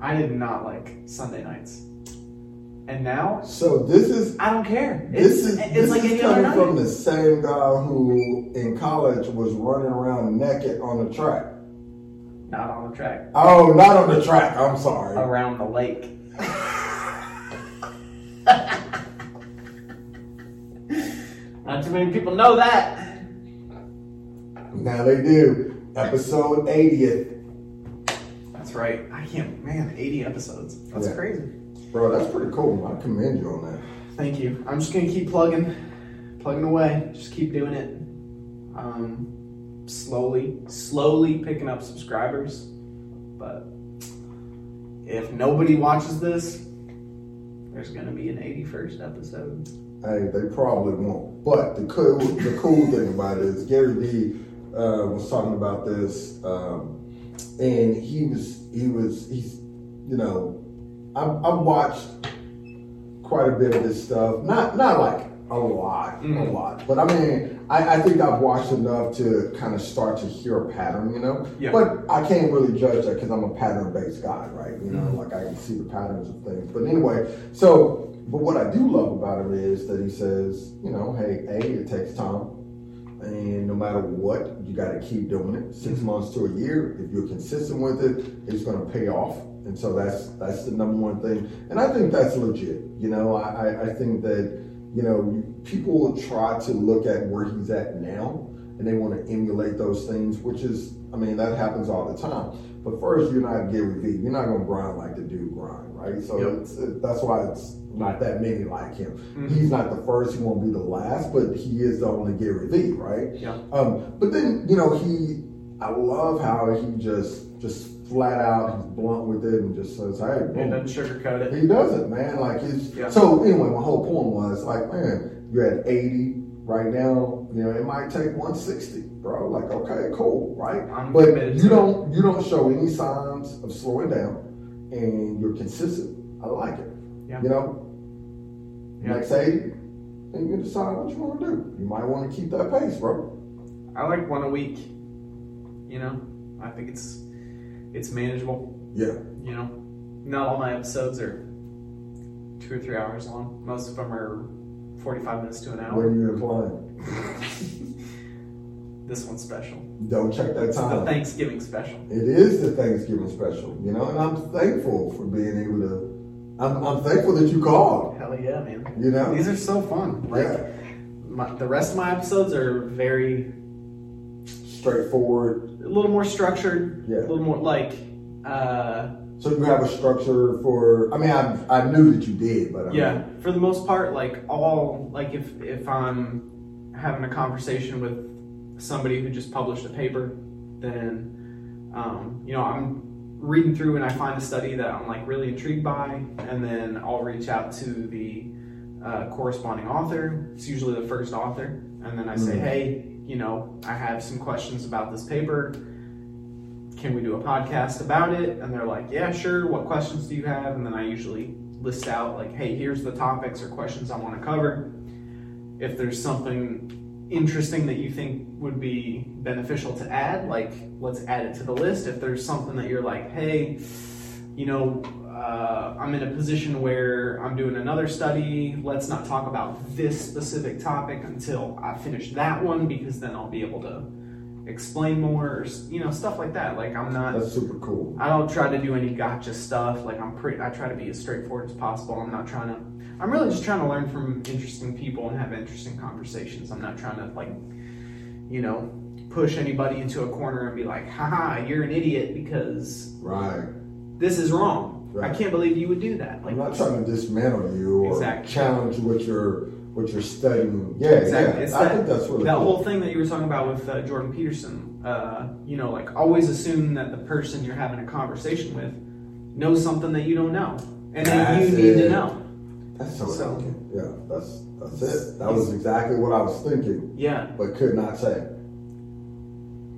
S1: I did not like Sunday nights. And now
S2: So this is
S1: I don't care.
S2: this
S1: It's,
S2: is
S1: it's
S2: this
S1: like
S2: is coming
S1: night.
S2: from the same guy who in college was running around naked on the track.
S1: Not on the track.
S2: Oh, not on the track. I'm sorry.
S1: Around the lake. Not too many people know that.
S2: Now they do. Episode 80th.
S1: Right. I can't, man, 80 episodes. That's
S2: Yeah.
S1: crazy.
S2: Bro, that's pretty cool. I commend you on that.
S1: Thank you. I'm just gonna keep plugging, plugging away. Just keep doing it. Um, slowly, slowly picking up subscribers. But if nobody watches this, there's gonna be an 81st episode.
S2: Hey, they probably won't. But the cool, the cool thing about it is Gary Vee uh, was talking about this, um, and he was he was he's you know I I watched quite a bit of this stuff. Not not like a lot, a
S1: Mhm.
S2: lot, but I mean I, I think I've watched enough to kind of start to hear a pattern, you know.
S1: Yeah.
S2: But I can't really judge that because I'm a pattern based guy, right? You know,
S1: Mhm.
S2: like I can see the patterns of things. But anyway, so but what I do love about him is that he says, you know, hey, A, it takes time. And no matter what, you got to keep doing it. 6
S1: Mhm.
S2: months to a year, if you're consistent with it, it's going to pay off. And so that's that's the number one thing. And I think that's legit. You know, I, I, think that, you know, people will try to look at where he's at now and they want to emulate those things, which is, I mean, that happens all the time. But first, you're not Gary Vee. You're not going to grind like the dude grind, right? So
S1: Yep.
S2: that's why it's not that many like him.
S1: Mhm.
S2: He's not the first. He won't be the last, but he is the only Gary Vee, right?
S1: Yeah.
S2: Um, but then you know he, I love how he just just flat out, he's blunt with it, and just says, "Hey,
S1: It
S2: boom."
S1: doesn't sugarcoat it.
S2: He doesn't, man. Like he's,
S1: Yeah.
S2: so. Anyway, my whole point was like, man, you're at 80 right now. You know, it might take 160, bro. Like, okay, cool, right?
S1: I'm
S2: but you don't you don't show any signs of slowing down, and you're consistent. I like it.
S1: Yeah.
S2: You know. Next 80, then you decide what you want to do. You might want to keep that pace, bro.
S1: I like one a week. You know, I think it's it's manageable.
S2: Yeah.
S1: You know, not all my episodes are two or three hours long. Most of them are forty-five minutes to an hour.
S2: When you incline,
S1: this one's special.
S2: don't check that time.
S1: It's the. Thanksgiving special.
S2: It is the Thanksgiving special, you know, and I'm thankful for being able to. I'm, I'm thankful that you called.
S1: Hell yeah, man!
S2: You know,
S1: These are so fun. Like
S2: yeah,
S1: my, the rest of my episodes are very
S2: straightforward.
S1: a little more structured.
S2: Yeah.
S1: A little more like. Uh,
S2: So you have a structure for. I mean, I I knew that you did, but I
S1: Yeah,
S2: mean,
S1: for the most part, like all like if if I'm having a conversation with somebody who just published a paper, then um, you know I'm reading through and I find a study that I'm like really intrigued by, and then I'll reach out to the uh, corresponding author. It's usually the first author, and then I say,
S2: Mhm.
S1: hey, you know, I have some questions about this paper. Can we do a podcast about it? And they're like, yeah, sure. What questions do you have? And then I usually list out like, hey, here's the topics or questions I want to cover. If there's something interesting that you think would be beneficial to add, like let's add it to the list. If there's something that you're like, hey, you know, uh, I'm in a position where I'm doing another study. Let's not talk about this specific topic until I finish that one because then I'll be able to explain more, or you know, stuff like that. Like I'm not.
S2: That's super cool.
S1: I don't try to do any gotcha stuff. Like I'm pretty. I try to be as straightforward as possible. I'm not trying to. I'm really just trying to learn from interesting people and have interesting conversations. I'm not trying to like, you know, push anybody into a corner and be like, haha, you're an idiot because
S2: Right.
S1: this is wrong.
S2: Right.
S1: I can't believe you would do that. Like
S2: I'm not trying to dismantle you or
S1: Exactly.
S2: challenge what you're what you're studying. Yeah,
S1: Exactly.
S2: yeah. I
S1: that,
S2: think that's really
S1: that
S2: cool.
S1: whole thing that you were talking about with uh, Jordan Peterson. Uh, you know, like always assume that the person you're having a conversation with knows something that you don't know, and then you
S2: That's
S1: need to know.
S2: That's so,
S1: So-
S2: elegant. Yeah, that's that's it. That was exactly what I was thinking,
S1: Yeah,
S2: but could not say.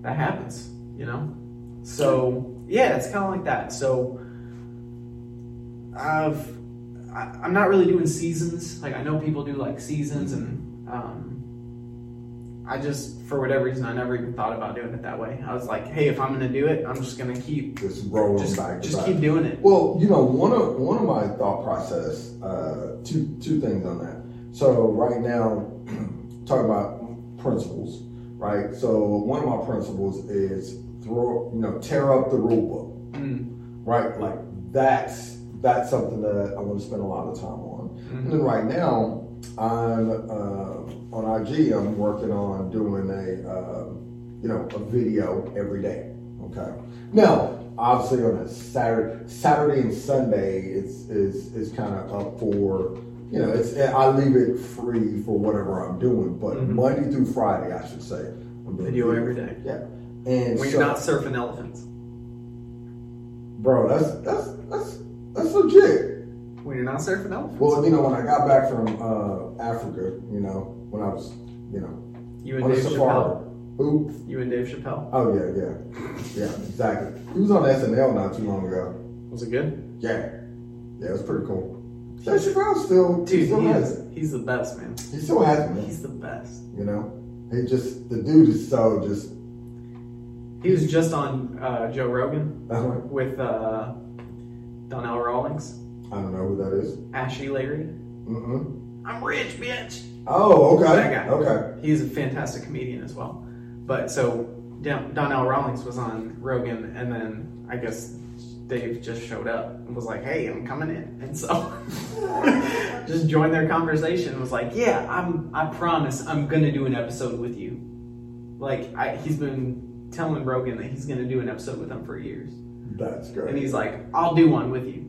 S1: that happens. You know, so yeah, it's kind of like that. So I've I, I'm not really doing seasons. Like I know people do like seasons, and um, I just for whatever reason I never even thought about doing it that way. I was like, hey, if I'm gonna do it, I'm just gonna keep
S2: Just rolling
S1: just,
S2: back.
S1: just
S2: back.
S1: keep doing it.
S2: Well, you know, one of one of my thought process, uh, two two things on that. So right now, talking about principles, right? So one of my principles is throw, you know, tear up the rule book,
S1: Mm,
S2: right? Like that's that's something that I want to spend a lot of time on.
S1: mhm.
S2: And then right now, I'm uh, on IG. I'm working on doing a uh, you know a video every day. Okay. Now, obviously, on a Saturday, Saturday and Sunday, it's is is kind of up for you know it's I leave it free for whatever I'm doing. But
S1: Mhm.
S2: Monday through Friday, I should say, I'm doing
S1: Video every day.
S2: Yeah. And
S1: When
S2: so,
S1: you're not surfing elephants.
S2: bro, that's that's that's that's legit.
S1: When you're not surfing elephants.
S2: Well, you know, when I got back from uh, Africa, you know, when I was, you know,
S1: you and
S2: on
S1: Dave. Chappelle.
S2: Who?
S1: You and Dave Chappelle.
S2: Oh yeah, yeah, yeah, exactly. He was on SNL not too long ago.
S1: Was it good?
S2: Yeah, yeah, it was pretty cool. Dave Chappelle still, he
S1: Dude,
S2: still
S1: he
S2: has
S1: is,
S2: it.
S1: he's the best, man.
S2: He still has it, man.
S1: He's the best.
S2: You know, he just the dude is so just.
S1: He was just on uh, Joe Rogan
S2: don't,
S1: with uh, Donnell Rawlings,
S2: I don't know who that is.
S1: Ashy Larry.
S2: Mm-mm.
S1: I'm rich, bitch.
S2: Oh, okay,
S1: That guy.
S2: okay.
S1: He's a fantastic comedian as well. But so Don- Donnell Rawlings was on Rogan, and then I guess Dave just showed up and was like, "Hey, I'm coming in," and so just joined their conversation. and Was like, "Yeah, I'm. I promise, I'm gonna do an episode with you." Like I, he's been telling Rogan that he's gonna do an episode with him for years,
S2: That's
S1: and he's like, "I'll do one with you."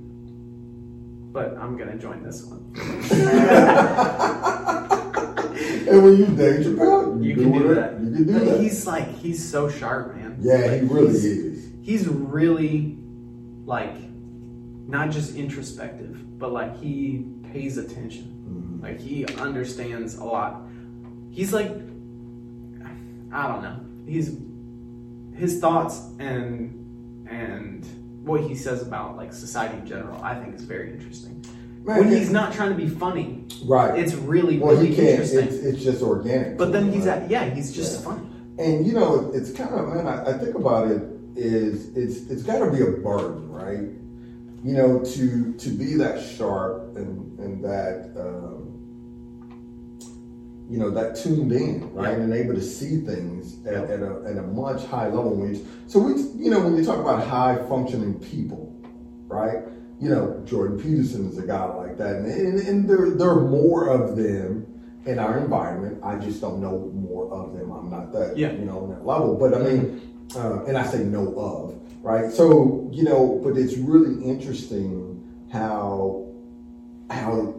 S1: But I'm gonna join this one.
S2: and when you Dave Chappelle,
S1: You
S2: do
S1: can do
S2: it.
S1: that.
S2: You can do
S1: But
S2: that.
S1: He's like he's so sharp, man.
S2: yeah,
S1: Like,
S2: he really
S1: he's-
S2: is.
S1: He's really like not just introspective, but like he pays attention.
S2: Mhm.
S1: Like he understands a lot. He's like I don't know. He's his thoughts and and what he says about like society in general, I think is very interesting.
S2: Man,
S1: when he's not trying to be funny,
S2: right.
S1: it's really
S2: well,
S1: really
S2: he can't.
S1: interesting.
S2: It's, it's just organic.
S1: but then he's
S2: right?
S1: at yeah, he's just
S2: Yeah.
S1: funny.
S2: And you know, it's kind of man. I, I think about it is it's it's got to be a burden, right? You know, to to be that sharp and and that um, you know that tuned in, right,
S1: Yeah.
S2: and able to see things at,
S1: Yeah.
S2: at a at a much high level. When you, so we, you know, when you talk about high functioning people, right? You know, Jordan Peterson is a guy like that, and, and, and there there are more of them in our environment. I just don't know more of them. I'm not that,
S1: Yeah.
S2: you know, on that level. But I mean, uh, and I say know of, right? So you know, but it's really interesting how how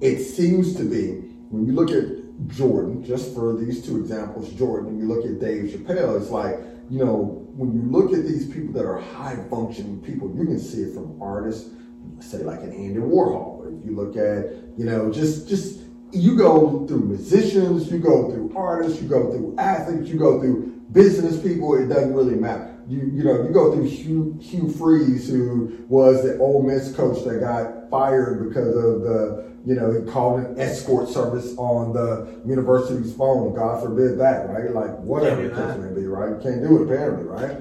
S2: it seems to be when you look at Jordan, just for these two examples, Jordan, and you look at Dave Chappelle, it's like, you know, when you look at these people that are high functioning people, you can see it from artists, say like an Andy Warhol. If you look at, you know, just just you go through musicians, you go through artists, you go through athletes, you go through business people, it doesn't really matter. You you know, you go through Hugh Hugh Freeze, who was the Ole Miss coach that got fired because of the you know, he called an escort service on the university's phone. God forbid that, right? Like whatever the case may be, right? Can't do it apparently, right?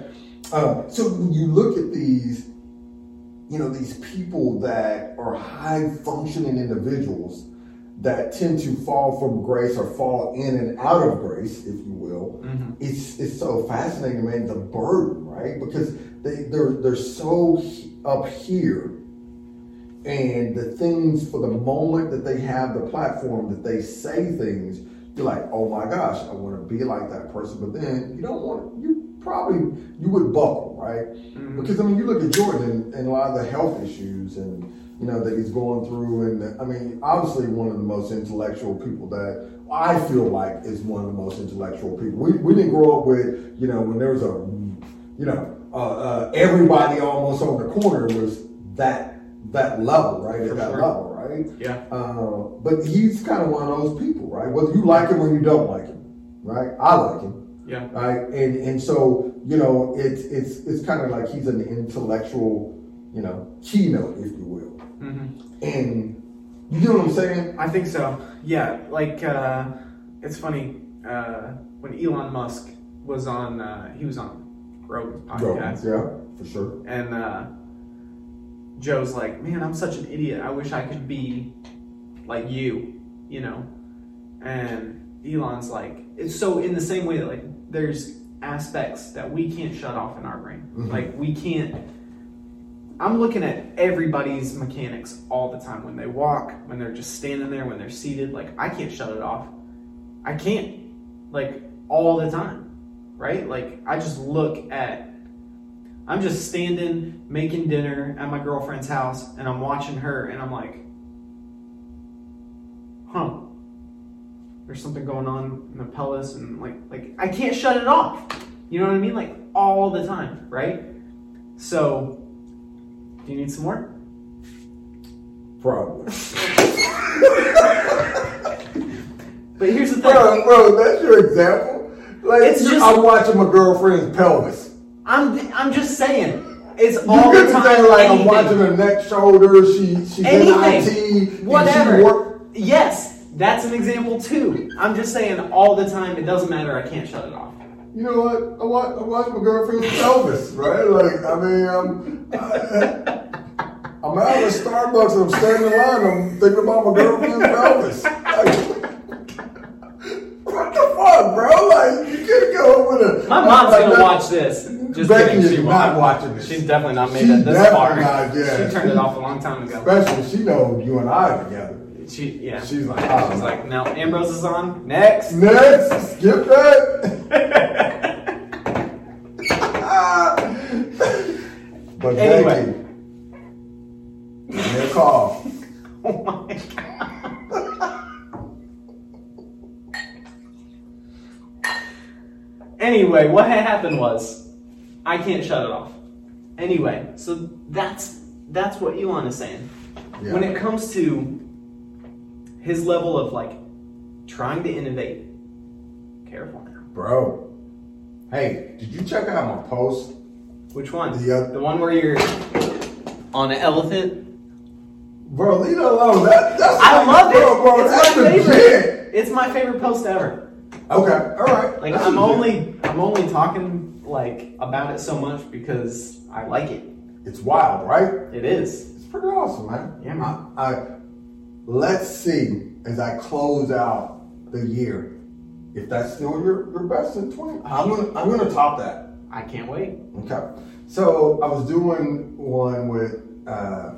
S2: Um, so when you look at these, you know, these people that are high functioning individuals, that tend to fall from grace or fall in and out of grace, if you will.
S1: Mm-hmm.
S2: It's it's so fascinating, man. The burden, right? Because they they're they're so up here, and the things for the moment that they have the platform that they say things, you're like, oh my gosh, I want to be like that person. But then you don't want you probably you would buckle, right? Because I mean, you look at Jordan and, and a lot of the health issues and you know that he's going through, and I mean, obviously one of the most intellectual people that I feel like is one of the most intellectual people. We, we didn't grow up with you know when there was a you know uh, uh, everybody almost on the corner was that that level, right? At
S1: For
S2: that
S1: sure.
S2: level, right?
S1: Yeah.
S2: Uh, but he's kind of one of those people, right? Whether you like him or you don't like him, right? I like him
S1: Yeah.
S2: right? And and so you know, it's it's it's kind of like he's an intellectual, you know, keynote, if you will.
S1: Mm-hmm.
S2: And you know what I'm saying?
S1: I think so. Yeah, like uh, it's funny uh, when Elon Musk was on, uh, he was on Rogan's podcast,
S2: yeah, for sure.
S1: and uh, Joe's like, "Man, I'm such an idiot. I wish I could be like you," you know. And Elon's like, it's so in the same way that like there's aspects that we can't shut off in our brain.
S2: Mhm.
S1: Like we can't. I'm looking at everybody's mechanics all the time when they walk, when they're just standing there, when they're seated. Like I can't shut it off. I can't. Like all the time, right? Like I just look at. I'm just standing making dinner at my girlfriend's house, and I'm watching her, and I'm like, huh. There's something going on in the pelvis, and like, like I can't shut it off. You know what I mean? Like all the time, right? So, do you need some more?
S2: Probably.
S1: But here's the thing.
S2: bro, bro, that's your example. Like
S1: It's just-
S2: I'm watching my girlfriend's pelvis.
S1: I'm I'm just saying. It's
S2: You
S1: all the time.
S2: say like I'm watching her neck, shoulder. She she's in
S1: Anything.
S2: IT. and
S1: Whatever.
S2: She work,
S1: Yes, that's an example too. I'm just saying all the time. It doesn't matter. I can't shut it off.
S2: you know what? I watch, I watch my girlfriend's pelvis, right? Like, I mean, I'm, I, I'm out at Starbucks and I'm standing in line. I'm thinking about my girlfriend's pelvis. Like, what the fuck, bro? Like, you could go with a.
S1: My mom's
S2: like
S1: gonna
S2: that-
S1: watch this. Just
S2: Becky is
S1: She
S2: not watching this.
S1: She's definitely not made it this far.
S2: not, yeah.
S1: She turned it off a long time ago.
S2: Especially, she knows you and I are together.
S1: She yeah.
S2: She's like, oh,
S1: She's like, now Ambrose is on. Next.
S2: Next, skip that. but
S1: Anyway.
S2: Becky, a call.
S1: Oh my god. anyway, what happened was I can't shut it off. Anyway, so that's that's what Elon is saying.
S2: Yeah.
S1: When it comes to his level of like trying to innovate, careful now.
S2: Bro, hey, did you check out my post?
S1: Which one?
S2: The
S1: the one where you're on an elephant?
S2: Bro, leave it alone. That, that's
S1: I
S2: like-
S1: love
S2: bro,
S1: it.
S2: Bro,
S1: it's
S2: that's
S1: my favorite.
S2: legit.
S1: It's my favorite post ever.
S2: Okay, all right.
S1: Like
S2: That's
S1: I'm
S2: legit.
S1: only I'm only talking like about it so much because I like it.
S2: It's wild, right?
S1: It is.
S2: It's pretty awesome, man.
S1: Yeah, man.
S2: I, I, let's see as I close out the year if that's still your, your best in 20. I'm gonna I'm gonna top that.
S1: I can't wait.
S2: Okay. So I was doing one with uh,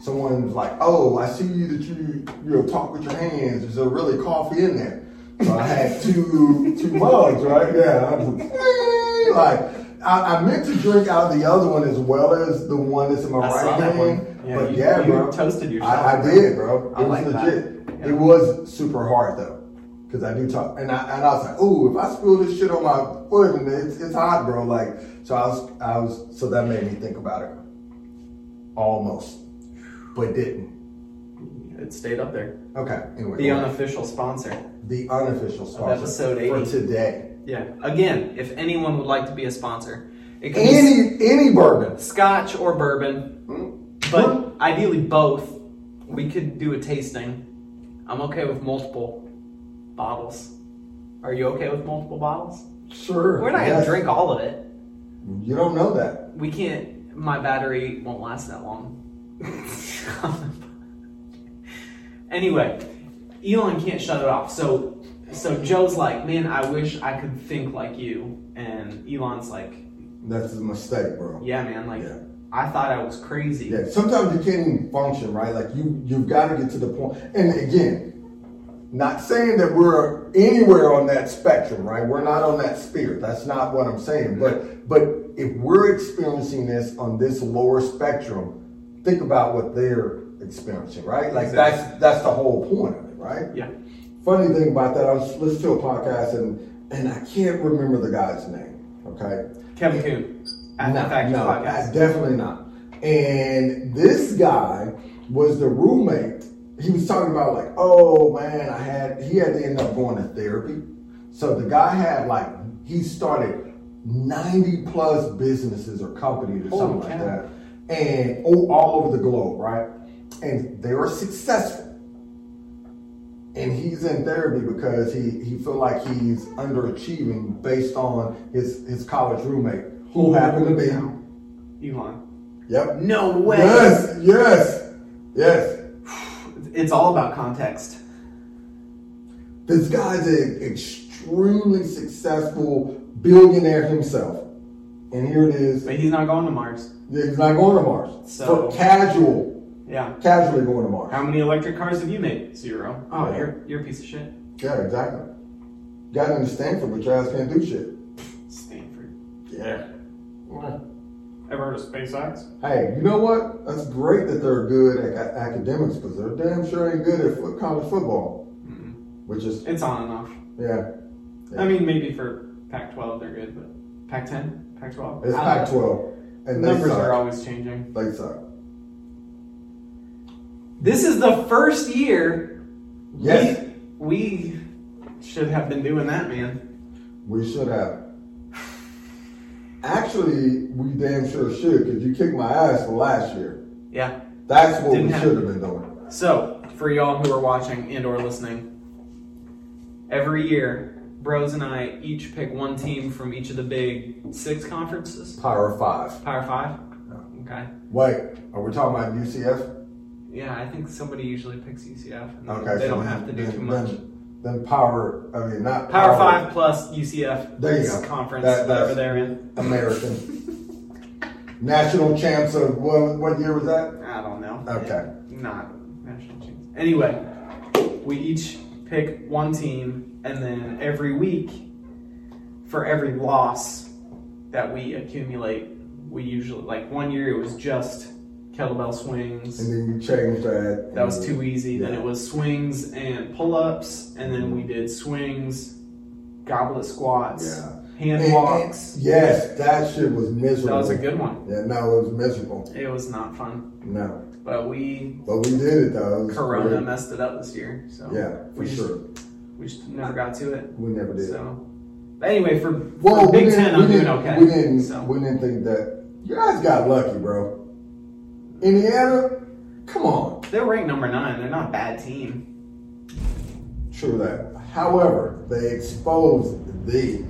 S2: someone was like, "Oh, I see you that you you know talk with your hands. Is there really coffee in there?" So I had two two mugs, right? Yeah. Like, I, I meant to drink out of the other one as well as the one that's in my
S1: I
S2: right hand.
S1: Yeah,
S2: but
S1: you-
S2: yeah,
S1: you
S2: bro.
S1: toasted yourself.
S2: I, I did, bro. It was
S1: like
S2: legit.
S1: Yeah.
S2: It was super hard though. Cause I do talk, and I and I was like, "Ooh, if I spill this shit on my foot, and it's it's hot, bro." Like, so I was I was so that made me think about it, almost, but didn't.
S1: It stayed up there.
S2: Okay, anyway,
S1: The unofficial sponsor.
S2: the unofficial sponsor
S1: episode
S2: for today.
S1: Yeah. Again, if anyone would like to be a sponsor, it could be
S2: Any any bourbon,
S1: Scotch or bourbon,
S2: Hmm?
S1: but ideally both. We could do a tasting. I'm okay with multiple bottles. Are you okay with multiple bottles?
S2: sure.
S1: We're not
S2: yes.
S1: gonna drink all of it.
S2: You don't know that.
S1: We can't. My battery won't last that long. anyway, Elon can't shut it off. So so Joe's like, man, I wish I could think like you, and Elon's like,
S2: That's a mistake, bro.
S1: yeah, man, like
S2: Yeah.
S1: I thought I was crazy.
S2: Yeah, sometimes you can't even function, right? Like you, you've got to get to the point. And again, not saying that we're anywhere on that spectrum, right? We're not on that sphere. That's not what I'm saying. But, but if we're experiencing this on this lower spectrum, think about what they're experiencing, right? Like that's that's the whole point of it, right?
S1: Yeah.
S2: Funny thing about that, I was listening to a podcast and and I can't remember the guy's name. Okay,
S1: Kevin at
S2: no, no,
S1: podcast.
S2: definitely not. And this guy was the roommate. He was talking about like, oh man, I had he had to end up going to therapy. So the guy had like he started ninety plus businesses or companies or
S1: Holy
S2: something like that, and all over the globe, right? And they were successful. And he's in therapy because he, he feel like he's underachieving based on his his college roommate, who happened to be
S1: Elon.
S2: Yep.
S1: No way.
S2: Yes, yes, yes.
S1: It's all about context.
S2: This guy's an extremely successful billionaire himself. And here it is.
S1: But he's not going to Mars.
S2: He's not going to Mars.
S1: So-
S2: For casual,
S1: Yeah.
S2: casually going to Mars.
S1: How many electric cars have you made? Zero. Oh,
S2: Yeah.
S1: you're you're a piece of shit.
S2: Yeah, exactly. Got into Stanford, but your ass can't do shit.
S1: Stanford.
S2: Yeah.
S1: Ever heard of SpaceX?
S2: Hey, you know what? That's great that they're good at a- academics, but they're damn sure ain't good at foot, college football. Mm-hmm. Which is,
S1: It's on and off.
S2: yeah.
S1: I mean, maybe for Pac-12 they're good, but Pac-10, Pac-12.
S2: It's
S1: I.
S2: Pac 12. And they
S1: Numbers
S2: suck.
S1: are always changing.
S2: They suck.
S1: This is the first year
S2: Yes.
S1: we, we should have been doing that, man.
S2: We should have. Actually, we damn sure should, because you kicked my ass for last year.
S1: Yeah.
S2: That's what
S1: Didn't
S2: we should have been doing.
S1: So, for y'all who are watching and or listening, every year, Bros and I each pick one team from each of the big six conferences.
S2: Power five.
S1: Power five? Okay.
S2: Wait, are we talking about UCF?
S1: Yeah, I think somebody usually picks UCF. And
S2: Okay.
S1: They
S2: so
S1: don't have to do
S2: then,
S1: too much.
S2: Then, then power, I mean, not
S1: Power five plus UCF
S2: There you go.
S1: conference,
S2: That-
S1: whatever they're in.
S2: American. National champs of what, what year was that?
S1: I don't know.
S2: Okay.
S1: Not national teams. Anyway, we each pick one team, and then every week, for every loss that we accumulate, we usually like one year it was just kettlebell swings.
S2: And then you changed that.
S1: That was too easy. Then it was swings and pull ups, and then we did swings, goblet squats,
S2: Yeah.
S1: hand
S2: And-
S1: walks.
S2: and- yes, that shit was miserable.
S1: That was a good one.
S2: Yeah, no, it was miserable.
S1: It was not fun,
S2: No.
S1: but we
S2: But we did it though. It
S1: Corona
S2: great.
S1: messed it up this year. So
S2: Yeah, for
S1: we just,
S2: sure.
S1: we just never got to it.
S2: We never did.
S1: So, but anyway, for,
S2: Well,
S1: for Big Ten, I'm doing okay.
S2: We didn't.
S1: So
S2: We didn't think that. You guys got lucky, bro. Indiana, come on.
S1: they're ranked number nine. They're not a bad team.
S2: True that. However, they exposed the.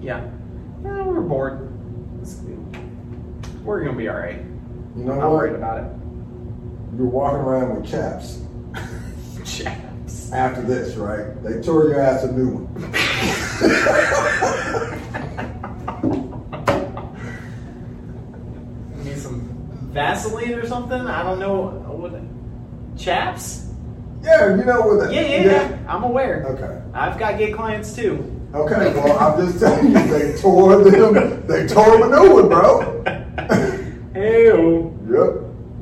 S1: Yeah, Eh, we're bored. We're gonna be all right.
S2: You know what?
S1: Not worried about it.
S2: You're walking around with chaps
S1: Chaps.
S2: after this, right? They tore your ass a new one.
S1: Need some Vaseline or something. I don't know what. Chaps?
S2: Yeah, you know what?
S1: Yeah, yeah, yeah. I'm aware.
S2: Okay.
S1: I've got gay clients too.
S2: Okay. Well, I'm just telling you, they tore them. They tore them a new one, bro.
S1: Hey,
S2: Yep.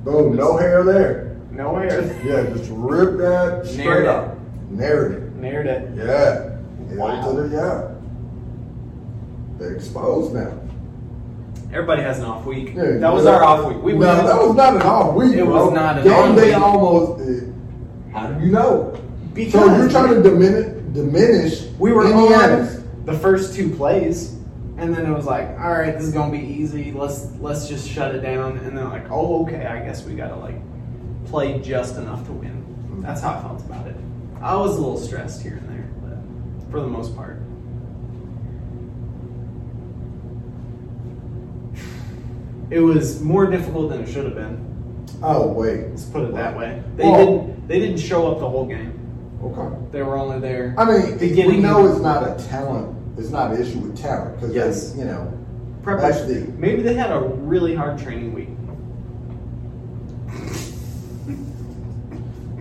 S2: Boom. No hair there.
S1: no hair.
S2: Yeah, just rip that straight
S1: Naired it.
S2: up. Naired it.
S1: Naired it.
S2: Yeah.
S1: Wow.
S2: Yeah, to the- yeah. They're exposed now.
S1: Everybody has an off week.
S2: Yeah,
S1: that was
S2: yeah.
S1: our off week. We
S2: no,
S1: went-
S2: that was not an off week.
S1: It
S2: bro.
S1: was not an
S2: Game
S1: off
S2: day
S1: week.
S2: almost. uh, how do you know?
S1: because
S2: So you're trying to diminish diminish
S1: we were
S2: Indiana's.
S1: on the first two plays, and then it was like, all right, this is gonna be easy. Let's let's just shut it down. And then like, oh, okay, I guess we gotta like play just enough to win. That's how I felt about it. I was a little stressed here and there, but for the most part. It was more difficult than it should have been.
S2: Oh wait.
S1: Let's put it that way. They
S2: Well-
S1: didn't. They didn't show up the whole game.
S2: Okay.
S1: They were only there.
S2: I mean, we know it's not a talent. It's not an issue with talent because
S1: Yes.
S2: you know. That's
S1: Maybe they had a really hard training week.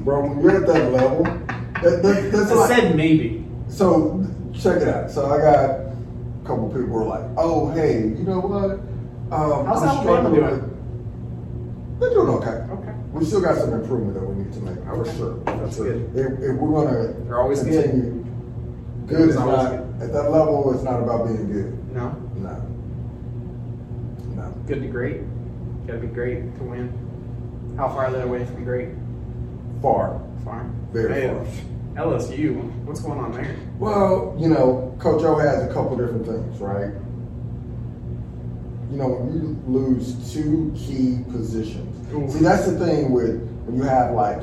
S2: Bro, when you're at that level, that, that, that's
S1: I
S2: like.
S1: said maybe.
S2: So check it out. So I got a couple people who are like, "Oh, hey, you know what? Um,
S1: How's
S2: I'm
S1: Alabama
S2: struggling
S1: doing?
S2: with- They're doing okay.
S1: Okay.
S2: We still got some improvement that we need to make for
S1: Okay.
S2: sure.
S1: That's
S2: For-
S1: good.
S2: If, if we're gonna
S1: They're always good.
S2: continue, good
S1: Good
S2: is
S1: is always
S2: not at that level. It's not about being good.
S1: No.
S2: No. No.
S1: Good to great. Got to be great to win. How far are they away from great?
S2: Far.
S1: Far.
S2: Very far.
S1: LSU. What's going on there?
S2: Well, you know, Coach O has a couple different things, right? You know, when you lose two key positions,
S1: Ooh.
S2: see that's the thing with when you have like,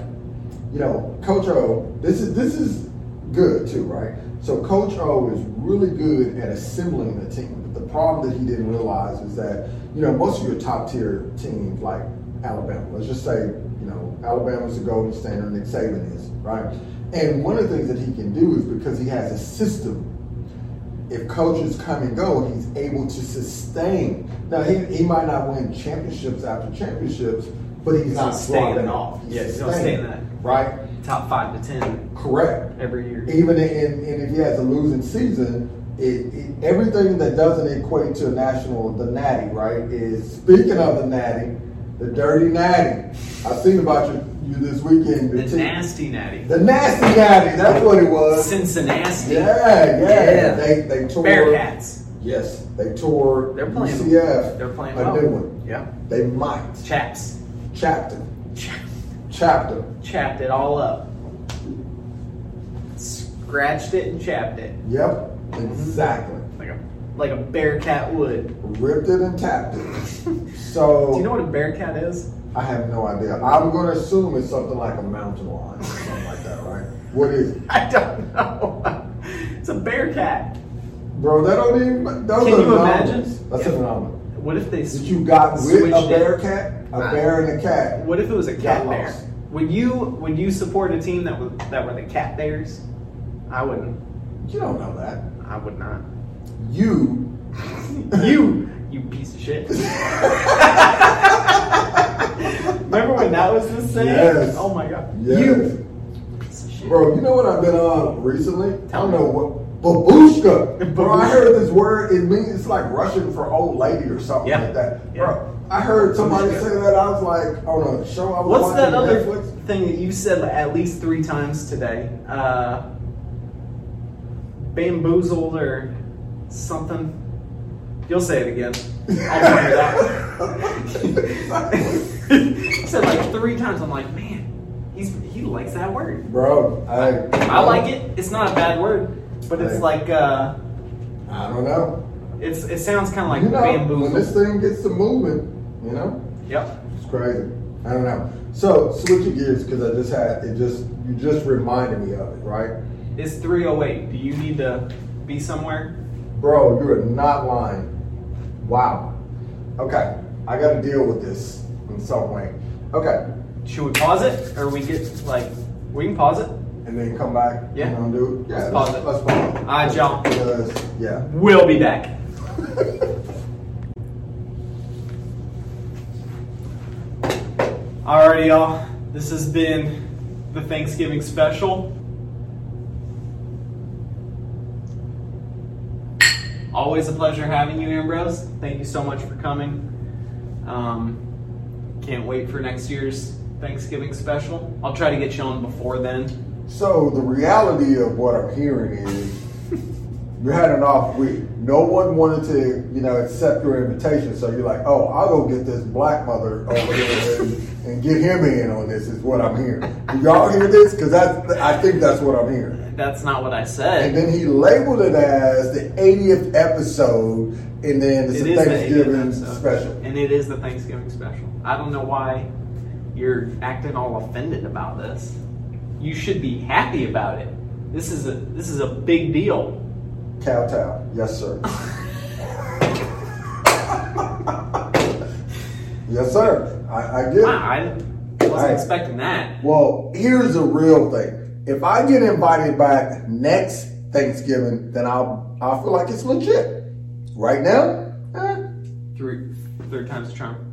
S2: you know, Coach O. This is this is good too, right? So Coach O is really good at assembling the team. But the problem that he didn't realize is that you know most of your top tier teams like Alabama, let's just say you know Alabama's the golden standard, Nick Saban is right. And one of the things that he can do is because he has a system if coaches come and go, he's able to sustain. Now he, he might not win championships after championships, but he's,
S1: He's
S2: not
S1: not staying
S2: off. He's
S1: yeah, he's not staying that.
S2: right.
S1: Top five to ten
S2: Correct.
S1: every year.
S2: Even in, and if he has a losing season, it, it, everything that doesn't equate to a national, the natty, right? Is speaking of the natty, the dirty natty. I've seen about you, you this weekend.
S1: The
S2: team-
S1: nasty natty.
S2: the nasty natty. That's what it was.
S1: Cincinnati.
S2: Yeah, yeah.
S1: Yeah.
S2: They they tore.
S1: Bearcats.
S2: Yes, they tore
S1: They're playing.
S2: UCF.
S1: They're playing
S2: a
S1: well.
S2: new one.
S1: Yeah.
S2: They might
S1: Chaps.
S2: chapter
S1: Chap-
S2: chapter.
S1: Chapped it all up. Scratched it and chapped it.
S2: Yep, mm-hmm. exactly.
S1: Like a like a bearcat would.
S2: Ripped it and tapped it. So
S1: Do you know what a bearcat is?
S2: I have no idea. I'm going to assume it's something like a mountain lion or something like that, right? What is it,
S1: I don't know. It's a bear cat.
S2: bro? That don't even. Those
S1: Can
S2: are
S1: you imagine?
S2: That's an anomaly.
S1: What if they
S2: That you got with a
S1: it?
S2: bear cat, a
S1: Nah.
S2: bear and a cat.
S1: What if it was a cat bear?
S2: lost.
S1: Would you would you support a team that was that were the cat bears? I wouldn't.
S2: You don't know that.
S1: I would not.
S2: You
S1: you you piece of shit. Remember when that was the same?
S2: Yes.
S1: Oh my god.
S2: Yes.
S1: You piece of shit.
S2: Bro, you know what I've been on recently?
S1: Tell
S2: I don't
S1: me.
S2: know what. Babushka. Bro, I heard this word. It means it's like Russian for old lady or something
S1: Yeah.
S2: like that.
S1: Yeah.
S2: Bro, I heard somebody say that. I was like, on a show I was
S1: What's that other
S2: Netflix.
S1: thing that you said at least three times today? Uh, bamboozled or something? You'll say it again. I'll said like three times. I'm like, man, he's he likes that word.
S2: Bro, I
S1: I like it. It's not a bad word, but it's like uh,
S2: I don't know.
S1: it's it sounds kind of like
S2: you know, when this thing gets to moving, you know,
S1: Yep.
S2: it's crazy. I don't know. So switching gears because I just had it. Just you just reminded me of it, right?
S1: It's 308. Do you need to be somewhere?
S2: Bro, you are not lying. Wow. Okay, I got to deal with this in some way. Okay,
S1: Should we pause it, or we get like we can pause it?
S2: and then come back.
S1: Yeah.
S2: and undo. Yeah,
S1: Let's pause it.
S2: let's pause. it.
S1: All right, y'all.
S2: Because yeah.
S1: We'll be back. Alrighty, y'all. This has been the Thanksgiving special. Always a pleasure having you, Ambrose. Thank you so much for coming. Um, can't wait for next year's Thanksgiving special. I'll try to get you on before then.
S2: So the reality of what I'm hearing is you had an off week. No one wanted to, you know, accept your invitation. So you're like, oh, I'll go get this black mother over here and, and get him in on this. Is what I'm hearing. Do y'all hear this? Because I think that's what I'm hearing.
S1: That's not what I said.
S2: And then he labeled it as the 80th episode, and then it's
S1: It
S2: a
S1: is the 80th
S2: Thanksgiving
S1: episode.
S2: special.
S1: And it is the Thanksgiving special. I don't know why you're acting all offended about this. You should be happy about it. This is a this is a big deal.
S2: Kowtow, yes sir. yes sir. I, I get it.
S1: I wasn't
S2: Right.
S1: expecting that.
S2: Well, here's the real thing. if I get invited back next Thanksgiving, then I'll I'll feel like it's legit. Right now, eh,
S1: Three, third time's the charm.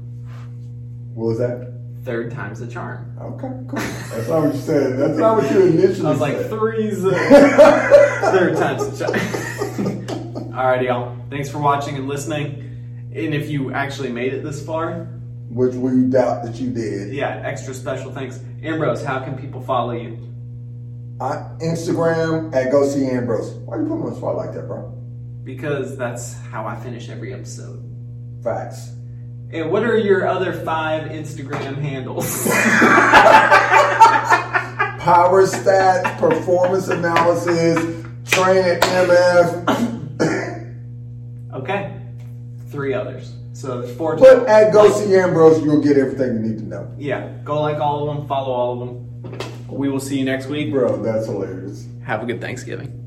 S2: What was that?
S1: Third time's the charm.
S2: Okay, cool. That's not what you said. That's not what you initially said.
S1: I was like,
S2: said.
S1: three's the third time's the charm. Alrighty, y'all. Thanks for watching and listening. And if you actually made it this far,
S2: Which we doubt that you did.
S1: yeah, extra special thanks. Ambrose, how can people follow you?
S2: I, Instagram at go see Ambrose. Why are you put me on the spot like that, bro?
S1: Because that's how I finish every episode.
S2: Facts.
S1: And what are your other five Instagram handles?
S2: Power stats, performance analysis, train MF.
S1: okay, three others. So there's four.
S2: But at Go See Ambrose, you'll get everything you need to know.
S1: Yeah, go like all of them, follow all of them. We will see you next week.
S2: Bro, that's hilarious.
S1: Have a good Thanksgiving.